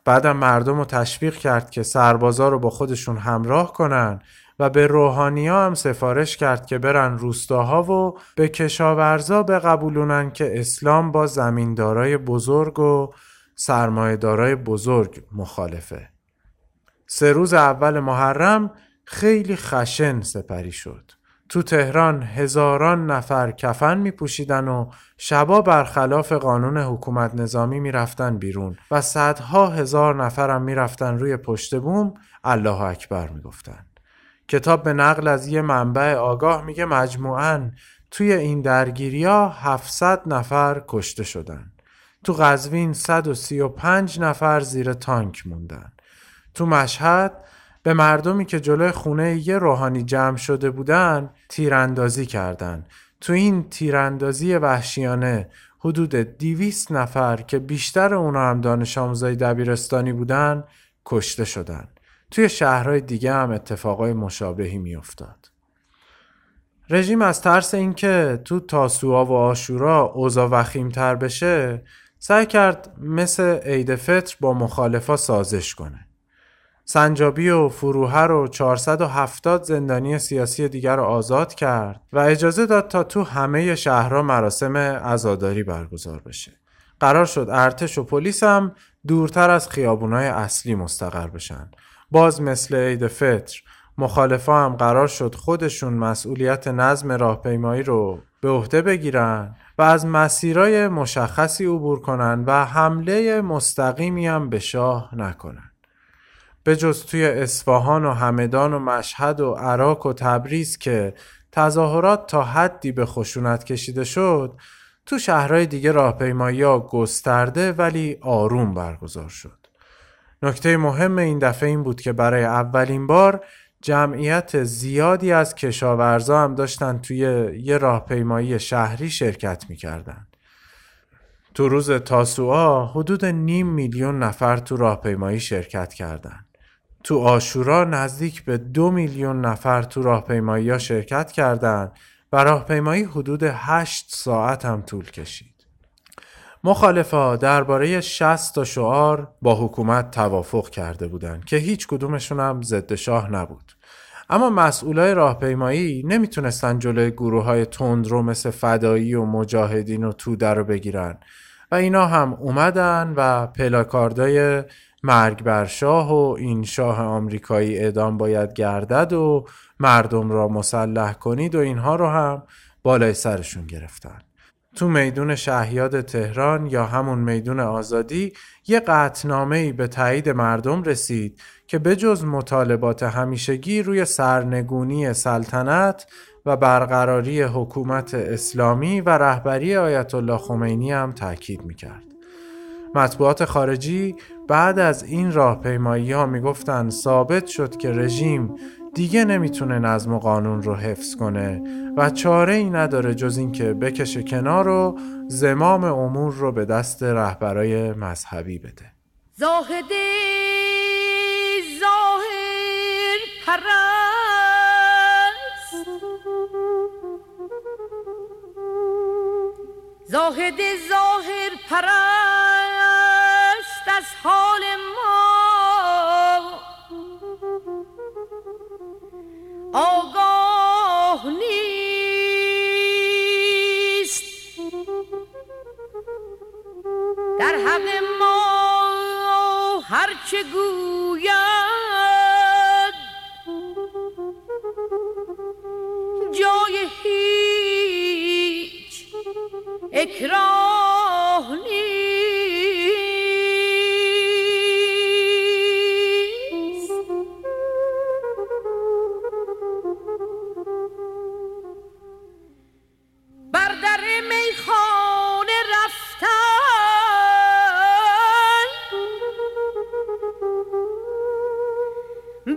بعدم مردم رو تشویق کرد که سربازا رو با خودشون همراه کنن و به روحانی هم سفارش کرد که برن روستاها و به کشاورزا بقبولونن که اسلام با زمیندارای بزرگ و سرمایهدارای بزرگ مخالفه. سه روز اول محرم خیلی خشن سپری شد. تو تهران هزاران نفر کفن می پوشیدن و شبا برخلاف قانون حکومت نظامی می رفتن بیرون و صدها هزار نفرم می رفتن روی پشت بوم الله اکبر می گفتن. کتاب به نقل از یه منبع آگاه میگه مجموعاً توی این درگیری ها 700 نفر کشته شدن. تو قزوین 135 نفر زیر تانک موندن. تو مشهد به مردمی که جلوی خونه یه روحانی جمع شده بودن تیراندازی کردند. تو این تیراندازی وحشیانه حدود دیویست نفر که بیشتر اونا هم دانش آموزای دبیرستانی بودن کشته شدن. توی شهرهای دیگه هم اتفاقای مشابهی میافتاد. رژیم از ترس اینکه تو تاسوعا و آشورا اوضاع وخیمتر بشه سعی کرد مثل عید فطر با مخالفا سازش کنه. سنجابی و فروهر و 470 زندانی سیاسی دیگر رو آزاد کرد و اجازه داد تا تو همه شهرها مراسم عزاداری برگزار بشه. قرار شد ارتش و پلیس هم دورتر از خیابونای اصلی مستقر بشن. باز مثل عید فطر مخالفا هم قرار شد خودشون مسئولیت نظم راهپیمایی رو به عهده بگیرن و از مسیرهای مشخصی عبور کنن و حمله مستقیمی هم به شاه نکنن. به جز توی اصفهان و همدان و مشهد و عراق و تبریز که تظاهرات تا حدی به خشونت کشیده شد تو شهرهای دیگه راهپیمایی گسترده ولی آروم برگزار شد. نکته مهم این دفعه این بود که برای اولین بار جمعیت زیادی از کشاورزا هم داشتن توی یه راهپیمایی شهری شرکت می‌کردن. تو روز تاسوعا حدود نیم میلیون نفر تو راهپیمایی شرکت کردند. تو آشورا نزدیک به دو میلیون نفر تو راهپیمایی ها شرکت کردند و راهپیمایی حدود هشت ساعت هم طول کشید. مخالفا درباره 60 تا شعار با حکومت توافق کرده بودند که هیچ کدومشون هم ضد شاه نبود. اما مسئولای راهپیمایی نمی‌تونستن جلوی گروه های تند رو مثل فدایی و مجاهدین و توده رو بگیرن و اینا هم اومدن و پلاکاردای مرگ بر شاه و این شاه آمریکایی اعدام باید گردد و مردم را مسلح کنید و اینها رو هم بالای سرشون گرفتن تو میدون شهیاد تهران یا همون میدون آزادی یه قطنامه به تایید مردم رسید که بجز مطالبات همیشگی روی سرنگونی سلطنت و برقراری حکومت اسلامی و رهبری آیت الله خمینی هم تاکید می‌کرد. مطبوعات خارجی بعد از این راهپیمایی ها می‌گفتن ثابت شد که رژیم دیگه نمی‌تونه نظم و قانون رو حفظ کنه و چاره ای نداره جز اینکه بکشه کنار و زمام امور رو به دست رهبرای مذهبی بده. زاهده ظاهر پرست. زاهد ظاهر پرست. حال ما. آگاه نیست. در حق ما هرچه گوید. جای هیچ اکراه نیست.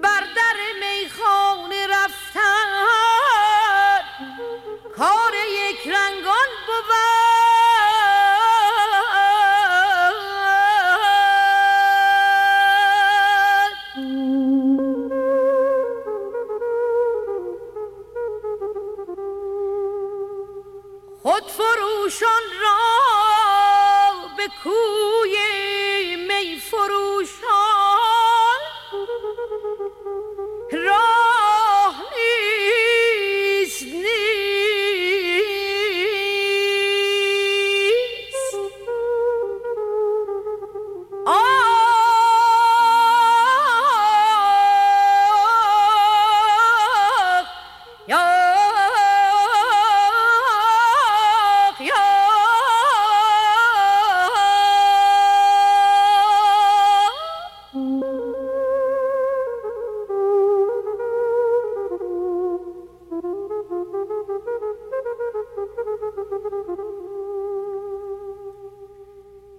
بر در میخانه رفتن. کار یک رنگان بود. خود فروشان را به کوی می فروش.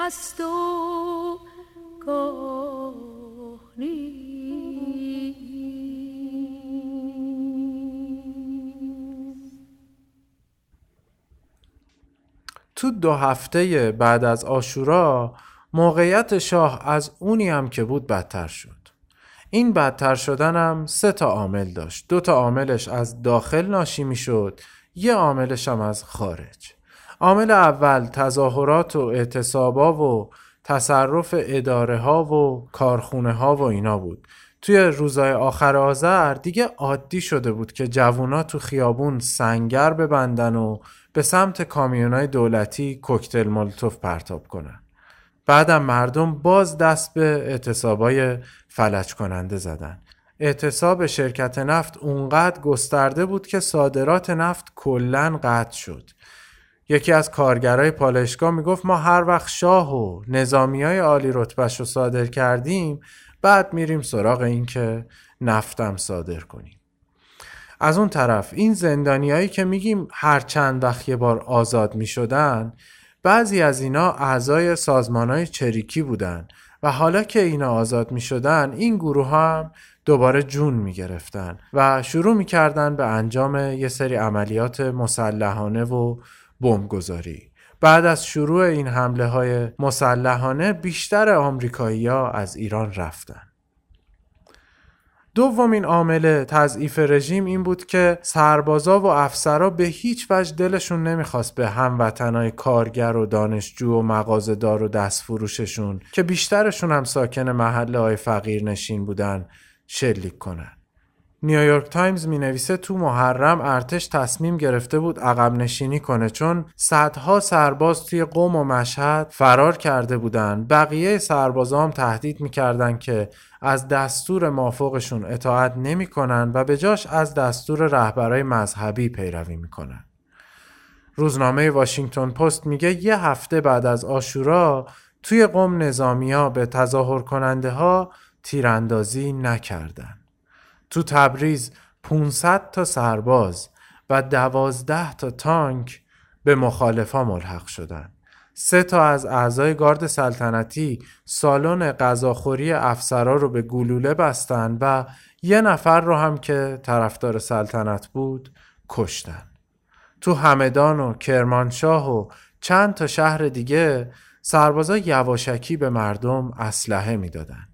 هست و گاه تو دو هفته بعد از آشورا موقعیت شاه از اونی هم که بود بدتر شد. این بدتر هم سه تا عامل داشت. دو تا عاملش از داخل ناشی می شد یه عاملش هم از خارج. عامل اول تظاهرات و اعتصابا و تصرف اداره ها و کارخونه ها و اینا بود توی روزای آخر آذر دیگه عادی شده بود که جوونا تو خیابون سنگر ببندن و به سمت کامیونای دولتی کوکتل مولتوف پرتاب کنن. بعدم مردم باز دست به اعتصابای فلج کننده زدن. اعتصاب شرکت نفت اونقدر گسترده بود که صادرات نفت کلا قطع شد. یکی از کارگرای پالشگاه می‌گفت ما هر وقت شاه و نظامی های عالی رتبهش رو صادر کردیم بعد میریم سراغ این که نفتم صادر کنیم. از اون طرف این زندانیایی که میگیم هر چند وقت یه بار آزاد می‌شدن بعضی از اینا اعضای سازمان های چریکی بودن و حالا که اینا آزاد می شدن این گروه هم دوباره جون می گرفتن و شروع می کردن به انجام یه سری عملیات مسلحانه و بمبگذاری بعد از شروع این حمله های مسلحانه بیشتر آمریکایی ها از ایران رفتن دومین عامل تضعیف رژیم این بود که سربازا و افسرا به هیچ وجه دلشون نمی‌خواست به هموطنای کارگر و دانشجو و مغازهدار و دستفروششون که بیشترشون هم ساکن محله های فقیر نشین بودن شلیک کنن. نیویورک تایمز می نویسه تو محرم ارتش تصمیم گرفته بود عقب نشینی کنه چون صدها سرباز توی قم و مشهد فرار کرده بودن. بقیه سربازا هم تهدید می‌کردن که از دستور مافوقشون اطاعت نمی‌کنن و به جاش از دستور رهبرای مذهبی پیروی می‌کنن. روزنامه واشنگتن پست میگه یه هفته بعد از آشورا توی قوم نظامیا به تظاهر کننده ها تیراندازی نکردن. تو تبریز 500 تا سرباز و دوازده تا تانک به مخالفا ملحق شدند. سه تا از اعضای گارد سلطنتی سالن غذاخوری افسرا رو به گلوله بستن و یه نفر رو هم که طرفدار سلطنت بود کشتن. تو همدان و کرمانشاه و چند تا شهر دیگه سربازا یواشکی به مردم اسلحه می‌دادن.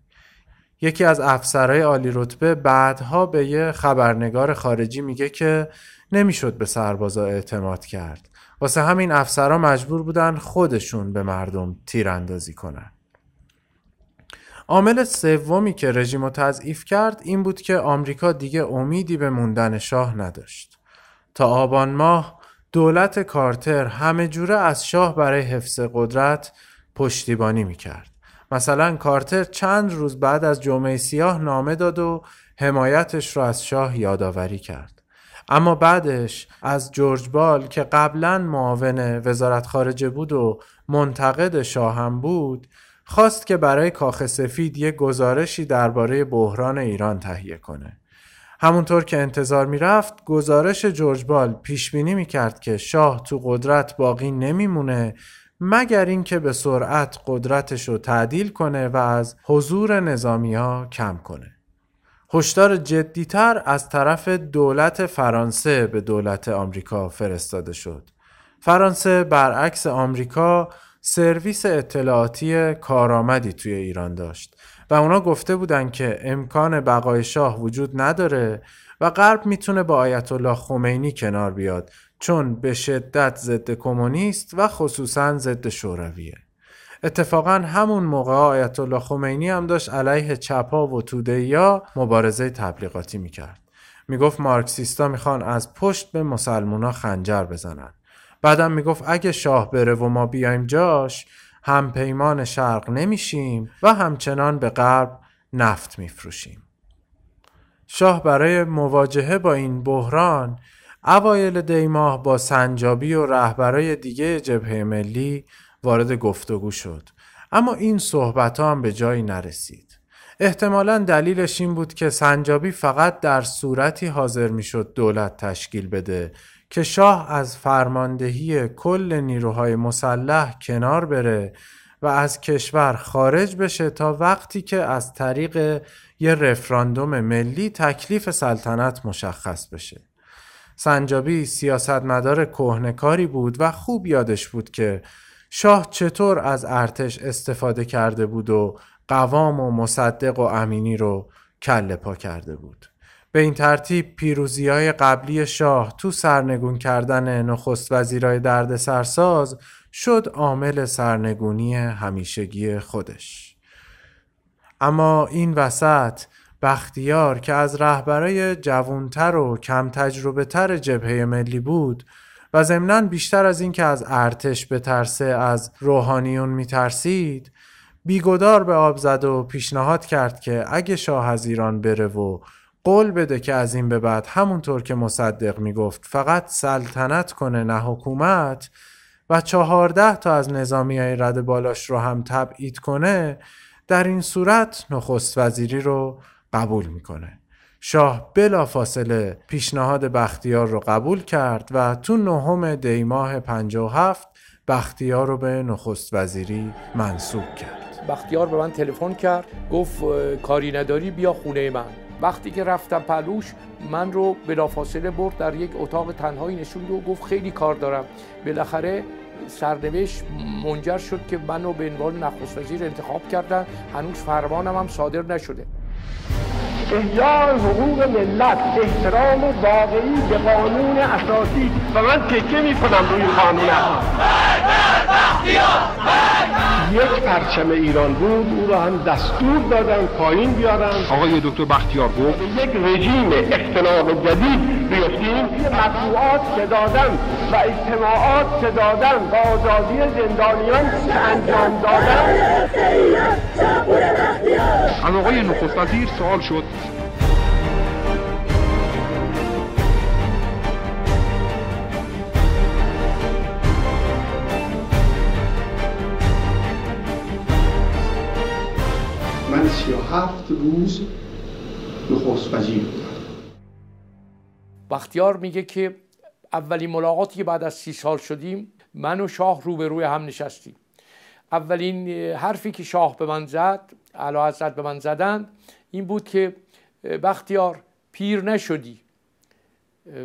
یکی از افسرهای عالی رتبه بعدها به یه خبرنگار خارجی میگه که نمی‌شد به سربازا اعتماد کرد. واسه همین افسرها مجبور بودن خودشون به مردم تیراندازی کنن. عامل سومی که رژیم رو تضعیف کرد این بود که آمریکا دیگه امیدی به موندن شاه نداشت. تا آبان ماه دولت کارتر همه جوره از شاه برای حفظ قدرت پشتیبانی می‌کرد. مثلا کارتر چند روز بعد از جمعه سیاه نامه داد و حمایتش رو از شاه یادآوری کرد. اما بعدش از جورج بال که قبلا معاون وزارت خارجه بود و منتقد شاه هم بود خواست که برای کاخ سفید یک گزارشی درباره بحران ایران تهیه کنه. همونطور که انتظار می‌رفت گزارش جورج بال پیش بینی می‌کرد که شاه تو قدرت باقی نمیمونه مگر اینکه به سرعت قدرتش رو تعدیل کنه و از حضور نظامی ها کم کنه. هشدار جدیتر از طرف دولت فرانسه به دولت آمریکا فرستاده شد. فرانسه برعکس آمریکا سرویس اطلاعاتی کارآمدی توی ایران داشت و اونا گفته بودن که امکان بقای شاه وجود نداره و غرب می‌تونه با آیت الله خمینی کنار بیاد چون به شدت ضد کمونیست و خصوصا ضد شورویه. اتفاقا همون موقع آیت الله خمینی هم داشت علیه چپا و تودهیا مبارزه تبلیغاتی می‌کرد. می‌گفت مارکسیستا می‌خوان از پشت به مسلمونا خنجر بزنن. بعدم می‌گفت اگه شاه بره و ما بیایم جاش هم پیمان شرق نمیشیم و همچنان به غرب نفت میفروشیم. شاه برای مواجهه با این بحران اوایل دی ماه با سنجابی و رهبرای دیگه جبهه ملی وارد گفتگو شد. اما این صحبت هم به جایی نرسید. احتمالا دلیلش این بود که سنجابی فقط در صورتی حاضر می‌شد دولت تشکیل بده که شاه از فرماندهی کل نیروهای مسلح کنار بره و از کشور خارج بشه تا وقتی که از طریق یه رفراندوم ملی تکلیف سلطنت مشخص بشه. سنجابی سیاستمدار کهنکاری بود و خوب یادش بود که شاه چطور از ارتش استفاده کرده بود و قوام و مصدق و امینی رو کله پا کرده بود. به این ترتیب پیروزی های قبلی شاه تو سرنگون کردن نخست وزیرای درد سرساز شد عامل سرنگونی همیشگی خودش. اما این وسط بختیار که از رهبرای جوانتر و کم تجربه تر جبهه ملی بود و ضمنا بیشتر از اینکه از ارتش بترسه از روحانیون میترسید بیگدار به آب زد و پیشنهاد کرد که اگه شاه از ایران بره و قول بده که از این به بعد همونطور که مصدق می‌گفت فقط سلطنت کنه نه حکومت و چهارده تا از نظامی های رد بالاش رو هم تبعید کنه در این صورت نخست وزیری رو قبول می‌کنه. شاه بلا فاصله پیشنهاد بختیار رو قبول کرد و تو نهم دی ماه 57 بختیار رو به نخست وزیری منصوب کرد. بختیار به من تلفن کرد گفت کاری نداری بیا خونه من. وقتی که رفتم پلوش من رو بلافاصله برد در یک اتاق تنهایی نشوند و گفت خیلی کار دارم. بالاخره سرنوشت منجر شد که منو به عنوان نخست وزیر انتخاب کردن. هنوز فرمانم هم صادر نشده. Thank you. احیای حقوق ملت احترام واقعی به قانون اساسی. و من تکه می کنم روی قانون یک پرچم ایران بود او را هم دستور دادن پایین بیارن. آقای دکتر بختیار گفت یک رژیم اختناق جدید بیفتیم مطبوعات که دادن و اجتماعات که دادن و آزادی زندانیان که انجام دادن. از آقای نخست وزیر سوال شد من سی و هفت روز نخست وزیر بودم بختیار میگه که اولین ملاقاتی که بعد از سی سال شدیم من و شاه روبروی هم نشستیم. اولین حرفی که شاه به من زد علا حضرت به من زدند این بود که بختیار پیر نشدی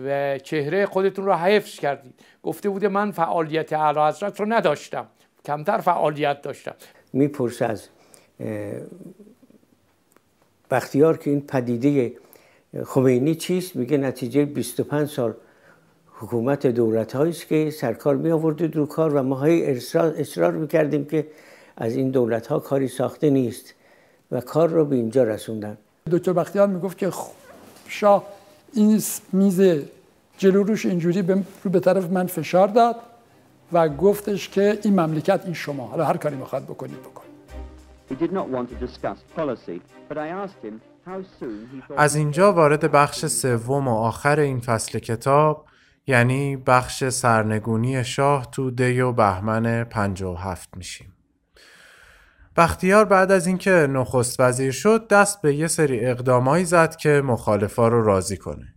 و چهره خودتون رو حفظ کردید. گفته بوده من فعالیت اعلی حضرت رو نداشتم. کمتر فعالیت داشتم. می‌پرسه از بختیار که این پدیده خمینی چیست؟ میگه نتیجه 25 سال حکومت دولت است که سرکار می آورد رو کار و ما های اصرار, اصرار می‌کردیم که از این دولت ها کاری ساخته نیست و کار رو به اینجا رسوندن. دکتر بختیار می‌گفت که شاه این میز جلو روش اینجوری رو به طرف من فشار داد و گفتش که این مملکت این شما. حالا هر کاری می‌خواد بکنید بکن. از اینجا وارد بخش سوم و آخر این فصل کتاب یعنی بخش سرنگونی شاه تو دی و بهمن 57 میشیم. بختیار بعد از اینکه نخست وزیر شد دست به یه سری اقدامایی زد که مخالفا رو راضی کنه.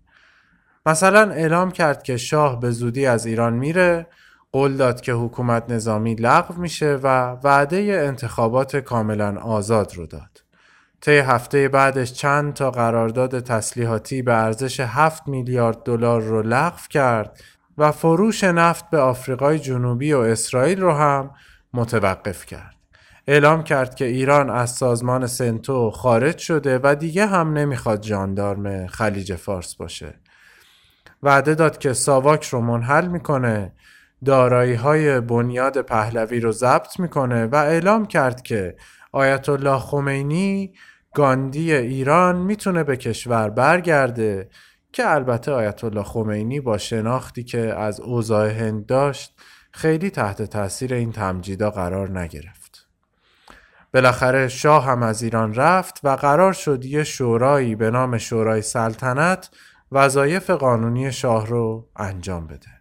مثلا اعلام کرد که شاه به زودی از ایران میره قول داد که حکومت نظامی لغو میشه و وعده انتخابات کاملا آزاد رو داد. طی هفته بعدش چند تا قرارداد تسلیحاتی به ارزش 7 میلیارد دلار رو لغو کرد و فروش نفت به آفریقای جنوبی و اسرائیل رو هم متوقف کرد. اعلام کرد که ایران از سازمان سنتو خارج شده و دیگه هم نمی‌خواد جاندارم خلیج فارس باشه. وعده داد که ساواک رو منحل می‌کنه دارایی های بنیاد پهلوی رو ضبط می‌کنه و اعلام کرد که آیت الله خمینی گاندی ایران می‌تونه به کشور برگرده که البته آیت الله خمینی با شناختی که از اوضاع هند داشت خیلی تحت تاثیر این تمجیدا قرار نگرفت. بالاخره شاه هم از ایران رفت و قرار شد یه شورایی به نام شورای سلطنت وظایف قانونی شاه رو انجام بده.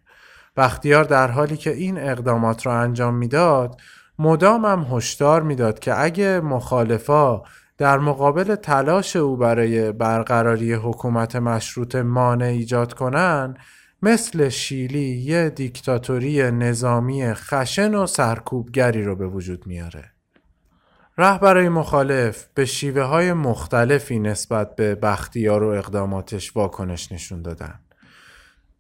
بختیار در حالی که این اقدامات رو انجام می‌داد مدام هم هشدار می‌داد که اگه مخالفا در مقابل تلاش او برای برقراری حکومت مشروط مانع ایجاد کنن مثل شیلی یه دیکتاتوری نظامی خشن و سرکوبگری رو به وجود میاره. رهبرای مخالف به شیوه های مختلفی نسبت به بختیار و اقداماتش واکنش نشون دادن.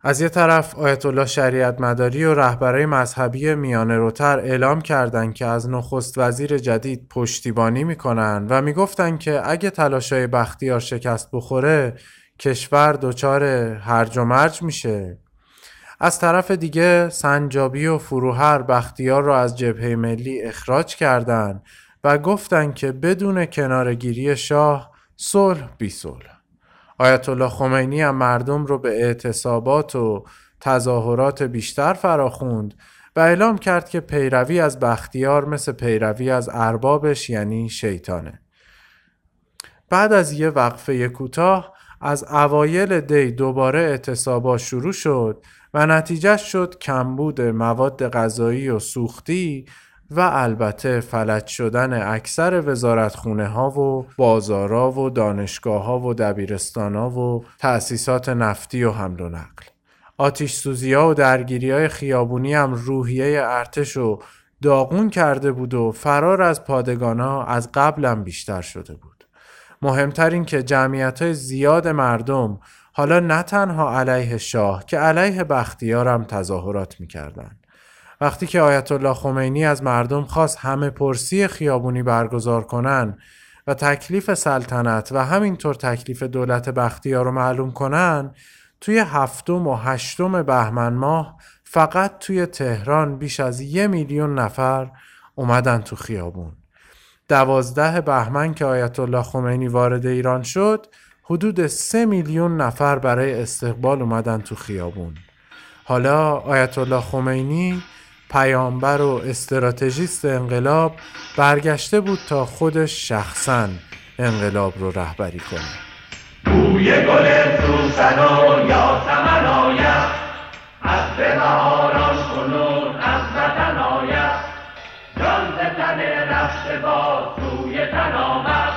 از یه طرف آیت الله شریعت مداری و رهبرای مذهبی میانه روتر اعلام کردند که از نخست وزیر جدید پشتیبانی می‌کنن و می‌گفتن که اگه تلاشای بختیار شکست بخوره کشور دچار هرج و مرج میشه. از طرف دیگه سنجابی و فروهر بختیار را از جبهه ملی اخراج کردند و گفتند که بدون کنارگیری شاه صلح بی صلح آیت الله خمینی هم مردم رو به اعتصابات و تظاهرات بیشتر فراخوند و اعلام کرد که پیروی از بختیار مثل پیروی از اربابش یعنی شیطانه. بعد از یه وقفه کوتاه از اوایل دی دوباره اعتصابا شروع شد و نتیجه شد کمبود مواد غذایی و سوختی و البته فلج شدن اکثر وزارتخونه ها و بازارا و دانشگاه ها و دبیرستان ها و تأسیسات نفتی و حمل و نقل آتیش سوزی ها و درگیری های خیابونی هم روحیه ارتش و داغون کرده بود و فرار از پادگان ها از قبلم بیشتر شده بود مهمتر این که جمعیت های زیاد مردم حالا نه تنها علیه شاه که علیه بختیارم تظاهرات می‌کردند. وقتی که آیت الله خمینی از مردم خواست همه پرسی خیابونی برگزار کنن و تکلیف سلطنت و همینطور تکلیف دولت بختیار رو معلوم کنن توی هفتم و هشتم بهمن ماه فقط توی تهران بیش از یه میلیون نفر اومدن تو خیابون. دوازده بهمن که آیت الله خمینی وارد ایران شد حدود سه میلیون نفر برای استقبال اومدن تو خیابون. حالا آیت الله خمینی پیامبر و استراتژیست انقلاب برگشته بود تا خودش شخصا انقلاب رو رهبری کنه. بوی گل سوسن و یاسمن آید از بهاران کنون از وطن آید. جان ز تن رفته باز سوی تن آمد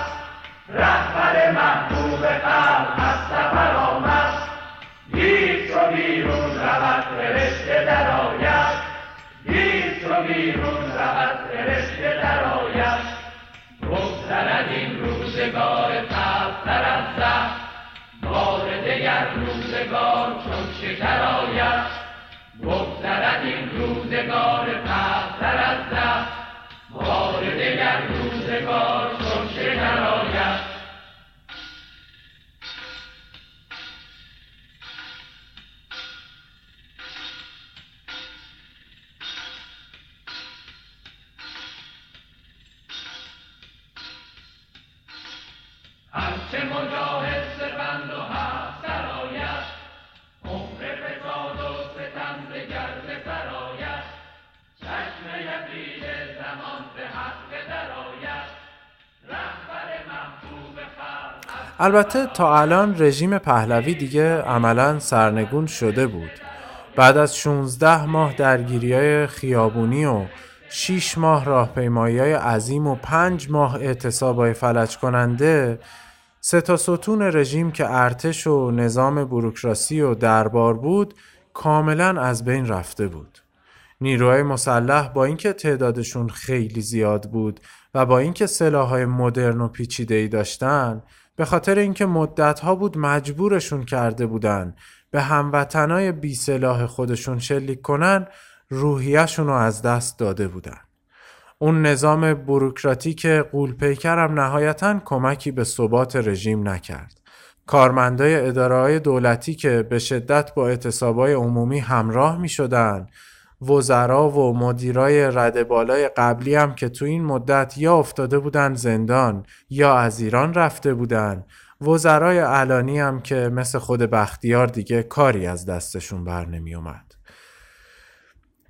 رهبر محبوب قلب از سفر آمد. گیر چو بیرون رود فرشته درآید این روزگار تلختر از زهر بار دگر روزگار البته تا الان رژیم پهلوی دیگه عملا سرنگون شده بود. بعد از 16 ماه درگیری های خیابونی و 6 ماه راهپیمایی های عظیم و 5 ماه اعتصاب های فلج کننده سه تا ستون رژیم که ارتش و نظام بروکراسی و دربار بود کاملا از بین رفته بود. نیروهای مسلح با اینکه تعدادشون خیلی زیاد بود و با اینکه سلاحهای مدرن و پیچیده‌ای داشتن به خاطر اینکه مدتها بود مجبورشون کرده بودن به هموطنای بی سلاح خودشون شلیک کنن روحیهشون رو از دست داده بودن. اون نظام بروکراتیک قولپیکر هم نهایتا کمکی به ثبات رژیم نکرد. کارمندای اداره دولتی که به شدت با اعتصابای عمومی همراه می شدن وزرا و مدیرای رده بالای قبلی هم که تو این مدت یا افتاده بودن زندان یا از ایران رفته بودن. وزرای علانی هم که مثل خود بختیار دیگه کاری از دستشون بر نمی اومد.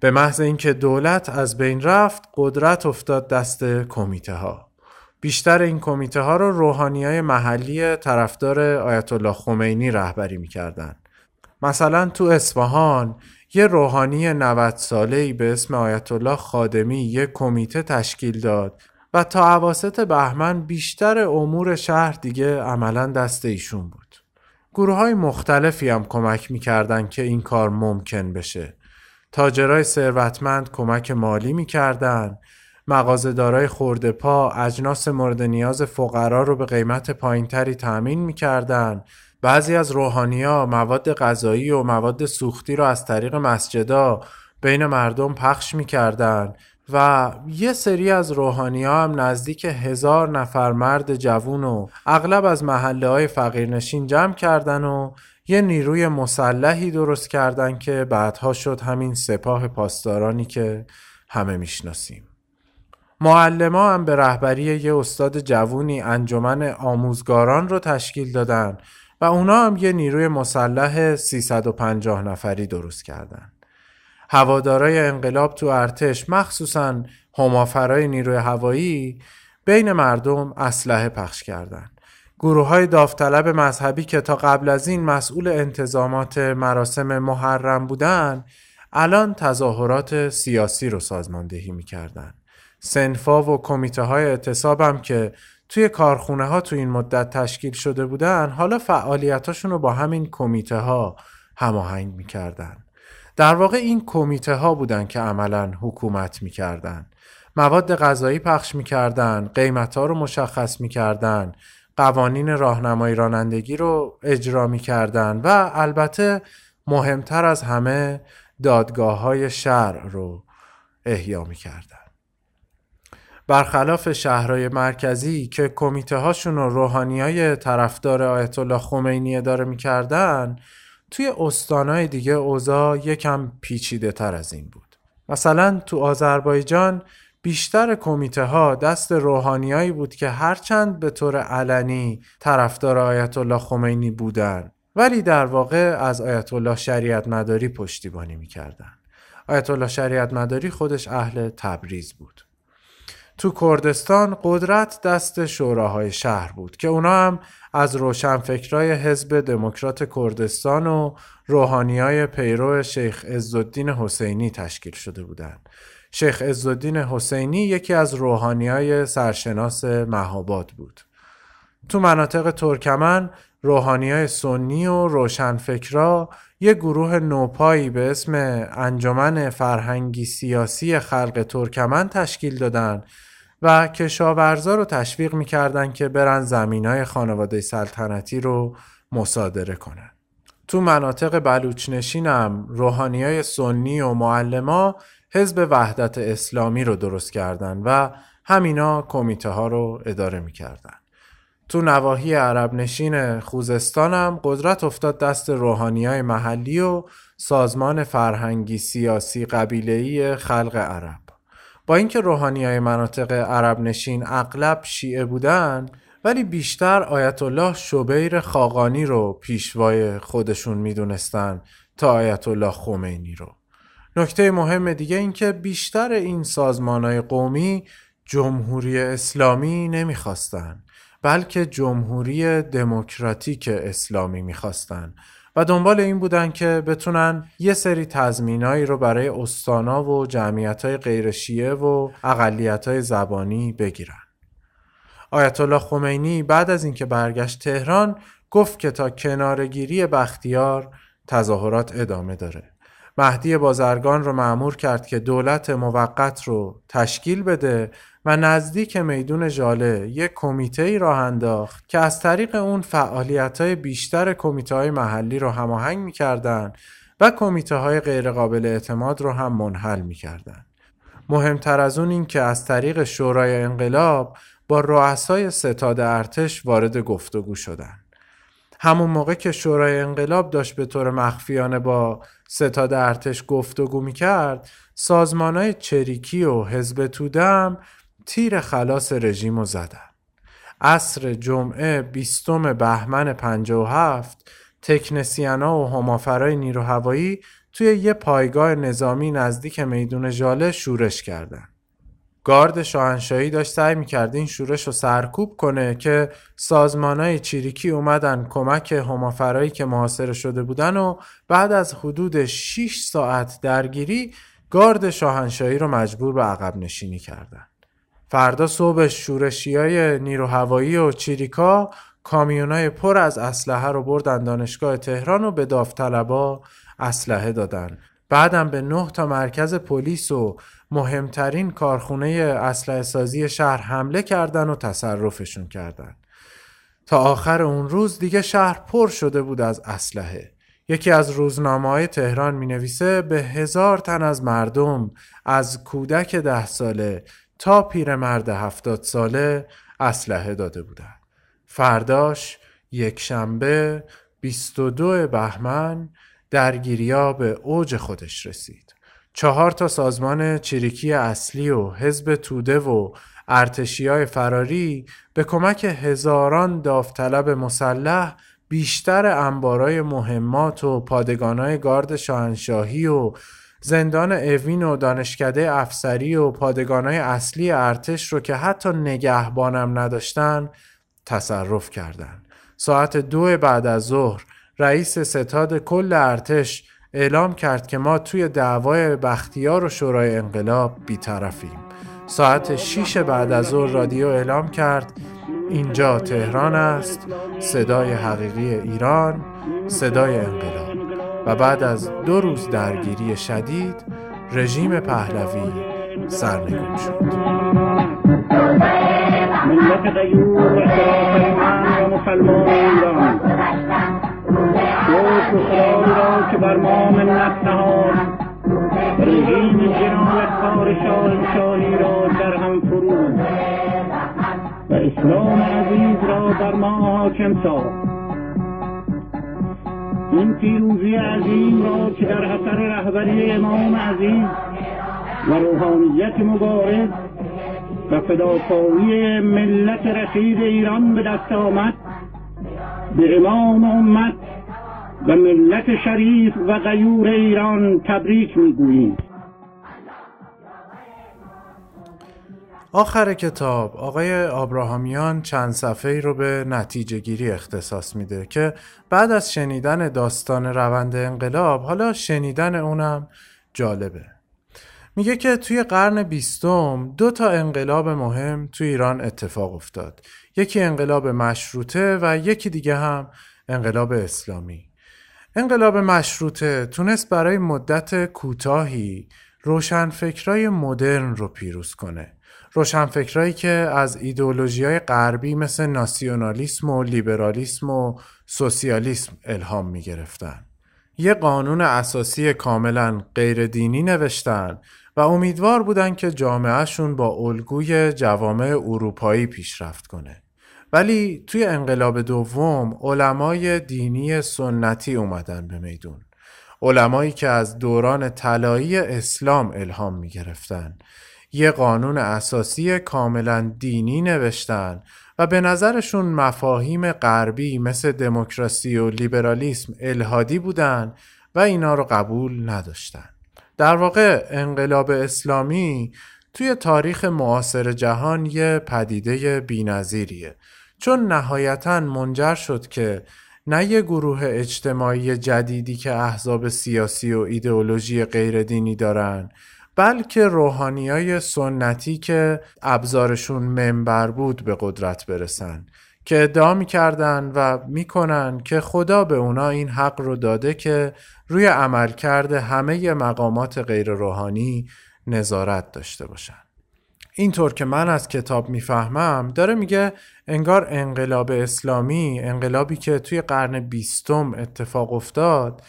به محض اینکه دولت از بین رفت قدرت افتاد دست کمیته ها بیشتر این کمیته ها رو روحانی های محلی طرفدار آیت الله خمینی رهبری می‌کردن. مثلا تو اصفهان یه روحانی 90 ساله به اسم آیت الله خادمی یه کمیته تشکیل داد و تا عواست بهمن بیشتر امور شهر دیگه عملا دست ایشون بود. گروه های مختلفی هم کمک می‌کردن که این کار ممکن بشه. تاجرای ثروتمند کمک مالی می‌کردن، مغازه‌دارای خورده پا اجناس مورد نیاز فقرا رو به قیمت پایینتری تأمین می‌کردن، بعضی از روحانیا مواد غذایی و مواد سوختی رو از طریق مسجدا بین مردم پخش می‌کردن و یه سری از روحانی ها هم نزدیک هزار نفر مرد جوون و اغلب از محله های فقیرنشین جمع کردن و یه نیروی مسلحی درست کردن که بعدها شد همین سپاه پاسدارانی که همه می‌شناسیم. معلما هم به رهبری یه استاد جوونی انجمن آموزگاران رو تشکیل دادن و اونا هم یه نیروی مسلح 350 نفری درست کردن. هوادارای انقلاب تو ارتش مخصوصا همافرای نیروی هوایی بین مردم اسلحه پخش کردند. گروه های داوطلب مذهبی که تا قبل از این مسئول انتظامات مراسم محرم بودن الان تظاهرات سیاسی رو سازماندهی می‌کردن. سنفا و کمیته های اعتصاب هم که توی کارخونه ها تو این مدت تشکیل شده بودن حالا فعالیتاشون رو با همین کمیته ها هماهنگ می‌کردن. در واقع این کمیته ها بودن که عملا حکومت می‌کردن. مواد غذایی پخش می‌کردن، قیمت ها رو مشخص می‌کردن، قوانین راهنمایی رانندگی رو اجرا می‌کردن و البته مهمتر از همه دادگاه های شرع رو احیا می‌کردن. برخلاف شهرهای مرکزی که کمیته هاشون و روحانی های طرفدار آیت الله خمینی اداره می‌کردن توی استانهای دیگه اوضاع یکم پیچیده تر از این بود. مثلا تو آذربایجان بیشتر کمیته ها دست روحانیایی بود که هرچند به طور علنی طرفدار آیت الله خمینی بودن ولی در واقع از آیت الله شریعت مداری پشتیبانی می‌کردن. آیت الله شریعت مداری خودش اهل تبریز بود. تو کردستان قدرت دست شوراهای شهر بود که اونا هم از روشنفکرای حزب دموکرات کردستان و روحانیای پیرو شیخ عزالدین حسینی تشکیل شده بودند. شیخ عزالدین حسینی یکی از روحانیای سرشناس مهاباد بود. تو مناطق ترکمن روحانیای سنی و روشنفکرا یک گروه نوپایی به اسم انجمن فرهنگی سیاسی خلق ترکمن تشکیل دادن و کشاورزا رو تشویق می‌کردن که برن زمین های خانواده سلطنتی رو مصادره کنن. تو مناطق بلوچنشین هم روحانی های سنی و معلما حزب وحدت اسلامی رو درست کردن و همینا کمیته ها رو اداره می‌کردن. تو نواحی عرب نشین خوزستان هم قدرت افتاد دست روحانی های محلی و سازمان فرهنگی سیاسی قبیلهی خلق عرب. با اینکه روحانی های مناطق عرب نشین اغلب شیعه بودن ولی بیشتر آیت الله شبیر خاقانی رو پیشوای خودشون می‌دونستن تا آیت الله خمینی رو. نکته مهم دیگه این که بیشتر این سازمان های قومی جمهوری اسلامی نمی‌خواستن بلکه جمهوری دموکراتیک اسلامی می‌خواستن. و دنبال این بودن که بتونن یه سری تضمینایی رو برای استانا و جمعیت های غیر شیعه و اقلیت های زبانی بگیرن. آیت الله خمینی بعد از اینکه برگشت تهران گفت که تا کنارگیری بختیار تظاهرات ادامه داره. مهدی بازرگان رو معمور کرد که دولت موقت رو تشکیل بده و نزدیک میدون ژاله یک کمیته ای راه انداخت که از طریق اون فعالیت های بیشتر کمیته های محلی رو هماهنگ می‌کردن و کمیته های غیرقابل اعتماد رو هم منحل می‌کردن. مهمتر از اون این که از طریق شورای انقلاب با رؤسای ستاد ارتش وارد گفتگو شدن. همون موقع که شورای انقلاب داشت به طور مخفیانه با ستاد ارتش گفتگو می‌کرد سازمان چریکی و حزب تودم تیر خلاص رژیم رو زدن. عصر جمعه بیستم بهمن 57 تکنسیانا و همافرای نیرو هوایی توی یه پایگاه نظامی نزدیک میدون ژاله شورش کردن. گارد شاهنشاهی داشت سعی می‌کرد این شورش رو سرکوب کنه که سازمانای چیریکی اومدن کمک همافرایی که محاصره شده بودن و بعد از حدود 6 ساعت درگیری گارد شاهنشاهی رو مجبور به عقب نشینی کردن. فردا صبح شورشی های نیرو هوایی و چیریکا کامیونای پر از اسلحه رو بردن دانشگاه تهران و به داوطلبا اسلحه دادن. بعدم به نه تا مرکز پلیس و مهمترین کارخونه اسلحه سازی شهر حمله کردن و تصرفشون کردن. تا آخر اون روز دیگه شهر پر شده بود از اسلحه. یکی از روزنامه های تهران می نویسه به هزار تن از مردم از کودک ده ساله تا پیرمرد هفتاد ساله اسلحه داده بودن فرداش یک شنبه 22 بهمن درگیریا به اوج خودش رسید. چهار تا سازمان چریکی اصلی و حزب توده و ارتشی های فراری به کمک هزاران داوطلب مسلح بیشتر انبارای مهمات و پادگانای گارد شاهنشاهی و زندان اوین و دانشکده افسری و پادگانای اصلی ارتش رو که حتی نگهبانم نداشتن تصرف کردند. ساعت دو بعد از ظهر رئیس ستاد کل ارتش اعلام کرد که ما توی دعوای بختیار و شورای انقلاب بیطرفیم ساعت 6 بعد از ظهر رادیو اعلام کرد اینجا تهران است صدای حقیقی ایران صدای انقلاب و بعد از دو روز درگیری شدید رژیم پهلوی سرنگون شد. ملت غیور و مسلمان ایران خدای را که بر ما منت نهاد رژیم جنایتکار شاهنشاهی را در هم فرود و اسلام عزیز را بر ما حاکم ساخت. این پیروزی عظیم را که در اثر رهبری امام عزیز و روحانیت مبارز و فداکاری ملت رشید ایران به دست آمد به امام امت و ملت شریف و غیور ایران تبریک می‌گوییم. آخر کتاب آقای آبراهامیان چند صفحه رو به نتیجه گیری اختصاص میده که بعد از شنیدن داستان روند انقلاب حالا شنیدن اونم جالبه. میگه که توی قرن بیستم دو تا انقلاب مهم توی ایران اتفاق افتاد. یکی انقلاب مشروطه و یکی دیگه هم انقلاب اسلامی. انقلاب مشروطه تونست برای مدت کوتاهی روشنفکرای مدرن رو پیروز کنه. روشنفکرایی که از ایدئولوژی های غربی مثل ناسیونالیسم و لیبرالیسم و سوسیالیسم الهام می گرفتن. یه قانون اساسی کاملا غیر دینی نوشتن و امیدوار بودن که جامعهشون با الگوی جوامع اروپایی پیشرفت کنه. ولی توی انقلاب دوم علمای دینی سنتی اومدن به میدون. علمایی که از دوران طلایی اسلام الهام می گرفتن. یه قانون اساسی کاملا دینی نوشتن و به نظرشون مفاهیم غربی مثل دموکراسی و لیبرالیسم الهادی بودن و اینا رو قبول نداشتن. در واقع انقلاب اسلامی توی تاریخ معاصر جهان یه پدیده بینظیریه چون نهایتا منجر شد که نه یه گروه اجتماعی جدیدی که احزاب سیاسی و ایدئولوژی غیر دینی دارن بلکه روحانی های سنتی که ابزارشون منبر بود به قدرت برسن که ادعا می‌کردن و می‌کنن که خدا به اونا این حق رو داده که روی عمل کرده همه مقامات غیر روحانی نظارت داشته باشن. اینطور که من از کتاب می‌فهمم داره میگه انگار انقلاب اسلامی انقلابی که توی قرن بیستم اتفاق افتاد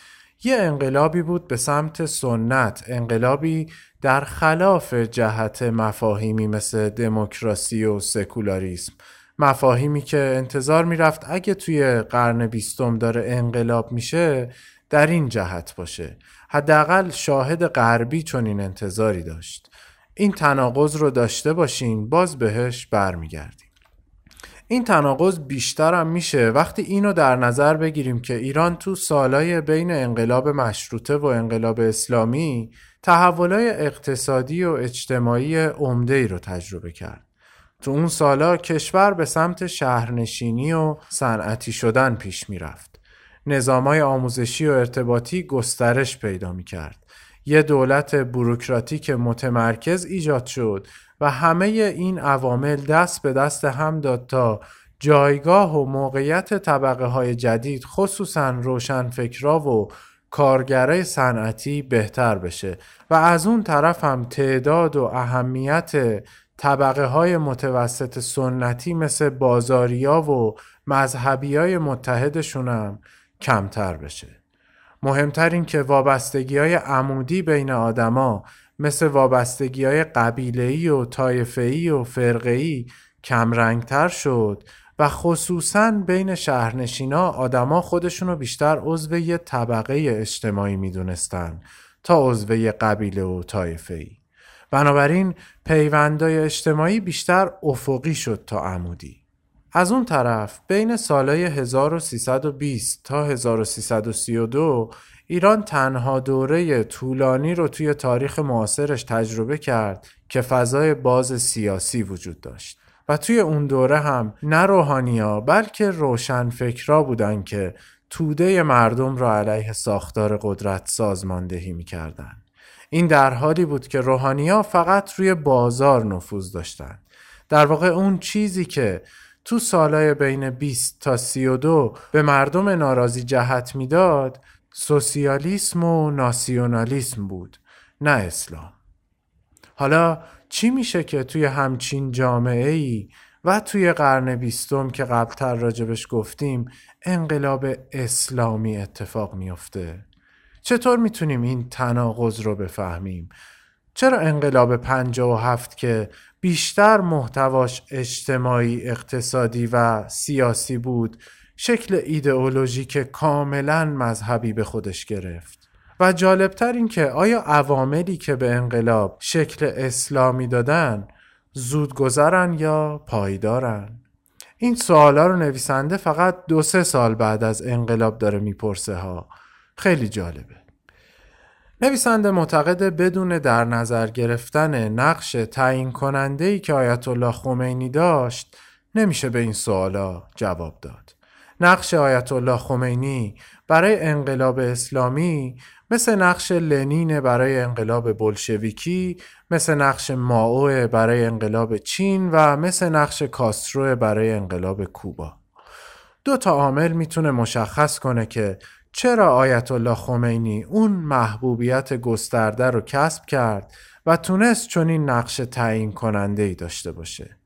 یه انقلابی بود به سمت سنت انقلابی در خلاف جهت مفاهیمی مثل دموکراسی و سکولاریسم. مفاهیمی که انتظار می‌رفت اگه توی قرن بیستم داره انقلاب میشه در این جهت باشه. حداقل شاهد غربی چون این انتظاری داشت. این تناقض رو داشته باشین باز بهش برمیگردیم. این تناقض بیشتر هم میشه وقتی اینو در نظر بگیریم که ایران تو سالای بین انقلاب مشروطه و انقلاب اسلامی تحولای اقتصادی و اجتماعی عمده ای رو تجربه کرد. تو اون سالا کشور به سمت شهرنشینی و صنعتی شدن پیش می‌رفت. نظامای آموزشی و ارتباطی گسترش پیدا می کرد. یه دولت بروکراتیک متمرکز ایجاد شد و همه این عوامل دست به دست هم داد تا جایگاه و موقعیت طبقه های جدید خصوصا روشنفکرا و کارگرای صنعتی بهتر بشه و از اون طرف هم تعداد و اهمیت طبقه های متوسط سنتی مثل بازاریا و مذهبی های متحدشون هم کمتر بشه. مهمتر این که وابستگی های عمودی بین آدما مثل وابستگی های قبیلهی و طایفهی و فرقهی کمرنگتر شد و خصوصا بین شهرنشینا آدما خودشونو بیشتر عضو یه طبقه اجتماعی می‌دونستن تا عضوه قبیله و طایفه ای. بنابراین پیوندای اجتماعی بیشتر افقی شد تا عمودی. از اون طرف بین سالهای 1320 تا 1332 ایران تنها دوره طولانی رو توی تاریخ معاصرش تجربه کرد که فضای باز سیاسی وجود داشت و توی اون دوره هم نه روحانیا بلکه روشنفکرا بودن که توده مردم را علیه ساختار قدرت سازماندهی می‌کردن. این در حالی بود که روحانیا فقط روی بازار نفوذ داشتند. در واقع اون چیزی که تو سالهای بین 20 تا 32 به مردم ناراضی جهت می‌داد سوسیالیسم و ناسیونالیسم بود نه اسلام. حالا چی میشه که توی همچین جامعه ای و توی قرن بیستم که قبلتر راجبش گفتیم انقلاب اسلامی اتفاق میافته چطور می‌تونیم این تناقض رو بفهمیم؟ چرا انقلاب 57 که بیشتر محتواش اجتماعی اقتصادی و سیاسی بود شکل ایدئولوژیک کاملا مذهبی به خودش گرفت و جالبتر این که آیا عواملی که به انقلاب شکل اسلامی دادن زود گذرن یا پایدارن؟ این سوالا رو نویسنده فقط دو سه سال بعد از انقلاب داره می‌پرسه ها خیلی جالبه نویسنده معتقد بدون در نظر گرفتن نقش تعیین کننده ای که آیت الله خمینی داشت نمیشه به این سوالا جواب داد. نقش آیت الله خمینی برای انقلاب اسلامی مثل نقش لنین برای انقلاب بلشویکی مثل نقش ماو برای انقلاب چین و مثل نقش کاسترو برای انقلاب کوبا. دو تا عامل می‌تونه مشخص کنه که چرا آیت الله خمینی اون محبوبیت گسترده رو کسب کرد و تونست چون این نقش تعیین کننده ای داشته باشه.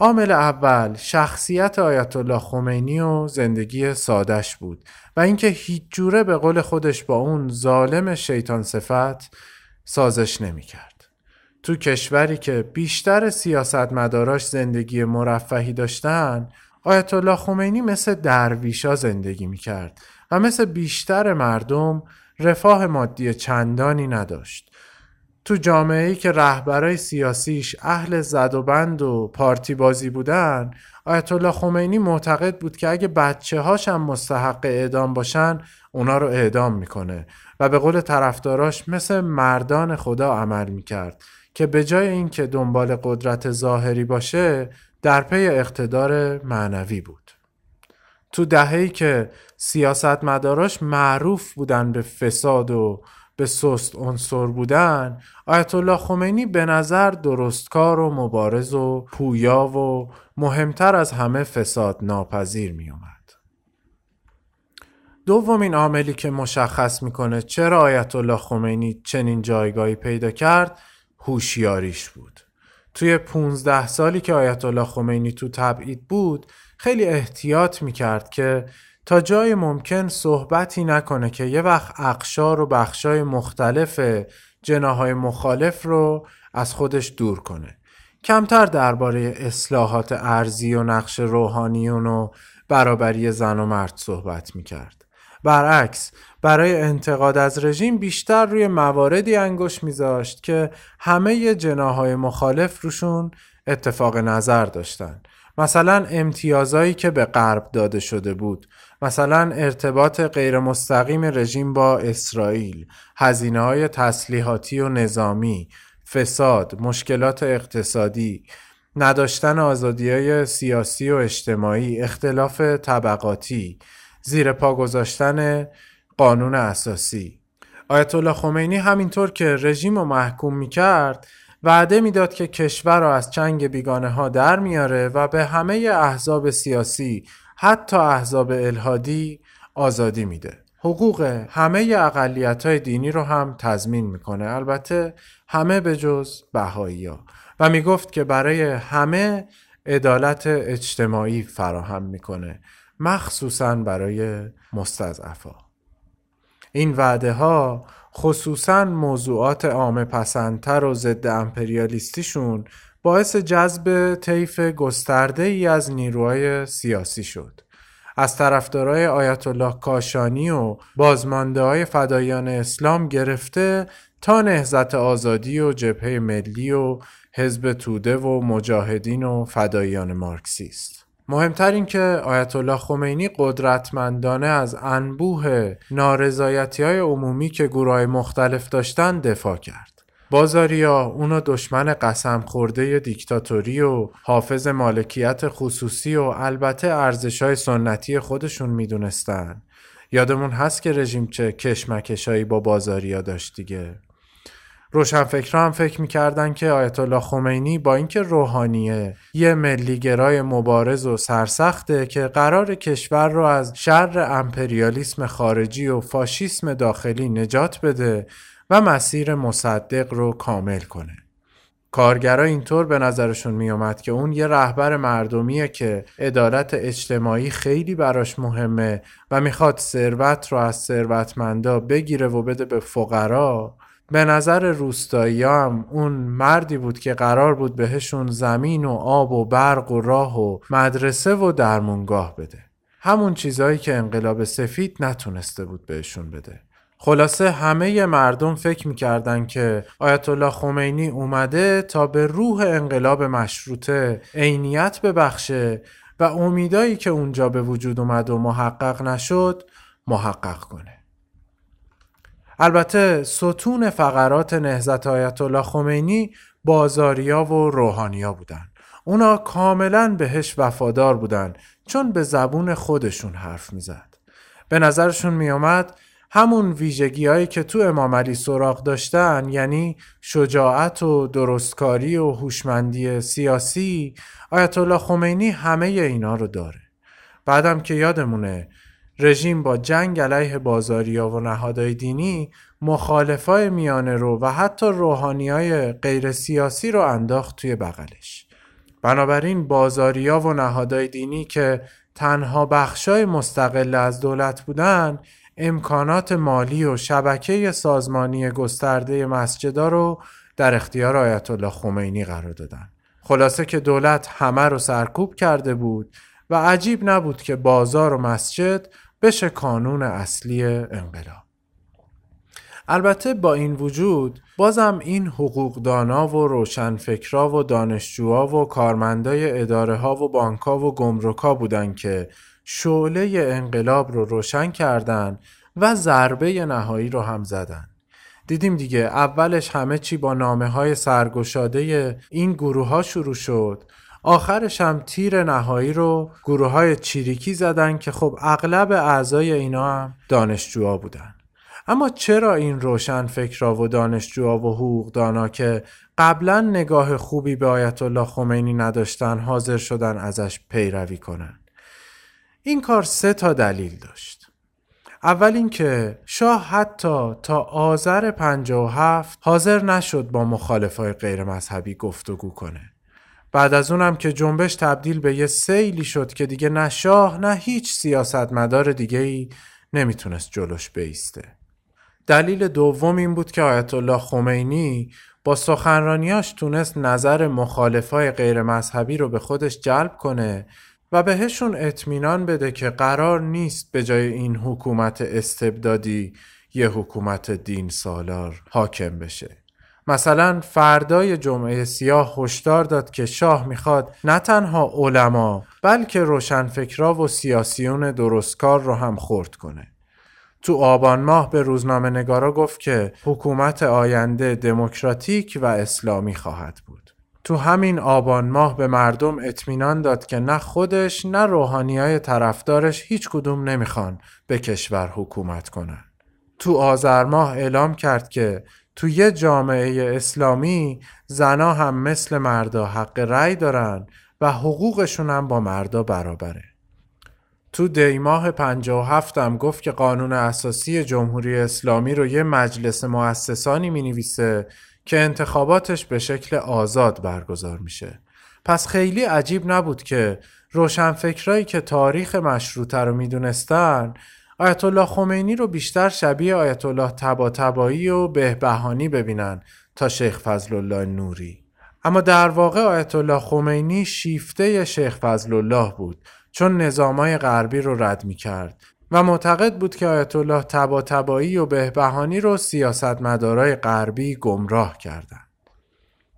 عامل اول شخصیت آیت الله خمینی و زندگی سادش بود و اینکه هیچ جوره به قول خودش با اون ظالم شیطان صفت سازش نمی کرد. تو کشوری که بیشتر سیاستمداراش زندگی مرفهی داشتن آیت الله خمینی مثل درویشا زندگی می کرد و مثل بیشتر مردم رفاه مادی چندانی نداشت. تو جامعه ای که رهبرای سیاسیش اهل زد و بند و پارتی بازی بودن آیت الله خمینی معتقد بود که اگه بچه هاش هم مستحق اعدام باشن اونا رو اعدام می‌کنه. و به قول طرفداراش مثل مردان خدا عمل می‌کرد که به جای اینکه دنبال قدرت ظاهری باشه در پی اقتدار معنوی بود. تو دههی که سیاستمداراش معروف بودن به فساد و به سست عنصر بودن آیت الله خمینی به نظر درستکار و مبارز و پویا و مهمتر از همه فساد ناپذیر می اومد. دومین عاملی که مشخص می‌کنه چرا آیت الله خمینی چنین جایگاهی پیدا کرد هوشیاریش بود. توی 15 سالی که آیت الله خمینی تو تبعید بود خیلی احتیاط می‌کرد که تا جای ممکن صحبتی نکنه که یه وقت اقشار و بخشای مختلف جناهای مخالف رو از خودش دور کنه. کمتر درباره اصلاحات ارزی و نقش روحانیون و برابری زن و مرد صحبت می‌کرد. برعکس برای انتقاد از رژیم بیشتر روی مواردی انگوش میذاشت که همه جناهای مخالف روشون اتفاق نظر داشتن. مثلا امتیازایی که به غرب داده شده بود. مثلا ارتباط غیر مستقیم رژیم با اسرائیل هزینه های تسلیحاتی و نظامی فساد مشکلات اقتصادی نداشتن آزادی های سیاسی و اجتماعی اختلاف طبقاتی زیر پا گذاشتن قانون اساسی. آیت الله خمینی همینطور که رژیم رو محکوم می کرد وعده می‌داد که کشور را از چنگ بیگانه ها در میاره و به همه احزاب سیاسی حتی احزاب الهادی آزادی میده. حقوق همه اقلیت های دینی رو هم تضمین می‌کنه. البته همه به جز بهایی ها و می‌گفت که برای همه عدالت اجتماعی فراهم می‌کنه. مخصوصا برای مستضعفا این وعده ها خصوصا موضوعات عامه پسندتر و ضد امپریالیستیشون باعث جذب طیف گسترده ای از نیروهای سیاسی شد. از طرفدارای آیت الله کاشانی و بازمانده های فدایان اسلام گرفته تا نهزت آزادی و جبهه ملی و حزب توده و مجاهدین و فدایان مارکسیست مهمتر این که آیت الله خمینی قدرتمندانه از انبوه نارضایتی های عمومی که گروه مختلف داشتن دفاع کرد. بازاریا اونو دشمن قسم خورده دیکتاتوری و حافظ مالکیت خصوصی و البته ارزش های سنتی خودشون می‌دونستن. یادمون هست که رژیم چه کشمکشایی با بازاریا داشت دیگه. روشنفکرها هم فکر می‌کردن که آیت الله خمینی با اینکه روحانیه یه ملیگرای مبارز و سرسخته که قرار کشور رو از شر امپریالیسم خارجی و فاشیسم داخلی نجات بده و مسیر مصدق رو کامل کنه. کارگرا اینطور به نظرشون میومد که اون یه رهبر مردمیه که عدالت اجتماعی خیلی براش مهمه و می‌خواد ثروت رو از ثروتمندا بگیره و بده به فقرا. به نظر روستایی هم اون مردی بود که قرار بود بهشون زمین و آب و برق و راه و مدرسه و درمونگاه بده. همون چیزهایی که انقلاب سفید نتونسته بود بهشون بده. خلاصه همه مردم فکر می‌کردن که آیت الله خمینی اومده تا به روح انقلاب مشروطه عینیت ببخشه و امیدایی که اونجا به وجود اومد و محقق نشد محقق کنه. البته ستون فقرات نهزت آیت الله خمینی بازاریا و روحانیا بودن. اونا کاملا بهش وفادار بودن چون به زبون خودشون حرف می‌زد. به نظرشون میامد همون ویژگی هایی که تو امام علی سراغ داشتن یعنی شجاعت و درستکاری و هوشمندی سیاسی آیت الله خمینی همه اینا رو داره. بعدم که یادمونه رژیم با جنگ علیه بازاریا و نهادهای دینی مخالفای میانه رو و حتی روحانی های غیر سیاسی رو انداخت توی بغلش. بنابراین بازاریا و نهادهای دینی که تنها بخشای مستقل از دولت بودن امکانات مالی و شبکه سازمانی گسترده مسجدا رو در اختیار آیت الله خمینی قرار دادن. خلاصه که دولت همه رو سرکوب کرده بود و عجیب نبود که بازار و مسجد بشه کانون اصلی انقلاب. البته با این وجود بازم این حقوقدانا و روشنفکرا و دانشجوها و کارمندای اداره ها و بانکا و گمرکا بودن که شعله انقلاب رو روشن کردن و ضربه نهایی رو هم زدن. دیدیم دیگه اولش همه چی با نامه های سرگشاده این گروه ها شروع شد. آخرش هم تیر نهایی رو گروه های چیریکی زدن که خب اغلب اعضای اینا هم دانشجوها بودن. اما چرا این روشن فکرها و دانشجوها و حقوقدانا که قبلا نگاه خوبی به آیت الله خمینی نداشتن حاضر شدن ازش پیروی کنن؟ این کار سه تا دلیل داشت. اول اینکه شاه حتی تا آذر 57 حاضر نشد با مخالفای غیر مذهبی گفتگو کنه. بعد از اونم که جنبش تبدیل به یه سیلی شد که دیگه نه شاه نه هیچ سیاستمدار دیگه ای نمی‌تونست جلوش بیسته. دلیل دوم این بود که آیت الله خمینی با سخنرانیاش تونست نظر مخالفای غیر مذهبی رو به خودش جلب کنه و بهشون اطمینان بده که قرار نیست به جای این حکومت استبدادی یه حکومت دین سالار حاکم بشه. مثلا فردای جمعه سیاه هشدار داد که شاه می‌خواد نه تنها علما بلکه روشنفکرا و سیاسیون درستکار رو هم خورد کنه. تو آبان ماه به روزنامه نگارا گفت که حکومت آینده دموکراتیک و اسلامی خواهد بود. تو همین آبان ماه به مردم اطمینان داد که نه خودش نه روحانی های طرفدارش هیچ کدوم نمی‌خوان به کشور حکومت کنن تو آذر ماه اعلام کرد که تو یه جامعه اسلامی زنا هم مثل مردا حق رأی دارن و حقوقشون هم با مردا برابره. تو دیماه 57 هم گفت که قانون اساسی جمهوری اسلامی رو یه مجلس مؤسسانی می نویسه که انتخاباتش به شکل آزاد برگزار میشه. پس خیلی عجیب نبود که روشنفکرایی که تاریخ مشروطه رو می‌دونستن آیت الله خمینی رو بیشتر شبیه آیت الله تباتبایی و بهبهانی ببینن تا شیخ فضل الله نوری اما در واقع آیت الله خمینی شیفته شیخ فضل الله بود چون نظامای غربی رو رد می کرد و معتقد بود که آیت الله تبا تبایی و بهبهانی رو سیاستمدارای غربی گمراه کردند.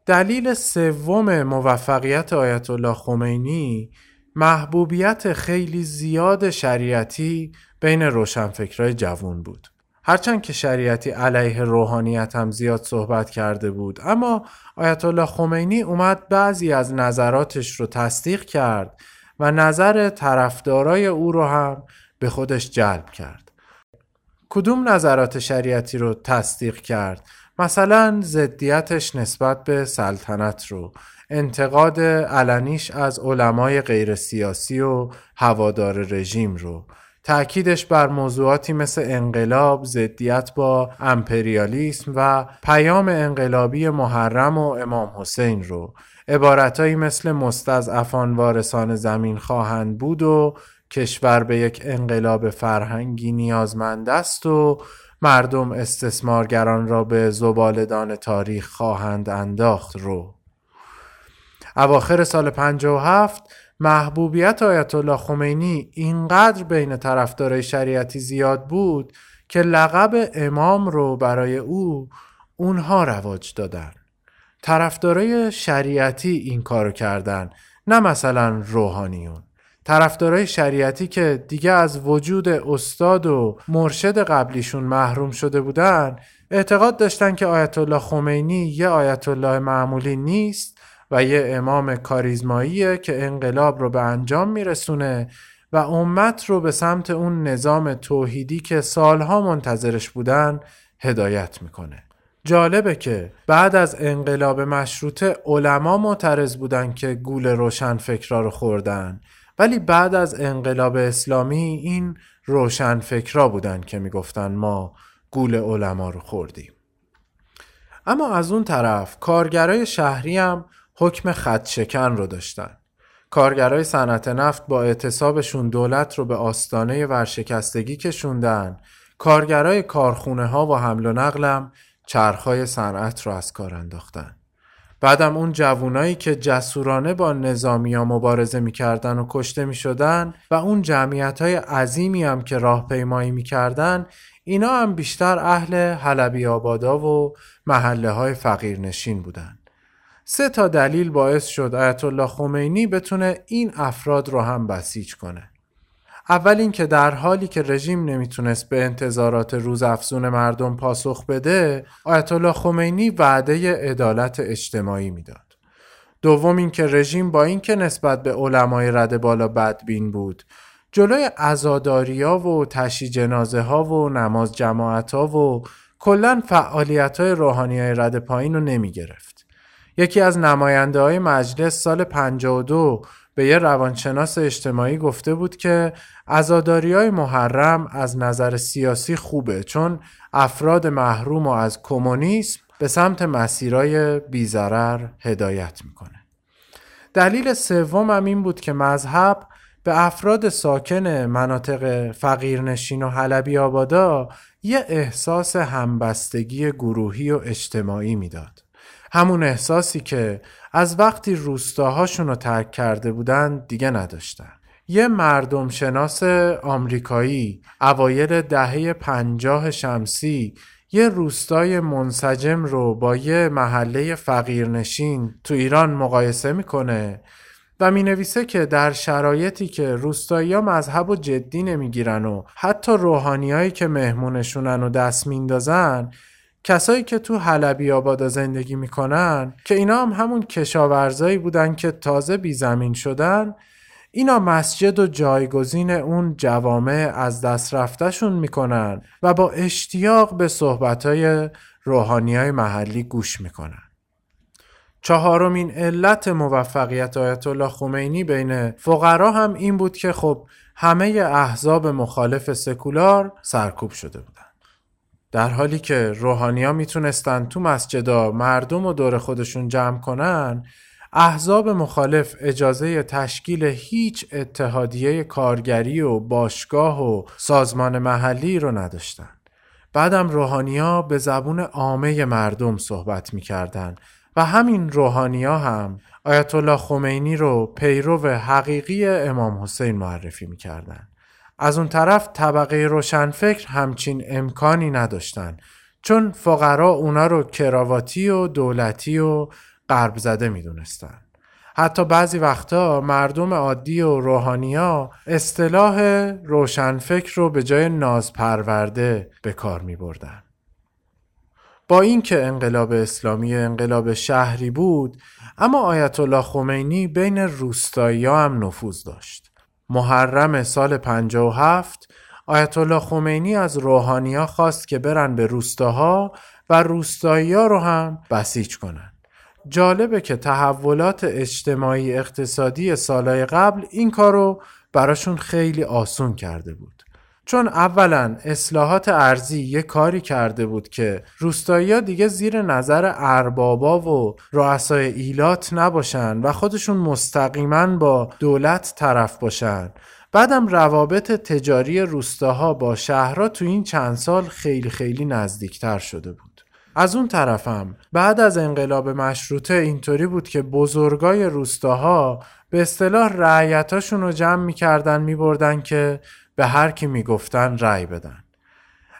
دلیل سوم موفقیت آیت الله خمینی محبوبیت خیلی زیاد شریعتی بین روشنفکرای جوون بود. هرچند که شریعتی علیه روحانیت هم زیاد صحبت کرده بود اما آیت الله خمینی اومد بعضی از نظراتش رو تصدیق کرد و نظر طرفدارای او رو هم به خودش جلب کرد. کدوم نظرات شریعتی رو تصدیق کرد؟ مثلا زدیتش نسبت به سلطنت رو انتقاد علنیش از علمای غیر سیاسی و هوادار رژیم رو تأکیدش بر موضوعاتی مثل انقلاب، زدیت با امپریالیسم و پیام انقلابی محرم و امام حسین رو عبارتهایی مثل مستضعفان وارثان زمین خواهند بود و کشور به یک انقلاب فرهنگی نیازمند است و مردم استثمارگران را به زبالدان تاریخ خواهند انداخت رو. اواخر سال 57 محبوبیت آیت الله خمینی اینقدر بین طرفدارای شریعتی زیاد بود که لقب امام رو برای او اونها رواج دادن. طرفدارای شریعتی این کارو کردن نه مثلا روحانیون. طرفدارای شریعتی که دیگه از وجود استاد و مرشد قبلیشون محروم شده بودن اعتقاد داشتن که آیت الله خمینی یه آیت الله معمولی نیست و یه امام کاریزماییه که انقلاب رو به انجام میرسونه و امت رو به سمت اون نظام توحیدی که سالها منتظرش بودن هدایت می‌کنه. جالبه که بعد از انقلاب مشروطه علما معترض بودن که گول روشن فکرا رو خوردن. ولی بعد از انقلاب اسلامی این روشن فکرا بودن که می‌گفتن ما گول علما رو خوردیم. اما از اون طرف کارگرای شهری هم حکم خط شکن رو داشتن. کارگرای صنعت نفت با اعتصابشون دولت رو به آستانه ورشکستگی کشوندن. کارگرای کارخونه ها و حمل و نقلم چرخهای صنعت رو از کار انداختن. بعدم اون جوونایی که جسورانه با نظامی ها مبارزه می‌کردن و کشته می‌شدن و اون جمعیت های عظیمی هم که راهپیمایی می‌کردن اینا هم بیشتر اهل حلبی آبادا و محله های فقیرنشین بودن. سه تا دلیل باعث شد آیت الله خمینی بتونه این افراد رو هم بسیج کنه. اول اینکه در حالی که رژیم نمی‌تونست به انتظارات روزافزون مردم پاسخ بده آیت الله خمینی وعده عدالت اجتماعی می‌داد دوم اینکه رژیم با اینکه نسبت به علمای رد بالا بدبین بود جلوی عزاداریا و تشی جنازه ها و نماز جماعت ها و کلا فعالیت های روحانی های رد پایین رو نمی گرفت. یکی از نماینده های مجلس سال 52 به یه روانشناس اجتماعی گفته بود که ازاداری های محرم از نظر سیاسی خوبه چون افراد محروم و از کمونیسم به سمت مسیرهای بیزرر هدایت می‌کنه. دلیل سوم هم این بود که مذهب به افراد ساکن مناطق فقیرنشین و حلبی آبادا یه احساس همبستگی گروهی و اجتماعی می‌داد. همون احساسی که از وقتی روستاهاشون رو ترک کرده بودن دیگه نداشتن. یه مردم شناس آمریکایی اوایل دهه پنجاه شمسی یه روستای منسجم رو با یه محله فقیرنشین تو ایران مقایسه می‌کنه و می نویسه که در شرایطی که روستایی ها مذهب و جدی نمی‌گیرن و حتی روحانیایی که مهمونشونن و دست میندازن کسایی که تو حلبی آبادا زندگی می‌کنن که اینا هم همون کشاورزایی بودن که تازه بی زمین شدن اینا مسجد و جایگزین اون جوامع از دست رفتشون می‌کنن و با اشتیاق به صحبتهای روحانی های محلی گوش می‌کنن. چهارمین علت موفقیت آیت الله خمینی بین فقرا هم این بود که خب همه احزاب مخالف سکولار سرکوب شده بودن. در حالی که روحانیا می‌تونستن تو مسجدا مردم و دور خودشون جمع کنن احزاب مخالف اجازه تشکیل هیچ اتحادیه کارگری و باشگاه و سازمان محلی رو نداشتن. بعدم روحانیا به زبون عامه مردم صحبت می‌کردن و همین روحانیا هم آیت الله خمینی رو پیرو حقیقی امام حسین معرفی می‌کردن. از اون طرف طبقه روشنفکر همچین امکانی نداشتن چون فقرا اونا رو کراواتی و دولتی و قرب زده می‌دونستن. حتی بعضی وقتا مردم عادی و روحانیا اصطلاح روشنفکر رو به جای نازپرورده به کار می بردن. با اینکه انقلاب اسلامی انقلاب شهری بود اما آیت الله خمینی بین روستایی هم نفوذ داشت. محرم سال 57 آیت الله خمینی از روحانیا خواست که برن به روستاها و روستایی ها رو هم بسیج کنن. جالبه که تحولات اجتماعی اقتصادی سالهای قبل این کارو براشون خیلی آسون کرده بود. چون اولا اصلاحات ارزی یه کاری کرده بود که روستایی دیگه زیر نظر اربابا و رؤسای ایلات نباشن و خودشون مستقیما با دولت طرف باشن. بعدم روابط تجاری روستاها با شهرها تو این چند سال خیلی خیلی نزدیکتر شده بود. از اون طرفم بعد از انقلاب مشروطه اینطوری بود که بزرگای روستاها به اصطلاح رعیتاشون رو جمع می‌کردن میبردن که به هر کی می‌گفتن رأی بدن.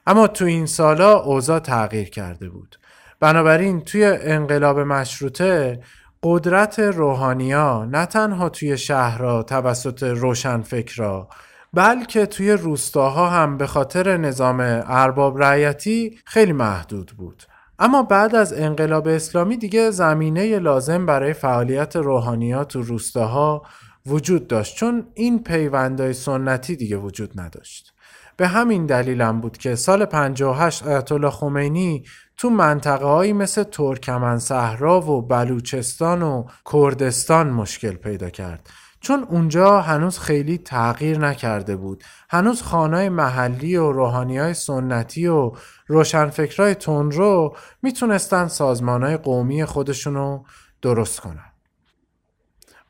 اما تو این سالا اوضاع تغییر کرده بود. بنابراین توی انقلاب مشروطه قدرت روحانیا نه تنها توی شهرها توسط روشنفکرا بلکه توی روستاها هم به خاطر نظام ارباب رعیتی خیلی محدود بود. اما بعد از انقلاب اسلامی دیگه زمینه لازم برای فعالیت روحانیات تو روستاها وجود داشت چون این پیوندهای سنتی دیگه وجود نداشت. به همین دلیلم بود که سال 58 آیت الله خمینی تو منطقه هایی مثل ترکمن صحرا و بلوچستان و کردستان مشکل پیدا کرد. چون اونجا هنوز خیلی تغییر نکرده بود. هنوز خانای محلی و روحانی های سنتی و روشنفکرای تندرو می‌تونستن سازمان های قومی خودشونو درست کنن.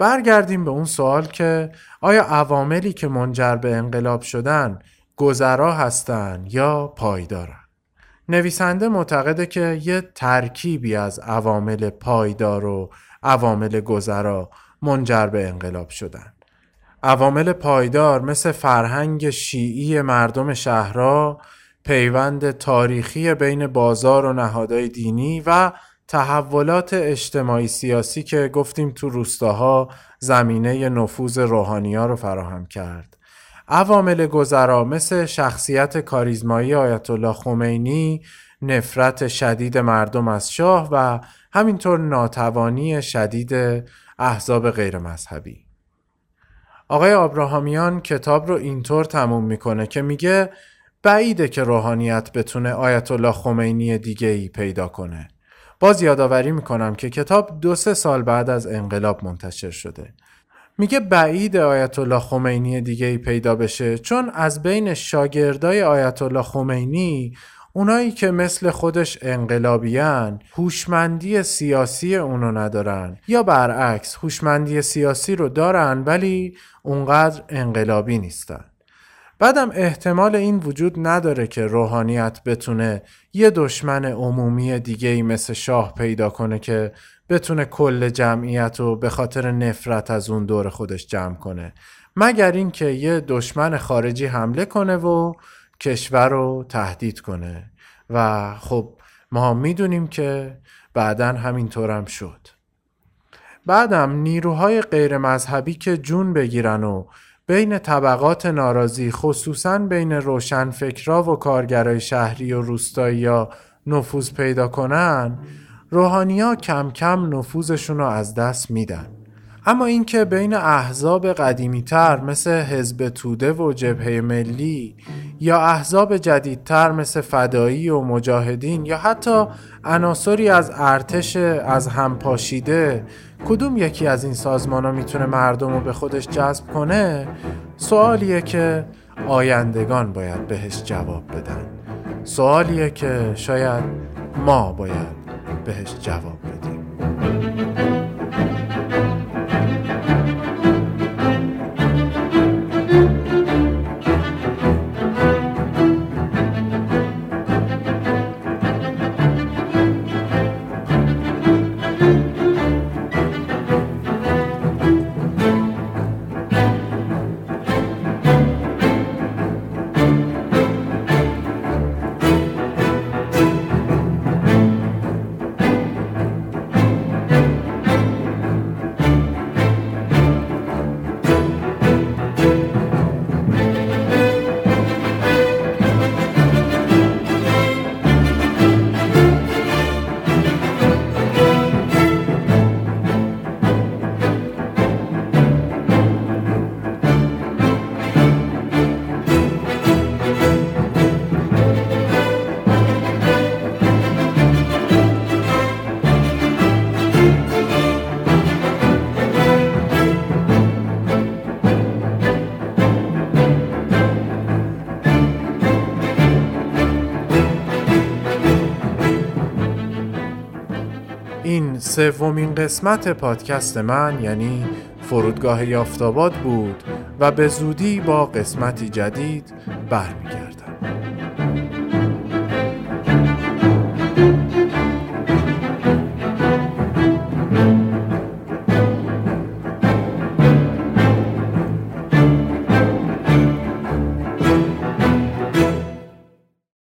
برگردیم به اون سوال که آیا عواملی که منجر به انقلاب شدن گذرا هستند یا پایدارن نویسنده معتقده که یه ترکیبی از عوامل پایدار و عوامل گذرا منجر به انقلاب شدن. عوامل پایدار مثل فرهنگ شیعی مردم شهرها پیوند تاریخی بین بازار و نهادهای دینی و تحولات اجتماعی سیاسی که گفتیم تو روستاها زمینه نفوذ روحانیا رو فراهم کرد. عوامل گذرا مثل شخصیت کاریزمایی آیت الله خمینی نفرت شدید مردم از شاه و همینطور ناتوانی شدید احزاب غیر مذهبی آقای آبراهامیان کتاب رو اینطور تموم می‌کنه که میگه بعیده که روحانیت بتونه آیت الله خمینی دیگه ای پیدا کنه. باز یادآوری می‌کنم که کتاب دو سه سال بعد از انقلاب منتشر شده. میگه بعید آیت الله خمینی دیگه ای پیدا بشه چون از بین شاگردای آیت الله خمینی اونایی که مثل خودش انقلابیان هوشمندی سیاسی اونو ندارن. یا برعکس هوشمندی سیاسی رو دارن ولی اونقدر انقلابی نیستن. بعدم احتمال این وجود نداره که روحانیت بتونه یه دشمن عمومی دیگه ای مثل شاه پیدا کنه که بتونه کل جمعیت رو به خاطر نفرت از اون دور خودش جمع کنه. مگر اینکه یه دشمن خارجی حمله کنه و کشور رو تهدید کنه. و خب ما می‌دونیم که بعدا هم شد. بعدم نیروهای غیر مذهبی که جون بگیرن و بین طبقات ناراضی خصوصا بین روشنفکرا و کارگرای شهری و روستایی یا نفوذ پیدا کنن روحانیا کم کم نفوذشون رو از دست میدن. اما اینکه بین احزاب قدیمیتر مثل حزب توده و جبهه ملی یا احزاب جدیدتر مثل فدایی و مجاهدین یا حتی عناصری از ارتش از هم پاشیده کدوم یکی از این سازمان ها می‌تونه مردم رو به خودش جذب کنه؟ سوالیه که آیندگان باید بهش جواب بدن. سوالیه که شاید ما باید بهش جواب بدیم. سومین قسمت پادکست من یعنی فرودگاه یافتاباد بود و به زودی با قسمتی جدید برمیگردم.